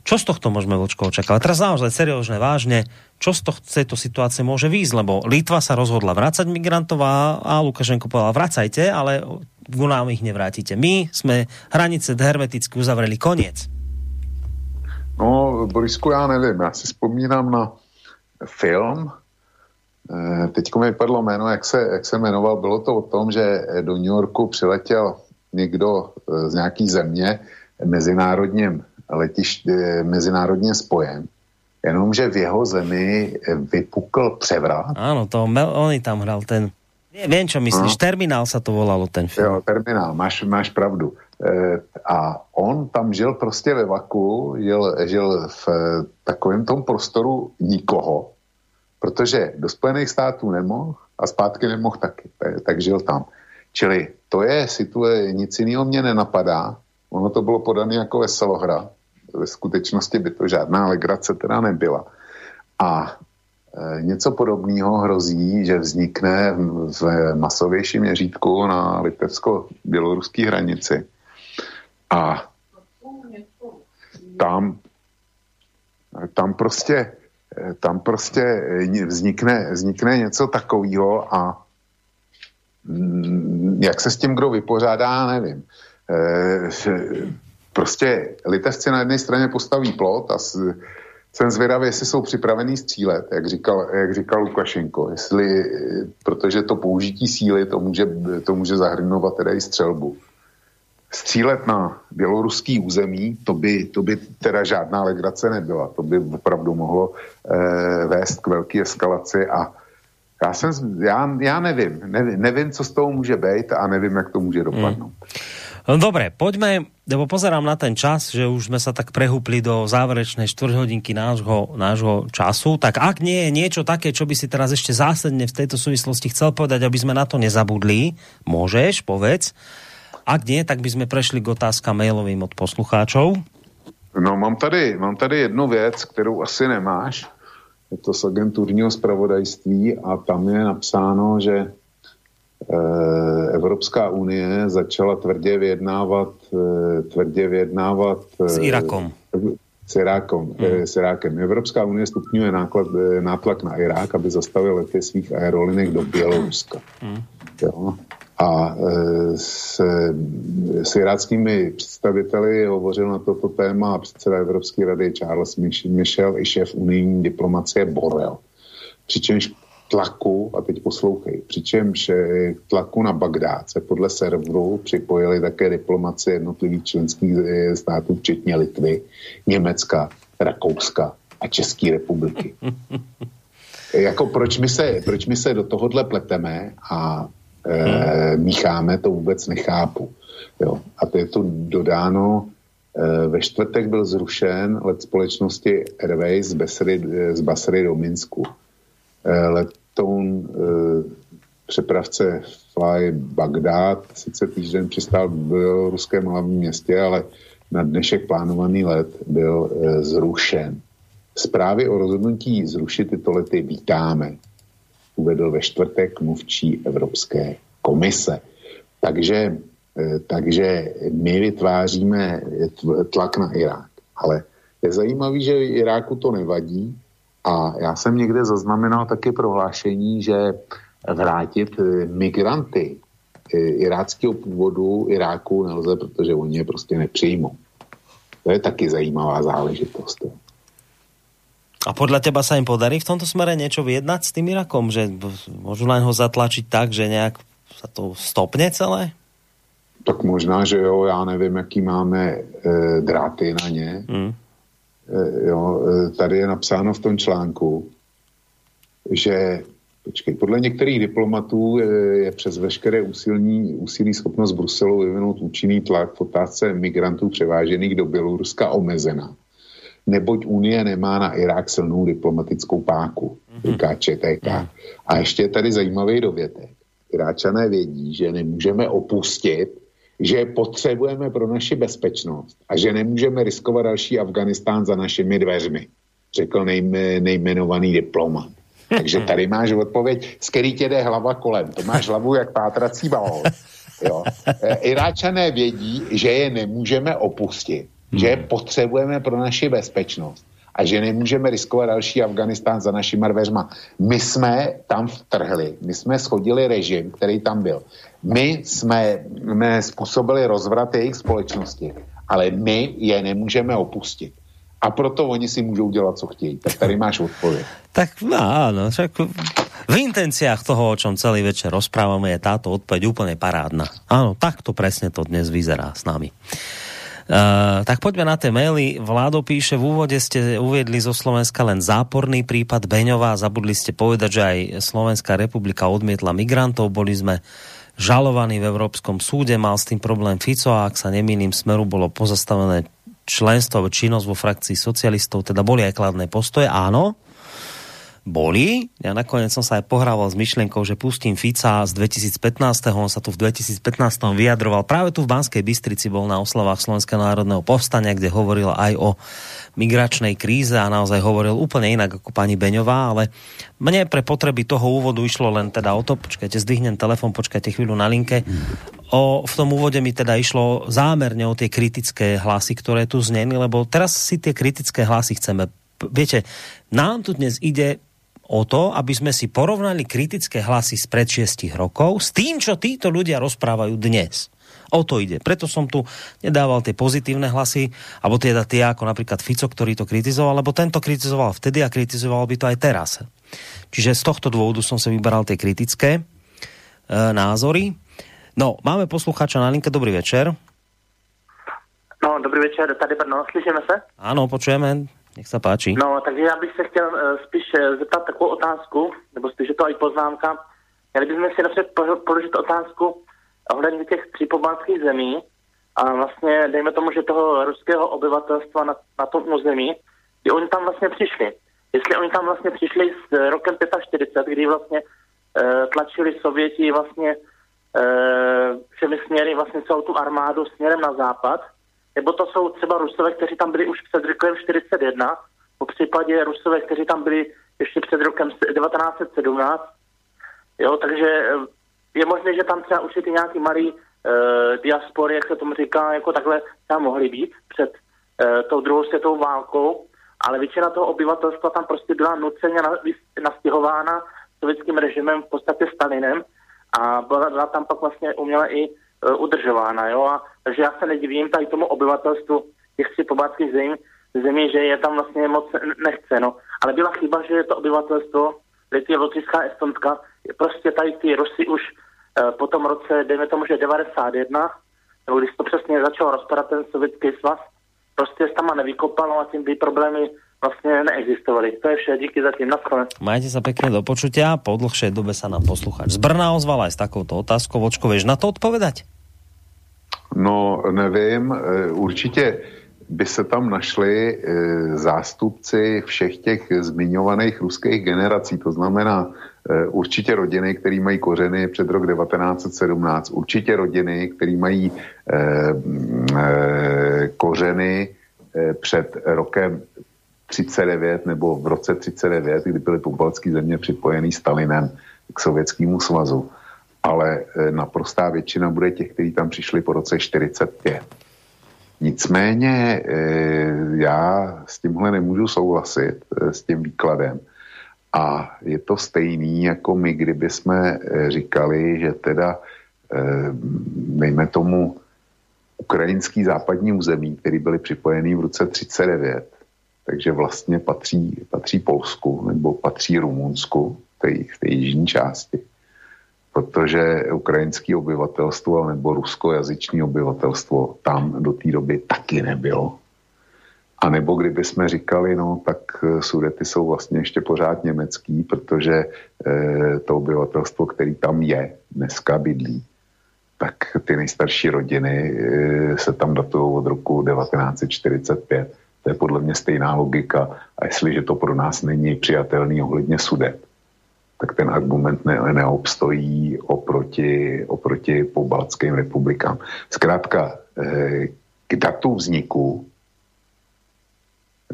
Čo z tohto môžeme vočko očakávať? Teraz naozaj seriózne, vážne, čo z tohto, situácie môže výjsť? Lebo Litva sa rozhodla vrácať migrantov a, a Lukašenko povedal, vracajte, ale v nám ich nevrátite. My sme hranice hermeticky uzavreli, koniec. No, Borisku, já nevím, já si vzpomínám na film, Eh, teď mi vypadlo jméno, jak se, jak se jmenoval. Bylo to o tom, že do New Yorku přiletěl někdo eh, z nějaký země mezinárodním letišť, eh, mezinárodně spojen. Jenomže v jeho zemi vypukl převrat. Áno, to on tam hral ten... Viem, čo myslíš. No. Terminál sa to volalo, ten film. Jo, Terminál, máš, máš pravdu. E, a on tam žil prostě ve vaku, žil, žil v takovém tom prostoru nikoho protože do Spojených států nemohl a zpátky nemohl taky, tak, žil tam. Čili to je situace, nic jiného mě nenapadá. Ono to bylo podané jako veselohra. Ve skutečnosti by to žádná legrace teda nebyla. A e, něco podobného hrozí, že vznikne v masovějším měřítku na litevsko-běloruské hranici. A tam, tam prostě tam prostě eh, vznikne, vznikne něco takového a mm, jak se s tím kdo vypořádá, nevím. Eh, prostě litevci na jedné straně postaví plot a jsem zvědavý, jestli jsou připravení střílet, jak říkal, jak říkal Lukašenko, jestli, protože to použití síly to může, to může zahrnovat teda i střelbu střílet na běloruský území, to by, to by teda žádná legrace nebyla. To by opravdu mohlo eh, vést k velké eskalaci a já, jsem, já, já nevím, nevím, nevím, co z toho může být a nevím, jak to může dopadnout. Mm. Dobre, poďme, lebo pozerám na ten čas, že už sme sa tak prehúpli do záverečnej štvrťhodinky nášho, nášho času, tak ak nie je niečo také, čo by si teraz ešte zásadne v tejto súvislosti chcel povedať, aby sme na to nezabudli, môžeš, povedz. Ak nie, tak by sme prešli k otázkám mailovým od poslucháčov. No, mám tady, mám tady jednu věc, kterou asi nemáš. Je to z agenturního zpravodajství a tam je napsáno, že e, Evropská unie začala tvrdě vyjednávat, e, tvrdě vyjednávat e, s Irakom. S, Irákom, mm. s Irákem. Evropská unie stupňuje náklad, nátlak na Irák, aby zastavil lety svých aerolinek do Běloruska. Mm. Jo? A e, s, s iráckými představiteli hovořil na toto téma předseda Evropské rady Charles Michel i šéf unijní diplomacie Borel. Přičemž tlaku, a teď poslouchej, přičemž e, tlaku na Bagdád se podle serveru připojili také diplomacie jednotlivých členských e, států, včetně Litvy, Německa, Rakouska a České republiky. jako proč my, se, proč my se do tohohle pleteme a e, mícháme, to vůbec nechápu. Jo. A to je to dodáno, e, ve čtvrtek byl zrušen let společnosti Airways z, Basry, z Basry do Minsku. E, letoun e, přepravce Fly Bagdad sice týden přistál v ruském hlavním městě, ale na dnešek plánovaný let byl e, zrušen. Zprávy o rozhodnutí zrušit tyto lety vítáme uvedl ve čtvrtek mluvčí Evropské komise. Takže, eh, takže my vytváříme tlak na Irák. Ale je zajímavé, že Iráku to nevadí a já jsem někde zaznamenal také prohlášení, že vrátit eh, migranty eh, iráckého původu Iráku nelze, protože oni je prostě nepřijmou. To je taky zajímavá záležitost. A podľa teba sa im podarí v tomto smere niečo vyjednať s tým Irakom? Že môžu len ho zatlačiť tak, že nejak sa to stopne celé? Tak možná, že jo, já nevím, jaký máme e, dráty na ně. Mm. E, jo, e, tady je napsáno v tom článku, že Počkej, podle některých diplomatů je, je přes veškeré úsilní, úsilí schopnost Bruselu vyvinout účinný tlak v otázce migrantů převážených do Běloruska omezená. Neboť Unie nemá na Irák silnou diplomatickou páku, mhm. říká ČTK. Mhm. A ještě je tady zajímavý dovětek. Iráčané vědí, že nemůžeme opustit, že potřebujeme pro naši bezpečnost a že nemůžeme riskovat další Afganistán za našimi dveřmi, řekl nejmenovaný diplomat. Takže tady máš odpověď, z který tě jde hlava kolem. To máš hlavu jak pátrací balón. Jo. E, Iráčané vědí, že je nemůžeme opustit. Že je potřebujeme pro naši bezpečnost a že nemůžeme riskovat další Afganistán za našimi dveřma. My jsme tam vtrhli, my jsme schodili režim, který tam byl. My jsme, jsme způsobili rozvrat jejich společnosti, ale my je nemůžeme opustit. A proto oni si můžou dělat, co chtějí. Tak tady máš odpověď. Tak no, áno, však v intenciách toho, o čom celý večer rozprávame, je táto odpoveď úplne parádna. Áno, takto presne to dnes vyzerá s nami. Uh, tak poďme na tie maily. Vládo píše, v úvode ste uviedli zo Slovenska len záporný prípad Beňová. Zabudli ste povedať, že aj Slovenská republika odmietla migrantov. Boli sme žalovaní v Európskom súde. Mal s tým problém Fico a ak sa nemýlim, smeru bolo pozastavené členstvo alebo činnosť vo frakcii socialistov, teda boli aj kladné postoje, áno, boli. Ja nakoniec som sa aj pohrával s myšlienkou, že pustím Fica z 2015. On sa tu v 2015. vyjadroval. Práve tu v Banskej Bystrici bol na oslavách Slovenského národného povstania, kde hovoril aj o migračnej kríze a naozaj hovoril úplne inak ako pani Beňová, ale mne pre potreby toho úvodu išlo len teda o to, počkajte, zdvihnem telefon, počkajte chvíľu na linke. O, v tom úvode mi teda išlo zámerne o tie kritické hlasy, ktoré tu zneli, lebo teraz si tie kritické hlasy chceme viete, nám tu dnes ide o to, aby sme si porovnali kritické hlasy z pred 6 rokov s tým, čo títo ľudia rozprávajú dnes. O to ide. Preto som tu nedával tie pozitívne hlasy, alebo teda tie ako napríklad Fico, ktorý to kritizoval, lebo tento kritizoval vtedy a kritizoval by to aj teraz. Čiže z tohto dôvodu som sa vyberal tie kritické e, názory. No, máme poslucháča na linke. Dobrý večer. No, dobrý večer, tady Brno, slyšíme se? Áno, počujeme. Nech sa páči. No, takže já bych se chtěl uh, spíš uh, zeptat takovou otázku, nebo spíš je to i poznámka. Měli bychom si napřed položit otázku ohledně těch tří pobaltských zemí a vlastně dejme tomu, že toho ruského obyvatelstva na, na tom území, kdy oni tam vlastně přišli. Jestli oni tam vlastně přišli s rokem 45, kdy vlastně uh, tlačili Sověti vlastně uh, všemi směry vlastně celou tu armádu směrem na západ, nebo to jsou třeba Rusové, kteří tam byli už před rokem 41, po případě Rusové, kteří tam byli ještě před rokem 1917. Jo, takže eh, je možné, že tam třeba už ty nějaký malý uh, diaspory, jak se tomu říká, jako takhle tam mohly být před uh, tou druhou světovou válkou, ale většina toho obyvatelstva tam prostě byla nuceně nastěhována sovětským režimem, v podstatě Stalinem a byla, byla tam pak vlastně uměle i uh, udržována. Jo? A takže já se nedivím tady tomu obyvatelstvu těch tři pobaltských zemí, že je tam vlastně moc nechce. No. Ale byla chyba, že to obyvatelstvo Litvě, Lotyšská, Estonska, prostě tady ty Rusy už uh, po tom roce, dejme tomu, že 91, nebo když to přesně začal rozpadat ten sovětský svaz, prostě se tam nevykopalo a tím by problémy vlastne neexistovali. To je vše, díky za tým, naschle. Majte sa pekne do počutia, po dlhšej dobe sa nám poslúchať. Z Brna ozval aj s takouto otázkou. Vočko, vieš na to odpovedať? No, nevím, eh, určitě by se tam našli eh, zástupci všech těch zmiňovaných ruských generací, to znamená eh, určitě rodiny, které mají kořeny před rok 1917, určitě rodiny, které mají kořeny před rokem 39 nebo v roce 39, kdy byly pobaltské země připojený Stalinem k Sovětskému svazu ale e, naprostá většina bude těch, kteří tam přišli po roce 45. Nicméně e, já s tímhle nemůžu souhlasit, e, s tím výkladem. A je to stejný, jako my, kdyby jsme říkali, že teda, dejme tomu, ukrajinský západní území, který byly připojený v roce 39, takže vlastně patří, patří Polsku nebo patří Rumunsku v té, v té jižní části. Protože ukrajinské obyvatelstvo nebo ruskojazyční obyvatelstvo tam do té doby taky nebylo. A nebo kdyby jsme říkali, no tak eh, Sudety jsou vlastně ještě pořád německý, protože e, to obyvatelstvo, který tam je, dneska bydlí, tak ty nejstarší rodiny e, se tam datují od roku 1945. To je podle mě stejná logika. A jestliže to pro nás není přijatelný ohledně Sudet, tak ten argument ne, neobstojí oproti, oproti pobaltským republikám. Zkrátka, e, k datu vzniku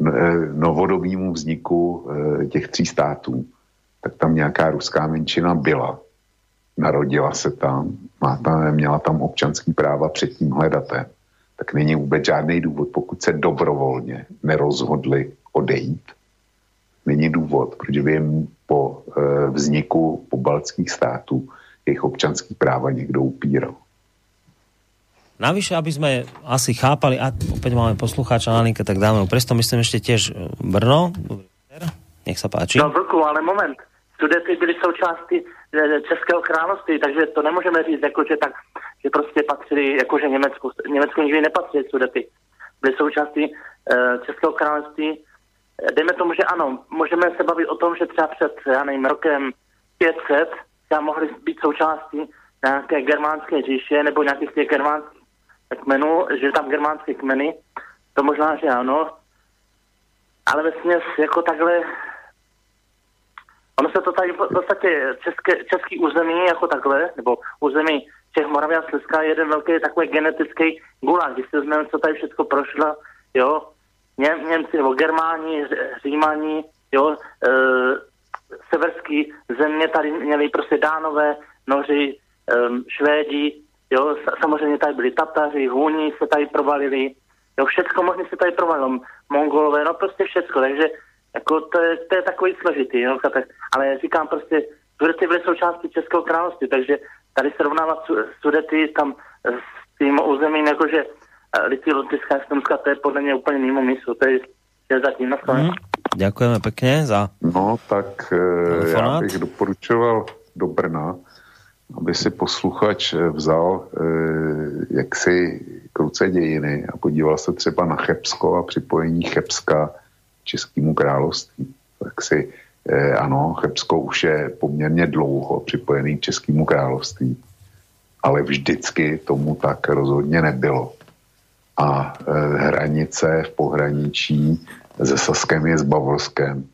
Eh, novodobímu vzniku eh, těch tří států, tak tam nějaká ruská menšina byla. Narodila se tam, má tam, měla tam občanský práva před tím hledatem. Tak není vůbec žádný důvod, pokud se dobrovolně nerozhodli odejít. Není důvod, proč by jim po e, vzniku pobaltských států jejich občanský práva někdo upíral. Navyše, aby sme asi chápali, a opäť máme poslucháča na linke, tak dáme ho presto, myslím ešte tiež e, Brno. Nech sa páči. No Vlku, ale moment. Sudety byly součástí e, Českého království, takže to nemůžeme říct, jako, že, tak, že prostě patřili, jako že Německu, Německu nikdy nepatří Sudety. Byly součástí uh, Českého království. Dejme tomu, že ano, můžeme se bavit o tom, že třeba před, já nevím, rokem 500 mohli být součástí nějaké germánské říše nebo nějakých těch germánských kmenů, že tam germánské kmeny, to možná, že ano, ale ve jako takhle, ono se to tady v podstatě české, český území jako takhle, nebo území Čech, Moravy a Slezska je jeden velký takový genetický gulag, když si vezmeme, co tady všechno prošlo, jo, Ně, Němci nebo Germáni, Římani, jo, e, severský země tady měli prostě Dánové, Noři, e, Švédi, Jo, samozřejmě tady byli Tataři, Huni se tady provalili, jo, všechno možné se tady provalilo, Mongolové, no prostě všechno, takže jako to je, to je takový složitý, jo, ale říkám prostě, Sudety byly součástí Českého království, takže tady srovnávat Sudety tam s tím územím, jakože Litý, Lotyšská, Estonska, to je podle mě úplně mimo mísu, to je, je zatím na mm. Ďakujeme pekne za... No, tak e, já bych doporučoval do Brna, aby si posluchač eh, vzal eh, jaksi kruce dějiny a podíval se třeba na Chebsko a připojení Chebska Českému království. Tak si eh, ano, Chebsko už je poměrně dlouho připojený k Českému království, ale vždycky tomu tak rozhodně nebylo. A hranice v pohraničí se Saskem je s Bavorskem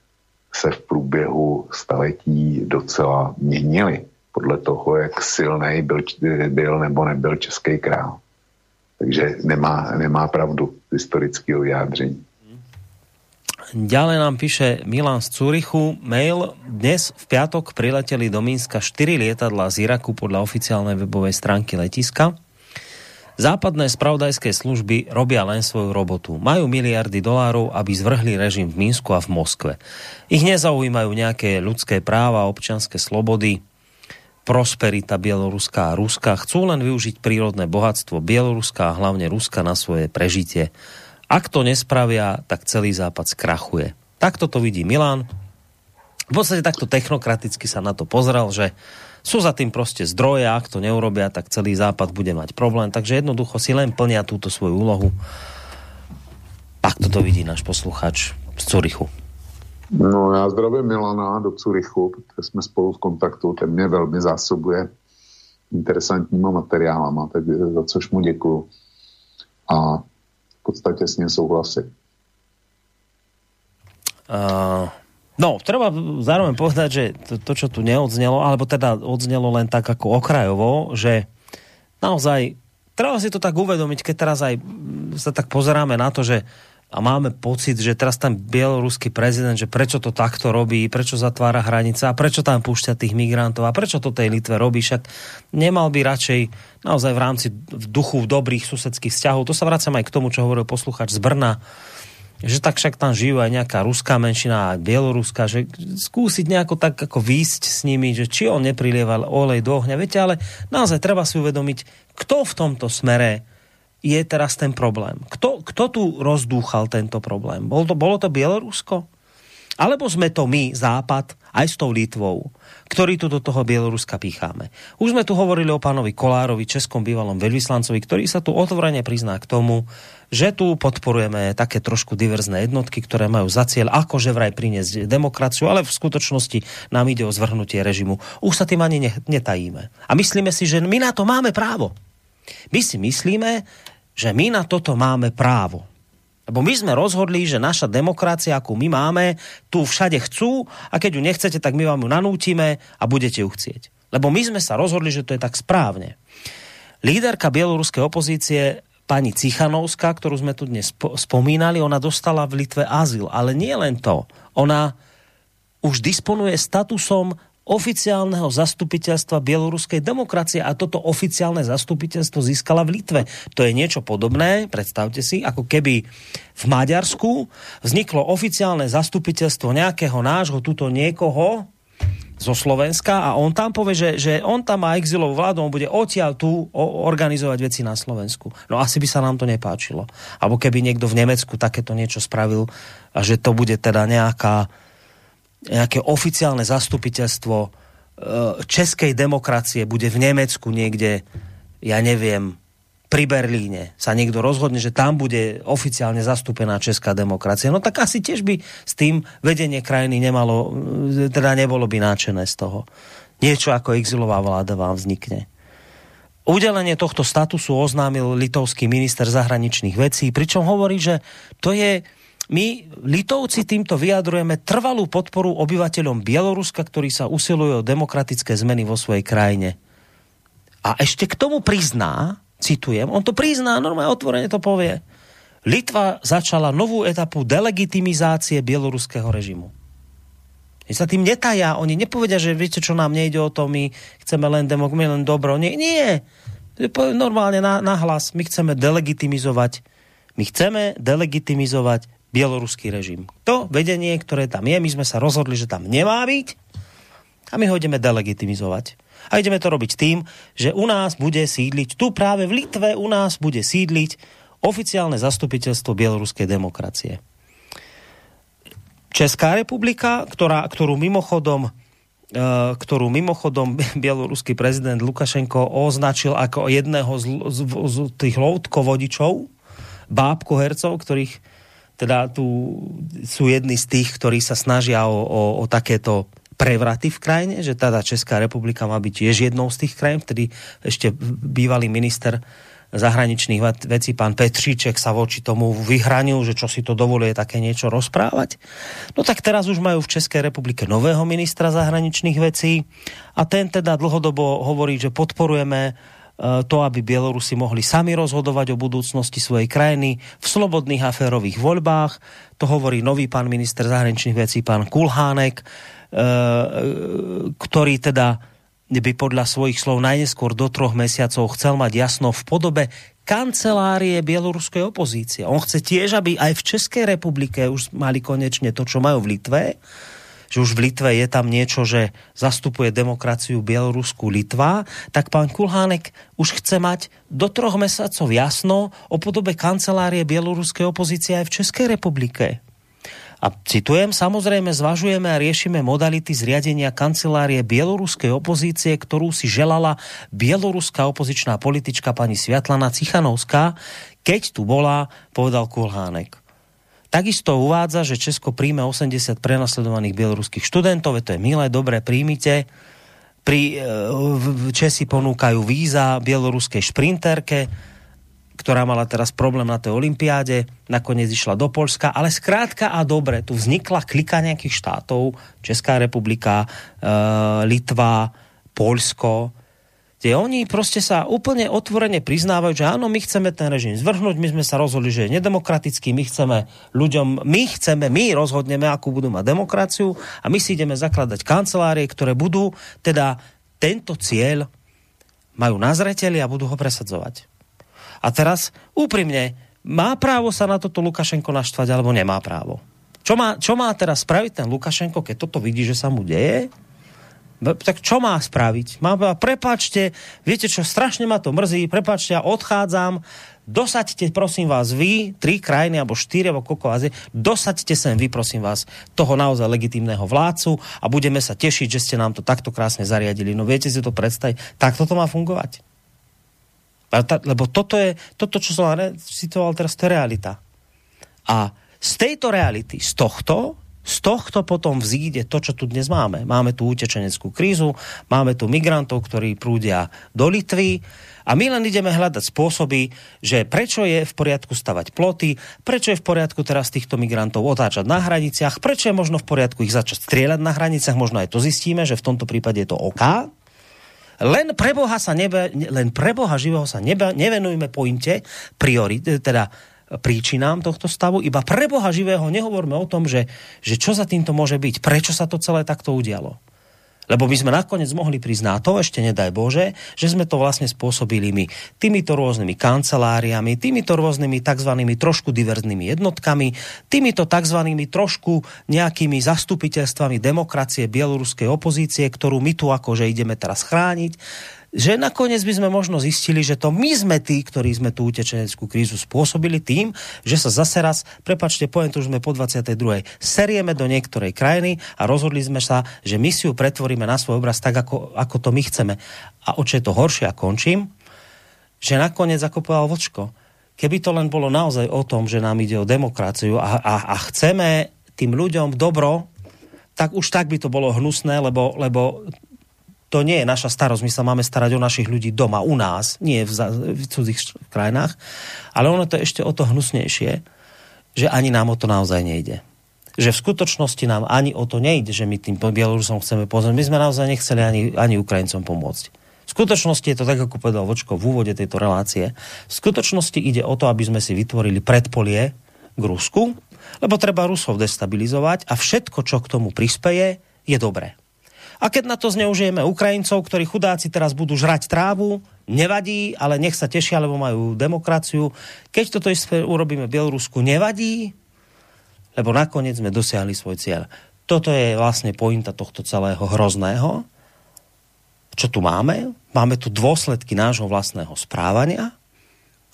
se v průběhu staletí docela měnily podle toho, jak silný byl, byl nebo nebyl český král. Takže nemá, nemá pravdu historického vyjádření. Ďalej nám píše Milan z Cúrichu mail. Dnes v piatok prileteli do Minska 4 lietadla z Iraku podľa oficiálnej webovej stránky letiska. Západné spravodajské služby robia len svoju robotu. Majú miliardy dolárov, aby zvrhli režim v Minsku a v Moskve. Ich nezaujímajú nejaké ľudské práva, občanské slobody, prosperita Bieloruská a Ruska. Chcú len využiť prírodné bohatstvo Bieloruska a hlavne Ruska na svoje prežitie. Ak to nespravia, tak celý západ skrachuje. Takto to vidí Milan. V podstate takto technokraticky sa na to pozrel, že sú za tým proste zdroje, ak to neurobia, tak celý západ bude mať problém. Takže jednoducho si len plnia túto svoju úlohu. Takto to vidí náš posluchač z Curychu. No já zdravím Milana do Curychu, protože jsme spolu v kontaktu, ten mě velmi zásobuje interesantníma materiálama, tak za což mu děkuju. A v podstatě s ním souhlasím. Uh, no, treba zároveň povedať, že to, to, čo tu neodznelo, alebo teda odznelo len tak ako okrajovo, že naozaj treba si to tak uvedomiť, keď teraz aj sa tak pozeráme na to, že a máme pocit, že teraz tam bieloruský prezident, že prečo to takto robí, prečo zatvára hranice a prečo tam púšťa tých migrantov a prečo to tej Litve robí, však nemal by radšej naozaj v rámci v duchu dobrých susedských vzťahov, to sa vracam aj k tomu, čo hovoril posluchač z Brna, že tak však tam žijú aj nejaká ruská menšina a bieloruská, že skúsiť nejako tak ako výsť s nimi, že či on neprilieval olej do ohňa. Viete, ale naozaj treba si uvedomiť, kto v tomto smere je teraz ten problém? Kto, kto tu rozdúchal tento problém? Bolo to, bolo to Bielorusko? Alebo sme to my, Západ, aj s tou Litvou, ktorý tu do toho Bieloruska picháme. Už sme tu hovorili o pánovi Kolárovi, českom bývalom veľvyslancovi, ktorý sa tu otvorene prizná k tomu, že tu podporujeme také trošku diverzné jednotky, ktoré majú za cieľ akože vraj priniesť demokraciu, ale v skutočnosti nám ide o zvrhnutie režimu. Už sa tým ani netajíme. A myslíme si, že my na to máme právo. My si myslíme, že my na toto máme právo. Lebo my sme rozhodli, že naša demokracia, akú my máme, tu všade chcú a keď ju nechcete, tak my vám ju nanútime a budete ju chcieť. Lebo my sme sa rozhodli, že to je tak správne. Líderka bieloruskej opozície pani Cichanovská, ktorú sme tu dnes spomínali, ona dostala v Litve azyl. Ale nie len to. Ona už disponuje statusom oficiálneho zastupiteľstva bieloruskej demokracie a toto oficiálne zastupiteľstvo získala v Litve. To je niečo podobné, predstavte si, ako keby v Maďarsku vzniklo oficiálne zastupiteľstvo nejakého nášho tuto niekoho zo Slovenska a on tam povie, že, že on tam má exilovú vládu, on bude odtiaľ tu organizovať veci na Slovensku. No asi by sa nám to nepáčilo. Alebo keby niekto v Nemecku takéto niečo spravil a že to bude teda nejaká nejaké oficiálne zastupiteľstvo e, českej demokracie bude v Nemecku niekde, ja neviem, pri Berlíne sa niekto rozhodne, že tam bude oficiálne zastúpená česká demokracia, no tak asi tiež by s tým vedenie krajiny nemalo, e, teda nebolo by náčené z toho. Niečo ako exilová vláda vám vznikne. Udelenie tohto statusu oznámil litovský minister zahraničných vecí, pričom hovorí, že to je my, Litovci, týmto vyjadrujeme trvalú podporu obyvateľom Bieloruska, ktorí sa usilujú o demokratické zmeny vo svojej krajine. A ešte k tomu prizná, citujem, on to prizná, normálne otvorene to povie, Litva začala novú etapu delegitimizácie bieloruského režimu. Oni sa tým netajá, oni nepovedia, že viete čo, nám nejde o to, my chceme len demok, len dobro. Nie, nie. Normálne na, na hlas. My chceme delegitimizovať my chceme delegitimizovať bieloruský režim. To vedenie, ktoré tam je, my sme sa rozhodli, že tam nemá byť a my ho ideme delegitimizovať. A ideme to robiť tým, že u nás bude sídliť, tu práve v Litve u nás bude sídliť oficiálne zastupiteľstvo bieloruskej demokracie. Česká republika, ktorá, ktorú mimochodom e, ktorú mimochodom bieloruský prezident Lukašenko označil ako jedného z, z, z tých loutkovodičov, bábko hercov, ktorých teda tu sú jedni z tých, ktorí sa snažia o, o, o takéto prevraty v krajine, že teda Česká republika má byť tiež jednou z tých krajín, vtedy ešte bývalý minister zahraničných vecí, pán Petříček sa voči tomu vyhranil, že čo si to dovoluje také niečo rozprávať. No tak teraz už majú v Českej republike nového ministra zahraničných vecí a ten teda dlhodobo hovorí, že podporujeme to, aby Bielorusi mohli sami rozhodovať o budúcnosti svojej krajiny v slobodných a férových voľbách. To hovorí nový pán minister zahraničných vecí, pán Kulhánek, e, ktorý teda by podľa svojich slov najneskôr do troch mesiacov chcel mať jasno v podobe kancelárie bieloruskej opozície. On chce tiež, aby aj v Českej republike už mali konečne to, čo majú v Litve, že už v Litve je tam niečo, že zastupuje demokraciu Bielorusku Litva, tak pán Kulhánek už chce mať do troch mesiacov jasno o podobe kancelárie bieloruskej opozície aj v Českej republike. A citujem, samozrejme zvažujeme a riešime modality zriadenia kancelárie bieloruskej opozície, ktorú si želala bieloruská opozičná politička pani Sviatlana Cichanovská, keď tu bola, povedal Kulhánek. Takisto uvádza, že Česko príjme 80 prenasledovaných bieloruských študentov, to je milé, dobre, príjmite. Pri, e, Česi ponúkajú víza bieloruskej šprinterke, ktorá mala teraz problém na tej olympiáde, nakoniec išla do Polska, ale skrátka a dobre, tu vznikla klika nejakých štátov, Česká republika, e, Litva, Polsko, kde oni proste sa úplne otvorene priznávajú, že áno, my chceme ten režim zvrhnúť, my sme sa rozhodli, že je nedemokratický, my chceme ľuďom, my chceme, my rozhodneme, akú budú mať demokraciu a my si ideme zakladať kancelárie, ktoré budú teda tento cieľ majú na a budú ho presadzovať. A teraz úprimne, má právo sa na toto Lukašenko naštvať alebo nemá právo? Čo má, čo má teraz spraviť ten Lukašenko, keď toto vidí, že sa mu deje? Tak čo má spraviť? Má, prepačte, viete čo, strašne ma to mrzí, prepačte, ja odchádzam, dosaďte, prosím vás, vy, tri krajiny, alebo štyri, alebo koľko vás je, dosaďte sem vy, prosím vás, toho naozaj legitímneho vládcu a budeme sa tešiť, že ste nám to takto krásne zariadili. No viete si to predstaviť? Takto to má fungovať. Lebo toto je, toto, čo som citoval teraz, to je realita. A z tejto reality, z tohto, z tohto potom vzíde to, čo tu dnes máme. Máme tu utečeneckú krízu, máme tu migrantov, ktorí prúdia do Litvy, a my len ideme hľadať spôsoby, že prečo je v poriadku stavať ploty, prečo je v poriadku teraz týchto migrantov otáčať na hraniciach, prečo je možno v poriadku ich začať strieľať na hraniciach, možno aj to zistíme, že v tomto prípade je to OK. Len pre Boha, sa nebe, len pre Boha živého sa nebe, nevenujme pointe, priori, teda príčinám tohto stavu, iba pre Boha živého nehovorme o tom, že, že čo za týmto môže byť, prečo sa to celé takto udialo. Lebo by sme nakoniec mohli prísť na to, ešte nedaj Bože, že sme to vlastne spôsobili my týmito rôznymi kanceláriami, týmito rôznymi tzv. trošku diverznými jednotkami, týmito tzv. trošku nejakými zastupiteľstvami demokracie bieloruskej opozície, ktorú my tu akože ideme teraz chrániť že nakoniec by sme možno zistili, že to my sme tí, ktorí sme tú utečeneckú krízu spôsobili tým, že sa zase raz, prepačte, poviem to už sme po 22. serieme do niektorej krajiny a rozhodli sme sa, že my si ju pretvoríme na svoj obraz tak, ako, ako to my chceme. A o čo je to horšie, a končím, že nakoniec, ako povedal Vočko, keby to len bolo naozaj o tom, že nám ide o demokraciu a, a, a chceme tým ľuďom dobro, tak už tak by to bolo hnusné, lebo, lebo to nie je naša starosť, my sa máme starať o našich ľudí doma, u nás, nie v, v cudzích krajinách, ale ono to je ešte o to hnusnejšie, že ani nám o to naozaj nejde. Že v skutočnosti nám ani o to nejde, že my tým Bielorusom chceme pozrieť. My sme naozaj nechceli ani, ani Ukrajincom pomôcť. V skutočnosti je to tak, ako povedal Vočko v úvode tejto relácie. V skutočnosti ide o to, aby sme si vytvorili predpolie k Rusku, lebo treba Rusov destabilizovať a všetko, čo k tomu prispeje, je dobré. A keď na to zneužijeme Ukrajincov, ktorí chudáci teraz budú žrať trávu, nevadí, ale nech sa tešia, lebo majú demokraciu. Keď toto isté urobíme Bielorusku, nevadí, lebo nakoniec sme dosiahli svoj cieľ. Toto je vlastne pointa tohto celého hrozného, čo tu máme. Máme tu dôsledky nášho vlastného správania,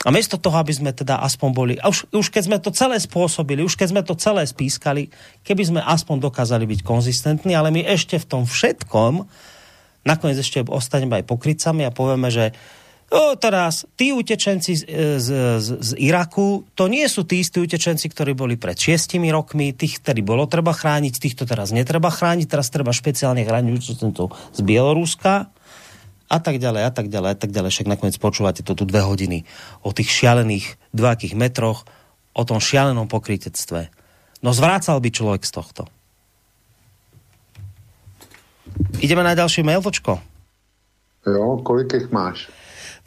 a miesto toho, aby sme teda aspoň boli, a už, už keď sme to celé spôsobili, už keď sme to celé spískali, keby sme aspoň dokázali byť konzistentní, ale my ešte v tom všetkom, nakoniec ešte ostaneme aj pokrycami a povieme, že o, teraz tí utečenci z, z, z, z Iraku, to nie sú tí istí utečenci, ktorí boli pred šiestimi rokmi, tých, ktorí bolo treba chrániť, týchto teraz netreba chrániť, teraz treba špeciálne chrániť utečencov z Bieloruska a tak ďalej, a tak ďalej, a tak ďalej. Však nakoniec počúvate to tu dve hodiny o tých šialených dvojakých metroch, o tom šialenom pokrytectve. No zvrácal by človek z tohto. Ideme na ďalší mail, Vočko? Jo, kolik ich máš?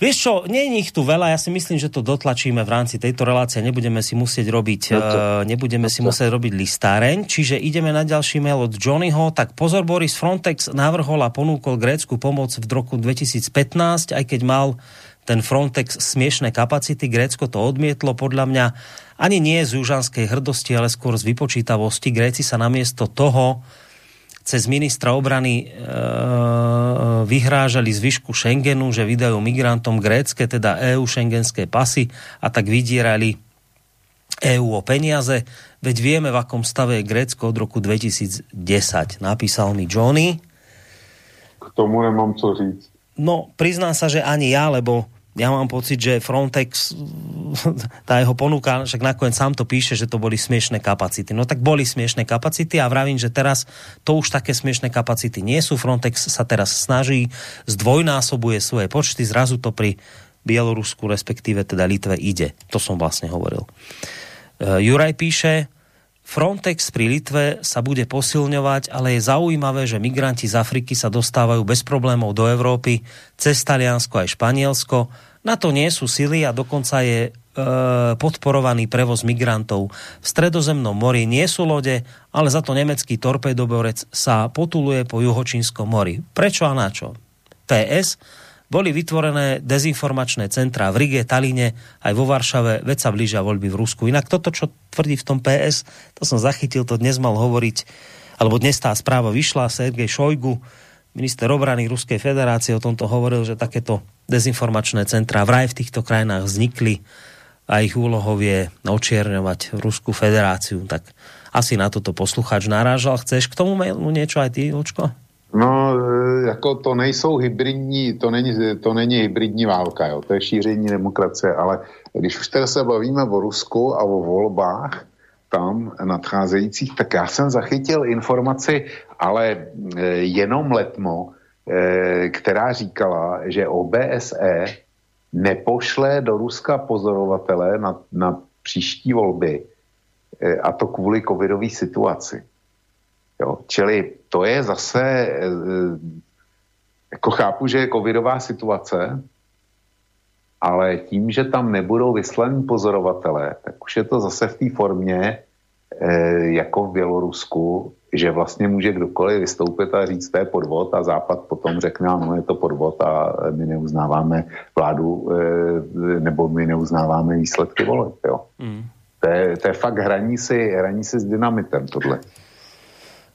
Vieš čo, nie je ich tu veľa, ja si myslím, že to dotlačíme v rámci tejto relácie, nebudeme si musieť robiť, no to, uh, nebudeme no si musieť robiť listáreň, čiže ideme na ďalší mail od Johnnyho, tak pozor, Boris Frontex navrhol a ponúkol grécku pomoc v roku 2015, aj keď mal ten Frontex smiešné kapacity, Grécko to odmietlo, podľa mňa ani nie z južanskej hrdosti, ale skôr z vypočítavosti. Gréci sa namiesto toho cez ministra obrany e, vyhrážali zvyšku Schengenu, že vydajú migrantom grécke, teda EU šengenské pasy a tak vydierali EU o peniaze. Veď vieme, v akom stave je Grécko od roku 2010. Napísal mi Johnny. K tomu nemám co říct. No, priznám sa, že ani ja, lebo ja mám pocit, že Frontex, tá jeho ponuka, však nakoniec sám to píše, že to boli smiešné kapacity. No tak boli smiešné kapacity a vravím, že teraz to už také smiešné kapacity nie sú. Frontex sa teraz snaží, zdvojnásobuje svoje počty, zrazu to pri Bielorusku, respektíve teda Litve ide. To som vlastne hovoril. Uh, Juraj píše, Frontex pri Litve sa bude posilňovať, ale je zaujímavé, že migranti z Afriky sa dostávajú bez problémov do Európy cez Taliansko aj Španielsko. Na to nie sú sily a dokonca je e, podporovaný prevoz migrantov. V stredozemnom mori nie sú lode, ale za to nemecký torpedoborec sa potuluje po juhočínskom mori. Prečo a na čo? PS boli vytvorené dezinformačné centrá v Rige, Taline, aj vo Varšave, veď sa blížia voľby v Rusku. Inak toto, čo tvrdí v tom PS, to som zachytil, to dnes mal hovoriť, alebo dnes tá správa vyšla, Sergej Šojgu, minister obrany Ruskej federácie o tomto hovoril, že takéto dezinformačné centrá vraj v týchto krajinách vznikli a ich úlohou je očierňovať Ruskú federáciu. Tak asi na toto posluchač narážal. Chceš k tomu mailu niečo aj ty, Očko? No, e, jako to nejsou hybridní, to není, to není hybridní válka, jo, to je šíření demokracie, ale když už teda se bavíme o Rusku a o volbách tam nadcházejících, tak já jsem zachytil informaci, ale e, jenom letmo, e, která říkala, že OBSE nepošle do Ruska pozorovatele na, na příští volby, a to kvůli covidové situaci. Jo, čili to je zase, eh, jako chápu, že je covidová situace, ale tím, že tam nebudou vyslaní pozorovatelé, tak už je to zase v té formě, eh, jako v Bělorusku, že vlastně může kdokoliv vystoupit a říct, to je podvod a Západ potom řekne, ano, je to podvod a my neuznáváme vládu nebo my neuznáváme výsledky voleb. Jo. Mm. To, je, to je fakt hraní si, hraní si s dynamitem tohle.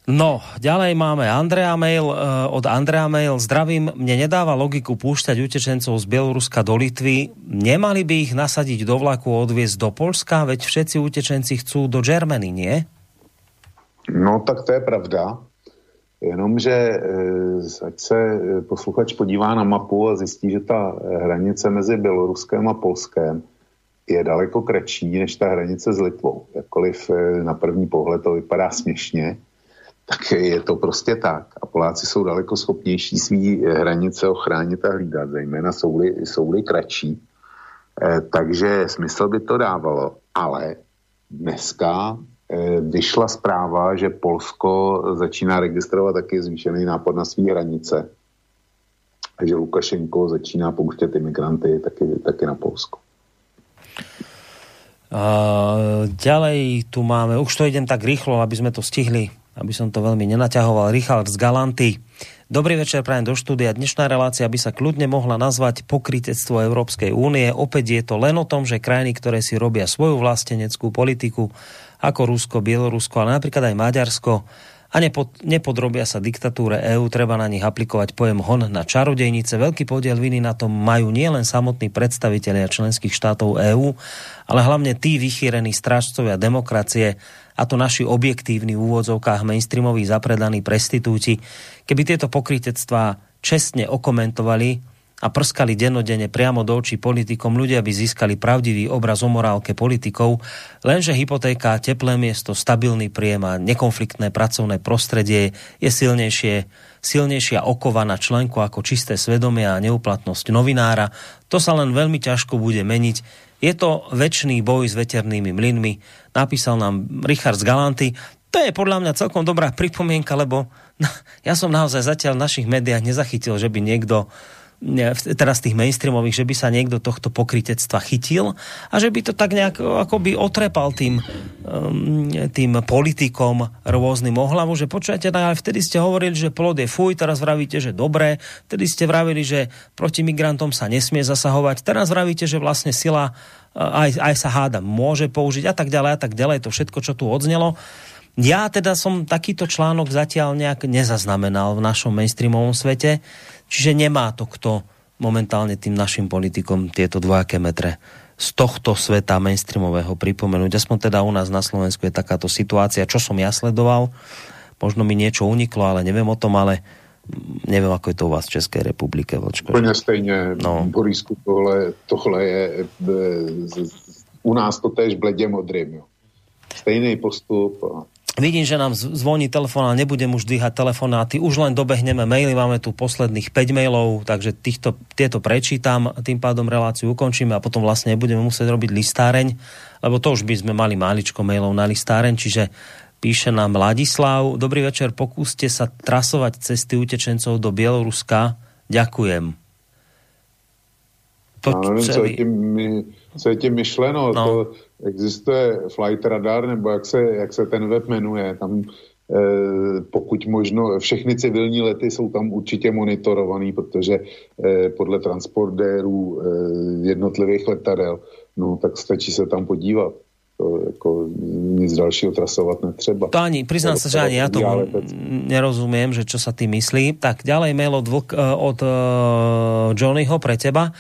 No, ďalej máme Andrea Mail, uh, od Andrea Mail. Zdravím, mne nedáva logiku púšťať utečencov z Bieloruska do Litvy. Nemali by ich nasadiť do vlaku a odviezť do Polska, veď všetci utečenci chcú do Germany, nie? No, tak to je pravda. Jenomže e, ať se e, posluchač podívá na mapu a zjistí, že ta hranice mezi Běloruskem a Polskem je daleko kratší než ta hranice s Litvou. Jakkoliv na první pohled to vypadá směšně, tak je to prostě tak. A Poláci jsou daleko schopnější svý eh, hranice ochránit a hlídat, zejména jsou-li, jsou kratší. Eh, takže smysl by to dávalo. Ale dneska eh, vyšla zpráva, že Polsko začíná registrovat taky zvýšený nápad na své hranice. A že Lukašenko začíná pouštět imigranty taky, taky na Polsko. Uh, ďalej tu máme, už to idem tak rýchlo, aby sme to stihli aby som to veľmi nenaťahoval, Richard z Galanty. Dobrý večer, prajem do štúdia. Dnešná relácia by sa kľudne mohla nazvať pokrytectvo Európskej únie. Opäť je to len o tom, že krajiny, ktoré si robia svoju vlasteneckú politiku, ako Rusko, Bielorusko, ale napríklad aj Maďarsko, a nepod, nepodrobia sa diktatúre EÚ, treba na nich aplikovať pojem hon na čarodejnice. Veľký podiel viny na tom majú nielen samotní predstavitelia členských štátov EÚ, ale hlavne tí vychýrení strážcovia demokracie, a to naši objektívni v úvodzovkách mainstreamoví zapredaní prestitúti, keby tieto pokrytectvá čestne okomentovali a prskali dennodenne priamo do očí politikom, ľudia by získali pravdivý obraz o morálke politikov, lenže hypotéka, teplé miesto, stabilný príjem a nekonfliktné pracovné prostredie je silnejšie, silnejšia okova na členku ako čisté svedomie a neuplatnosť novinára. To sa len veľmi ťažko bude meniť, je to väčší boj s veternými mlynmi, napísal nám Richard z Galanty. To je podľa mňa celkom dobrá pripomienka, lebo ja som naozaj zatiaľ v našich médiách nezachytil, že by niekto teraz tých mainstreamových, že by sa niekto tohto pokritectva chytil a že by to tak nejak akoby otrepal tým, um, tým politikom rôznym ohlavu, že počujete, ale vtedy ste hovorili, že plod je fuj, teraz vravíte, že dobré, vtedy ste vravili, že proti migrantom sa nesmie zasahovať, teraz vravíte, že vlastne sila aj, aj sa háda môže použiť a tak ďalej a tak ďalej, to všetko, čo tu odznelo. Ja teda som takýto článok zatiaľ nejak nezaznamenal v našom mainstreamovom svete. Čiže nemá to kto momentálne tým našim politikom tieto dvojaké metre z tohto sveta mainstreamového pripomenúť. Aspoň teda u nás na Slovensku je takáto situácia, čo som ja sledoval. Možno mi niečo uniklo, ale neviem o tom, ale neviem, ako je to u vás v Českej republike. Vočko. Úplně stejně, no. Borisku, tohle, tohle je, e, u nás to tež bledě modrým. Jo. Stejný postup. A Vidím, že nám zvoní telefón, ale nebudem už dvíhať telefonáty. Už len dobehneme maily, máme tu posledných 5 mailov, takže týchto, tieto prečítam, tým pádom reláciu ukončíme a potom vlastne budeme musieť robiť listáreň, lebo to už by sme mali máličko mailov na listáreň, čiže píše nám Ladislav. Dobrý večer, pokúste sa trasovať cesty utečencov do Bieloruska. Ďakujem. To, no, nevím, co, je tím, co je tím myšleno. No. To, existuje Flight Radar, nebo jak se, jak se ten web jmenuje, tam eh, pokud možno, všechny civilní lety jsou tam určitě monitorovaný, protože eh, podle transportérů eh, jednotlivých letadel, no tak stačí se tam podívat. To jako nic dalšího trasovat netřeba. To ani, priznám sa, že ani ja tomu nerozumiem, že čo sa tým myslí. Tak ďalej mail od, od uh, Johnnyho pre teba.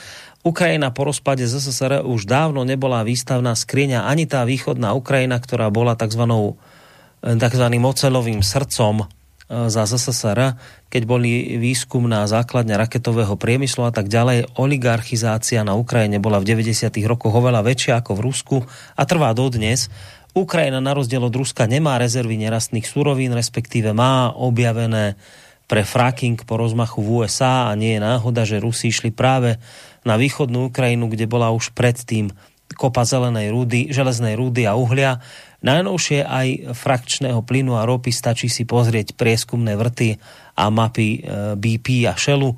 Ukrajina po rozpade ZSSR už dávno nebola výstavná skriňa ani tá východná Ukrajina, ktorá bola tzv. tzv. ocelovým srdcom za ZSSR, keď boli výskumná základňa raketového priemyslu a tak ďalej. Oligarchizácia na Ukrajine bola v 90. rokoch oveľa väčšia ako v Rusku a trvá dodnes. Ukrajina na rozdiel od Ruska nemá rezervy nerastných surovín, respektíve má objavené pre fracking po rozmachu v USA a nie je náhoda, že Rusi išli práve na východnú Ukrajinu, kde bola už predtým kopa zelenej rúdy, železnej rúdy a uhlia Najnovšie aj frakčného plynu a ropy stačí si pozrieť prieskumné vrty a mapy e, BP a Shellu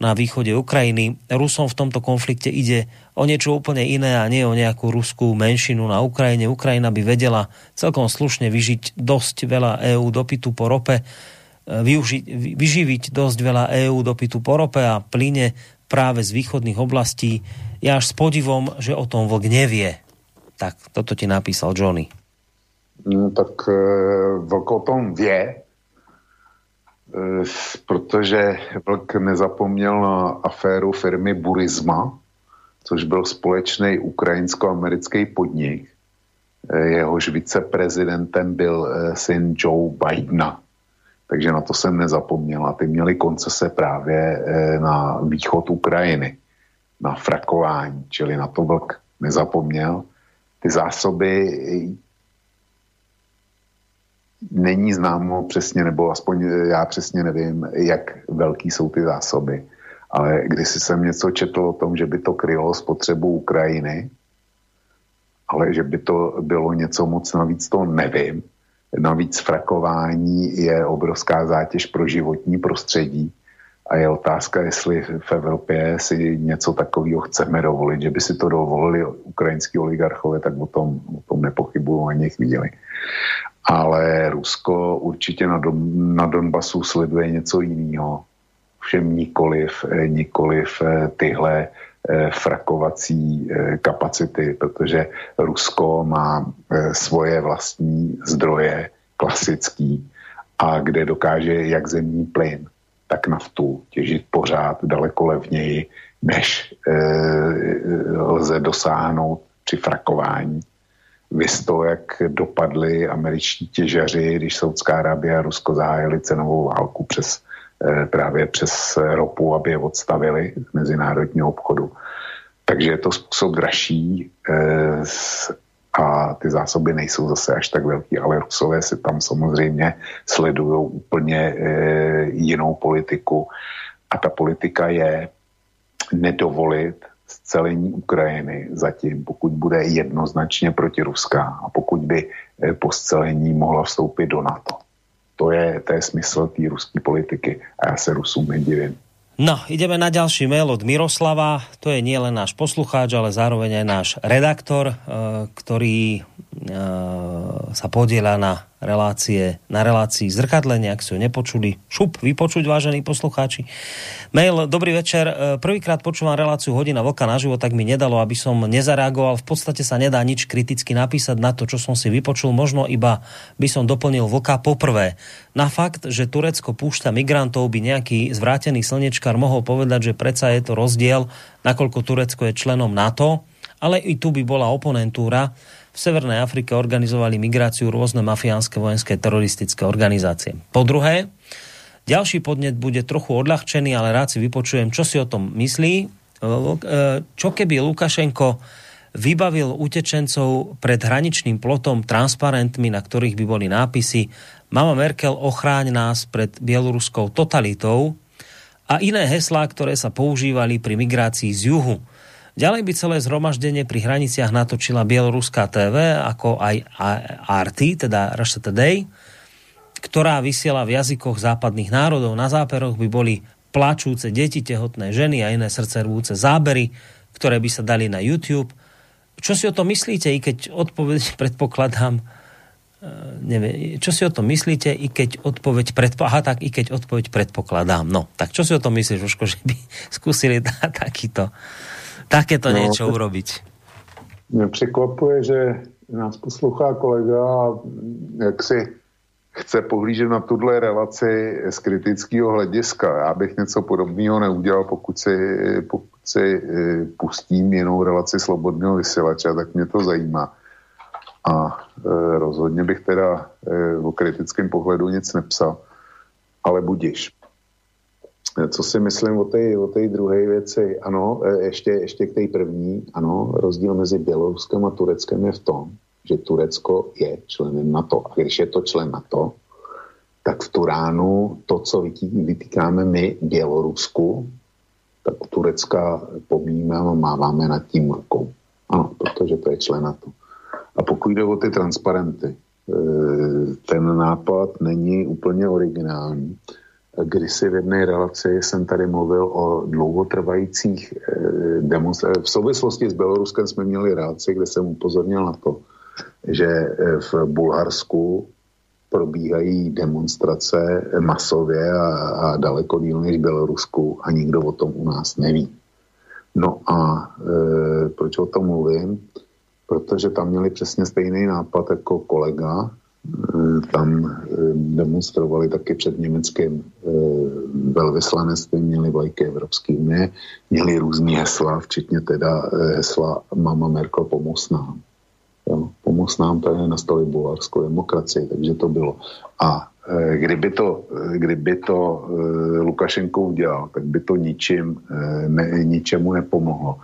na východe Ukrajiny. Rusom v tomto konflikte ide o niečo úplne iné a nie o nejakú ruskú menšinu na Ukrajine. Ukrajina by vedela celkom slušne vyžiť dosť veľa EÚ dopytu po rope, e, využiť, vyživiť dosť veľa EÚ dopytu po rope a plyne práve z východných oblastí. Ja až s podivom, že o tom vlk nevie. Tak toto ti napísal Johnny. No, tak e, Vlk o tom vě, e, protože Vlk nezapomněl na aféru firmy Burisma, což byl společný ukrajinsko-americký podnik. E, jehož viceprezidentem byl syn Joe Bidena. Takže na to jsem nezapomněl. A ty měli koncese právě na východ Ukrajiny, na frakování, čili na to vlk nezapomněl. Ty zásoby není známo přesně, nebo aspoň já přesně nevím, jak velký jsou ty zásoby. Ale když jsem něco četl o tom, že by to krylo spotřebu Ukrajiny, ale že by to bylo něco moc navíc, to nevím. Navíc frakování je obrovská zátěž pro životní prostředí a je otázka, jestli v Evropě si něco takového chceme dovolit, že by si to dovolili ukrajinský oligarchové, tak o tom, o tom nepochybuju ani chvíli ale Rusko určitě na, Don, na Donbasu sleduje něco jiného. Všem nikoliv, eh, nikoliv eh, tyhle frakovací kapacity, protože Rusko má svoje vlastní zdroje klasický a kde dokáže jak zemní plyn, tak naftu těžit pořád daleko levněji, než lze dosáhnout při frakování. Vys to, jak dopadly američtí těžaři, když Saudská Arábie a Rusko zahájili cenovou válku přes, eh, právě přes ropu, aby je odstavili z mezinárodního obchodu. Takže je to způsob dražší eh, a ty zásoby nejsou zase až tak velký, ale Rusové si tam samozřejmě sledují úplně eh, jinou politiku a ta politika je nedovolit scelení Ukrajiny zatím, pokud bude jednoznačně proti Ruska a pokud by eh, po scelení mohla vstoupit do NATO. To je, to je smysl té ruské politiky a já se Rusům nedivím. No, ideme na ďalší mail od Miroslava. To je nielen náš poslucháč, ale zároveň aj náš redaktor, eh, ktorý sa podiela na relácie, na relácii zrkadlenia, ak ste ho nepočuli. Šup, vypočuť, vážení poslucháči. Mail, dobrý večer. E, prvýkrát počúvam reláciu Hodina Vlka naživo, tak mi nedalo, aby som nezareagoval. V podstate sa nedá nič kriticky napísať na to, čo som si vypočul. Možno iba by som doplnil Vlka poprvé. Na fakt, že Turecko púšťa migrantov, by nejaký zvrátený slnečkár mohol povedať, že predsa je to rozdiel, nakoľko Turecko je členom NATO, ale i tu by bola oponentúra v Severnej Afrike organizovali migráciu rôzne mafiánske vojenské teroristické organizácie. Po druhé, ďalší podnet bude trochu odľahčený, ale rád si vypočujem, čo si o tom myslí. E, čo keby Lukašenko vybavil utečencov pred hraničným plotom transparentmi, na ktorých by boli nápisy Mama Merkel ochráň nás pred bieloruskou totalitou a iné heslá, ktoré sa používali pri migrácii z juhu. Ďalej by celé zhromaždenie pri hraniciach natočila Bieloruská TV, ako aj RT, teda Russia Today, ktorá vysiela v jazykoch západných národov. Na záperoch by boli plačúce deti, tehotné ženy a iné srdcervúce zábery, ktoré by sa dali na YouTube. Čo si o tom myslíte, i keď odpoveď predpokladám, e, neviem, čo si o tom myslíte, i keď odpoveď predpo... Aha, tak i keď odpoveď predpokladám. No, tak čo si o tom myslíš, Jožko, že by skúsili takýto takéto no, niečo urobiť. Mě překvapuje, že nás poslouchá kolega a jak si chce pohlížet na tuhle relaci z kritického hlediska. Já bych něco podobného neudělal, pokud si, pokud si eh, pustím jinou relaci slobodného vysílače, tak mě to zajímá. A e, rozhodně bych teda e, o kritickém pohledu nic nepsal, ale budiš. Co si myslím o té o druhé věci? Ano, ještě, ještě k té první. Ano, rozdíl mezi Běloruskem a Tureckem je v tom, že Turecko je členem NATO. A když je to člen NATO, tak v Turánu to, co vytýkáme my Bělorusku, tak Turecka pomínáme a máváme nad tím rukou. Ano, protože to je člen NATO. A pokud jde o ty transparenty, eh, ten nápad není úplně originální. Kdysi v jedné relaci jsem tady mluvil o dlouhotrvajících eh, demonstracích. V souvislosti s Běloruskem jsme měli relaci, kde jsem upozornil na to, že eh, v Bulharsku probíhají demonstrace masově a, a daleko díl než v Bělorusku a nikdo o tom u nás neví. No a e, proč o tom mluvím? Protože tam měli přesně stejný nápad jako kolega. E, tam e, demonstrovali taky před německým e, velvyslanectvím, měli vlajky Evropské unie, měli různý hesla, včetně teda hesla Mama Merkel pomoz nám. Jo, pomoz nám tady nastavit bulharskou demokracii, takže to bylo. A kdyby to, kdyby to Lukašenko udělal, tak by to ničím, ne, ničemu nepomohlo,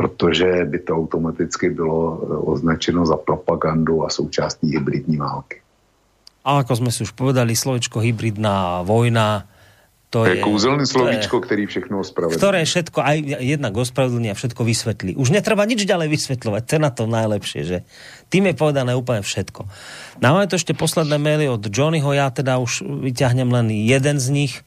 protože by to automaticky bylo označeno za propagandu a součástí hybridní války. A ako sme si už povedali, slovičko hybridná vojna to je, je kúzelné slovíčko, ktorý všechno ospravedlní. Ktoré všetko aj jednak ospravedlní a všetko vysvetlí. Už netreba nič ďalej vysvetľovať, to je na to najlepšie, že tým je povedané úplne všetko. No máme to ešte posledné maily od Johnnyho, ja teda už vyťahnem len jeden z nich,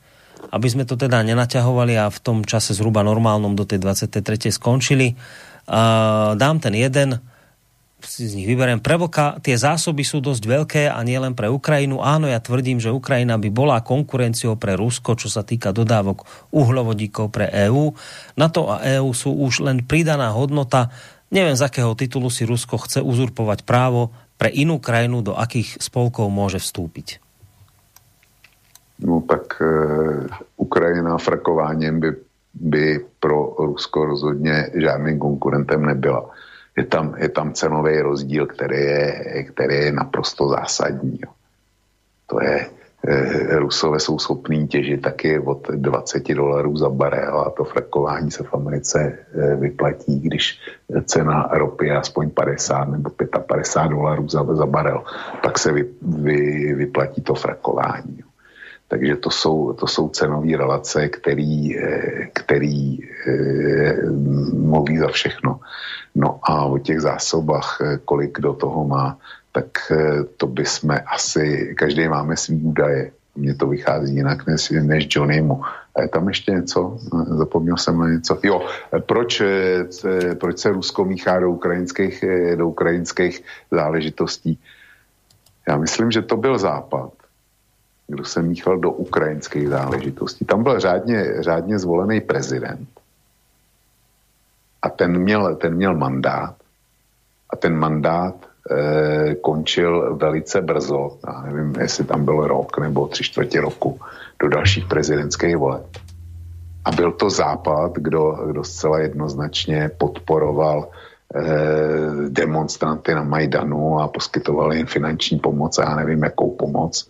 aby sme to teda nenaťahovali a v tom čase zhruba normálnom do tej 23. skončili. Uh, dám ten jeden, si z nich vyberiem. Pre Vlka tie zásoby sú dosť veľké a nie len pre Ukrajinu. Áno, ja tvrdím, že Ukrajina by bola konkurenciou pre Rusko, čo sa týka dodávok uhlovodíkov pre EÚ. NATO a EÚ sú už len pridaná hodnota. Neviem, z akého titulu si Rusko chce uzurpovať právo pre inú krajinu, do akých spolkov môže vstúpiť. No tak e, Ukrajina frakováním by, by pro Rusko rozhodně žádným konkurentem nebyla je tam, je tam cenový rozdíl, který je, který je naprosto zásadní. Jo. To je, e, Rusové jsou schopní těžit taky od 20 dolarů za barel a to frakování se v Americe e, vyplatí, když cena ropy je aspoň 50 nebo 55 dolarů za, za barel, tak se vy, vy, vyplatí to frakování. Jo. Takže to jsou, to jsou cenové relace, který, eh, který e, mluví za všechno. No a o těch zásobách, eh, kolik do toho má, tak to by jsme asi, každý máme svý údaje. Mně to vychází jinak než, než Johnnymu. A je tam ještě něco? Zapomněl jsem na něco. Jo, proč, proč se Rusko míchá do ukrajinských, do ukrajinských záležitostí? Já myslím, že to byl západ kdo se míchal do ukrajinských záležitostí. Tam byl řádně, řádně zvolený prezident a ten měl, ten měl mandát a ten mandát e, končil velice brzo, já nevím, jestli tam byl rok nebo tři čtvrtě roku do dalších prezidentských voleb. A byl to Západ, kdo, kdo zcela jednoznačně podporoval Eh, demonstranty na Majdanu a poskytoval jim finanční pomoc a já nevím, jakou pomoc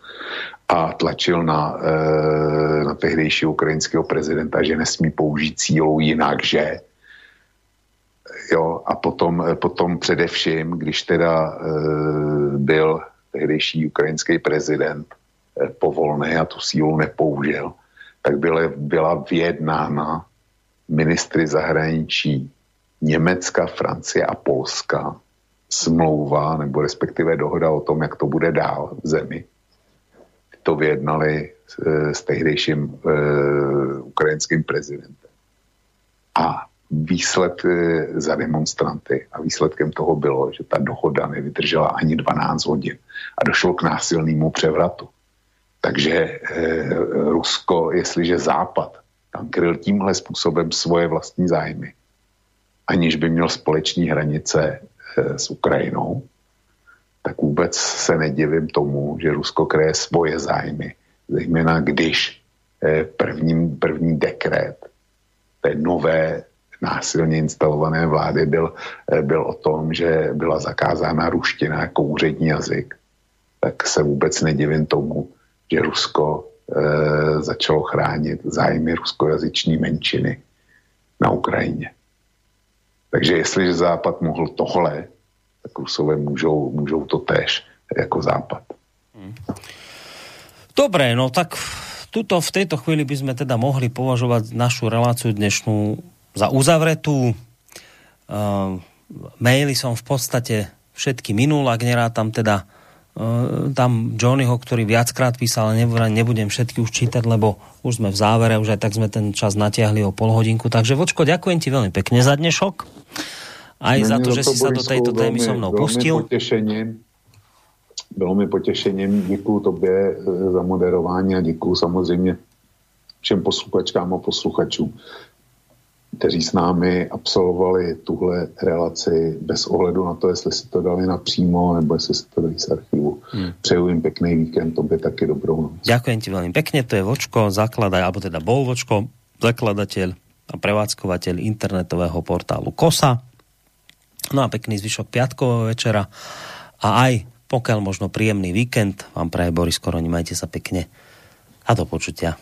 a tlačil na, eh, na tehdejšího ukrajinského prezidenta, že nesmí použít sílu jinak, že jo, a potom, potom především, když teda eh, byl tehdejší ukrajinský prezident povolný a tu sílu nepoužil, tak byla, byla vyjednána ministry zahraničí Německa, Francie a Polska smlouva nebo respektive dohoda o tom, jak to bude dál v zemi. To vyjednali s tehdejším e, ukrajinským prezidentem. A výsled e, za demonstranty a výsledkem toho bylo, že ta dohoda nevydržela ani 12 hodin a došlo k násilnému převratu. Takže e, Rusko, jestliže Západ tam kryl tímhle způsobem svoje vlastní zájmy, aniž by měl společní hranice e, s Ukrajinou, tak vůbec se nedivím tomu, že Rusko kreje svoje zájmy. Zejména když eh, první, první dekret té nové násilně instalované vlády byl, eh, byl o tom, že byla zakázána ruština jako úřední jazyk, tak se vůbec nedivím tomu, že Rusko e, začalo chránit zájmy ruskojazyční menšiny na Ukrajině. Takže jestliže Západ mohl tohle, tak Rusové můžou, můžou to též jako Západ. Dobre, no tak tuto v tejto chvíli by sme teda mohli považovať našu reláciu dnešnú za uzavretú. Uh, maily som v podstate všetky minul, ak nerátam teda uh, tam Johnnyho, ktorý viackrát písal, ale nebudem všetky už čítať, lebo už sme v závere, už aj tak sme ten čas natiahli o pol hodinku. Takže Vočko, ďakujem ti veľmi pekne za dnešok. Aj Není za to, že si sa do tejto témy so mnou pustil. Potešením. Bylo mi potěšením, děkuji tobě eh, za moderování a děkuji samozřejmě všem posluchačkám a posluchačům kteří s námi absolvovali tuhle relaci bez ohledu na to, jestli si to dali napřímo, nebo jestli si to dali z archivu. Hmm. Přeju jim pekný víkend, to by taky dobrou noc. Ďakujem ti veľmi pekne, to je Vočko, zakladaj, alebo teda bol Vočko, zakladateľ a prevádzkovateľ internetového portálu KOSA. No a pekný zvyšok piatkového večera a aj pokiaľ možno príjemný víkend vám praje Boris Koroni, majte sa pekne a do počutia.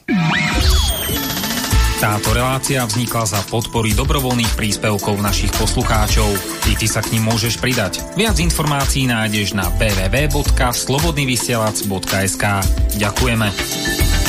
Táto relácia vznikla za podpory dobrovoľných príspevkov našich poslucháčov. I ty sa k ním môžeš pridať. Viac informácií nájdeš na www.slobodnyvysielac.sk Ďakujeme.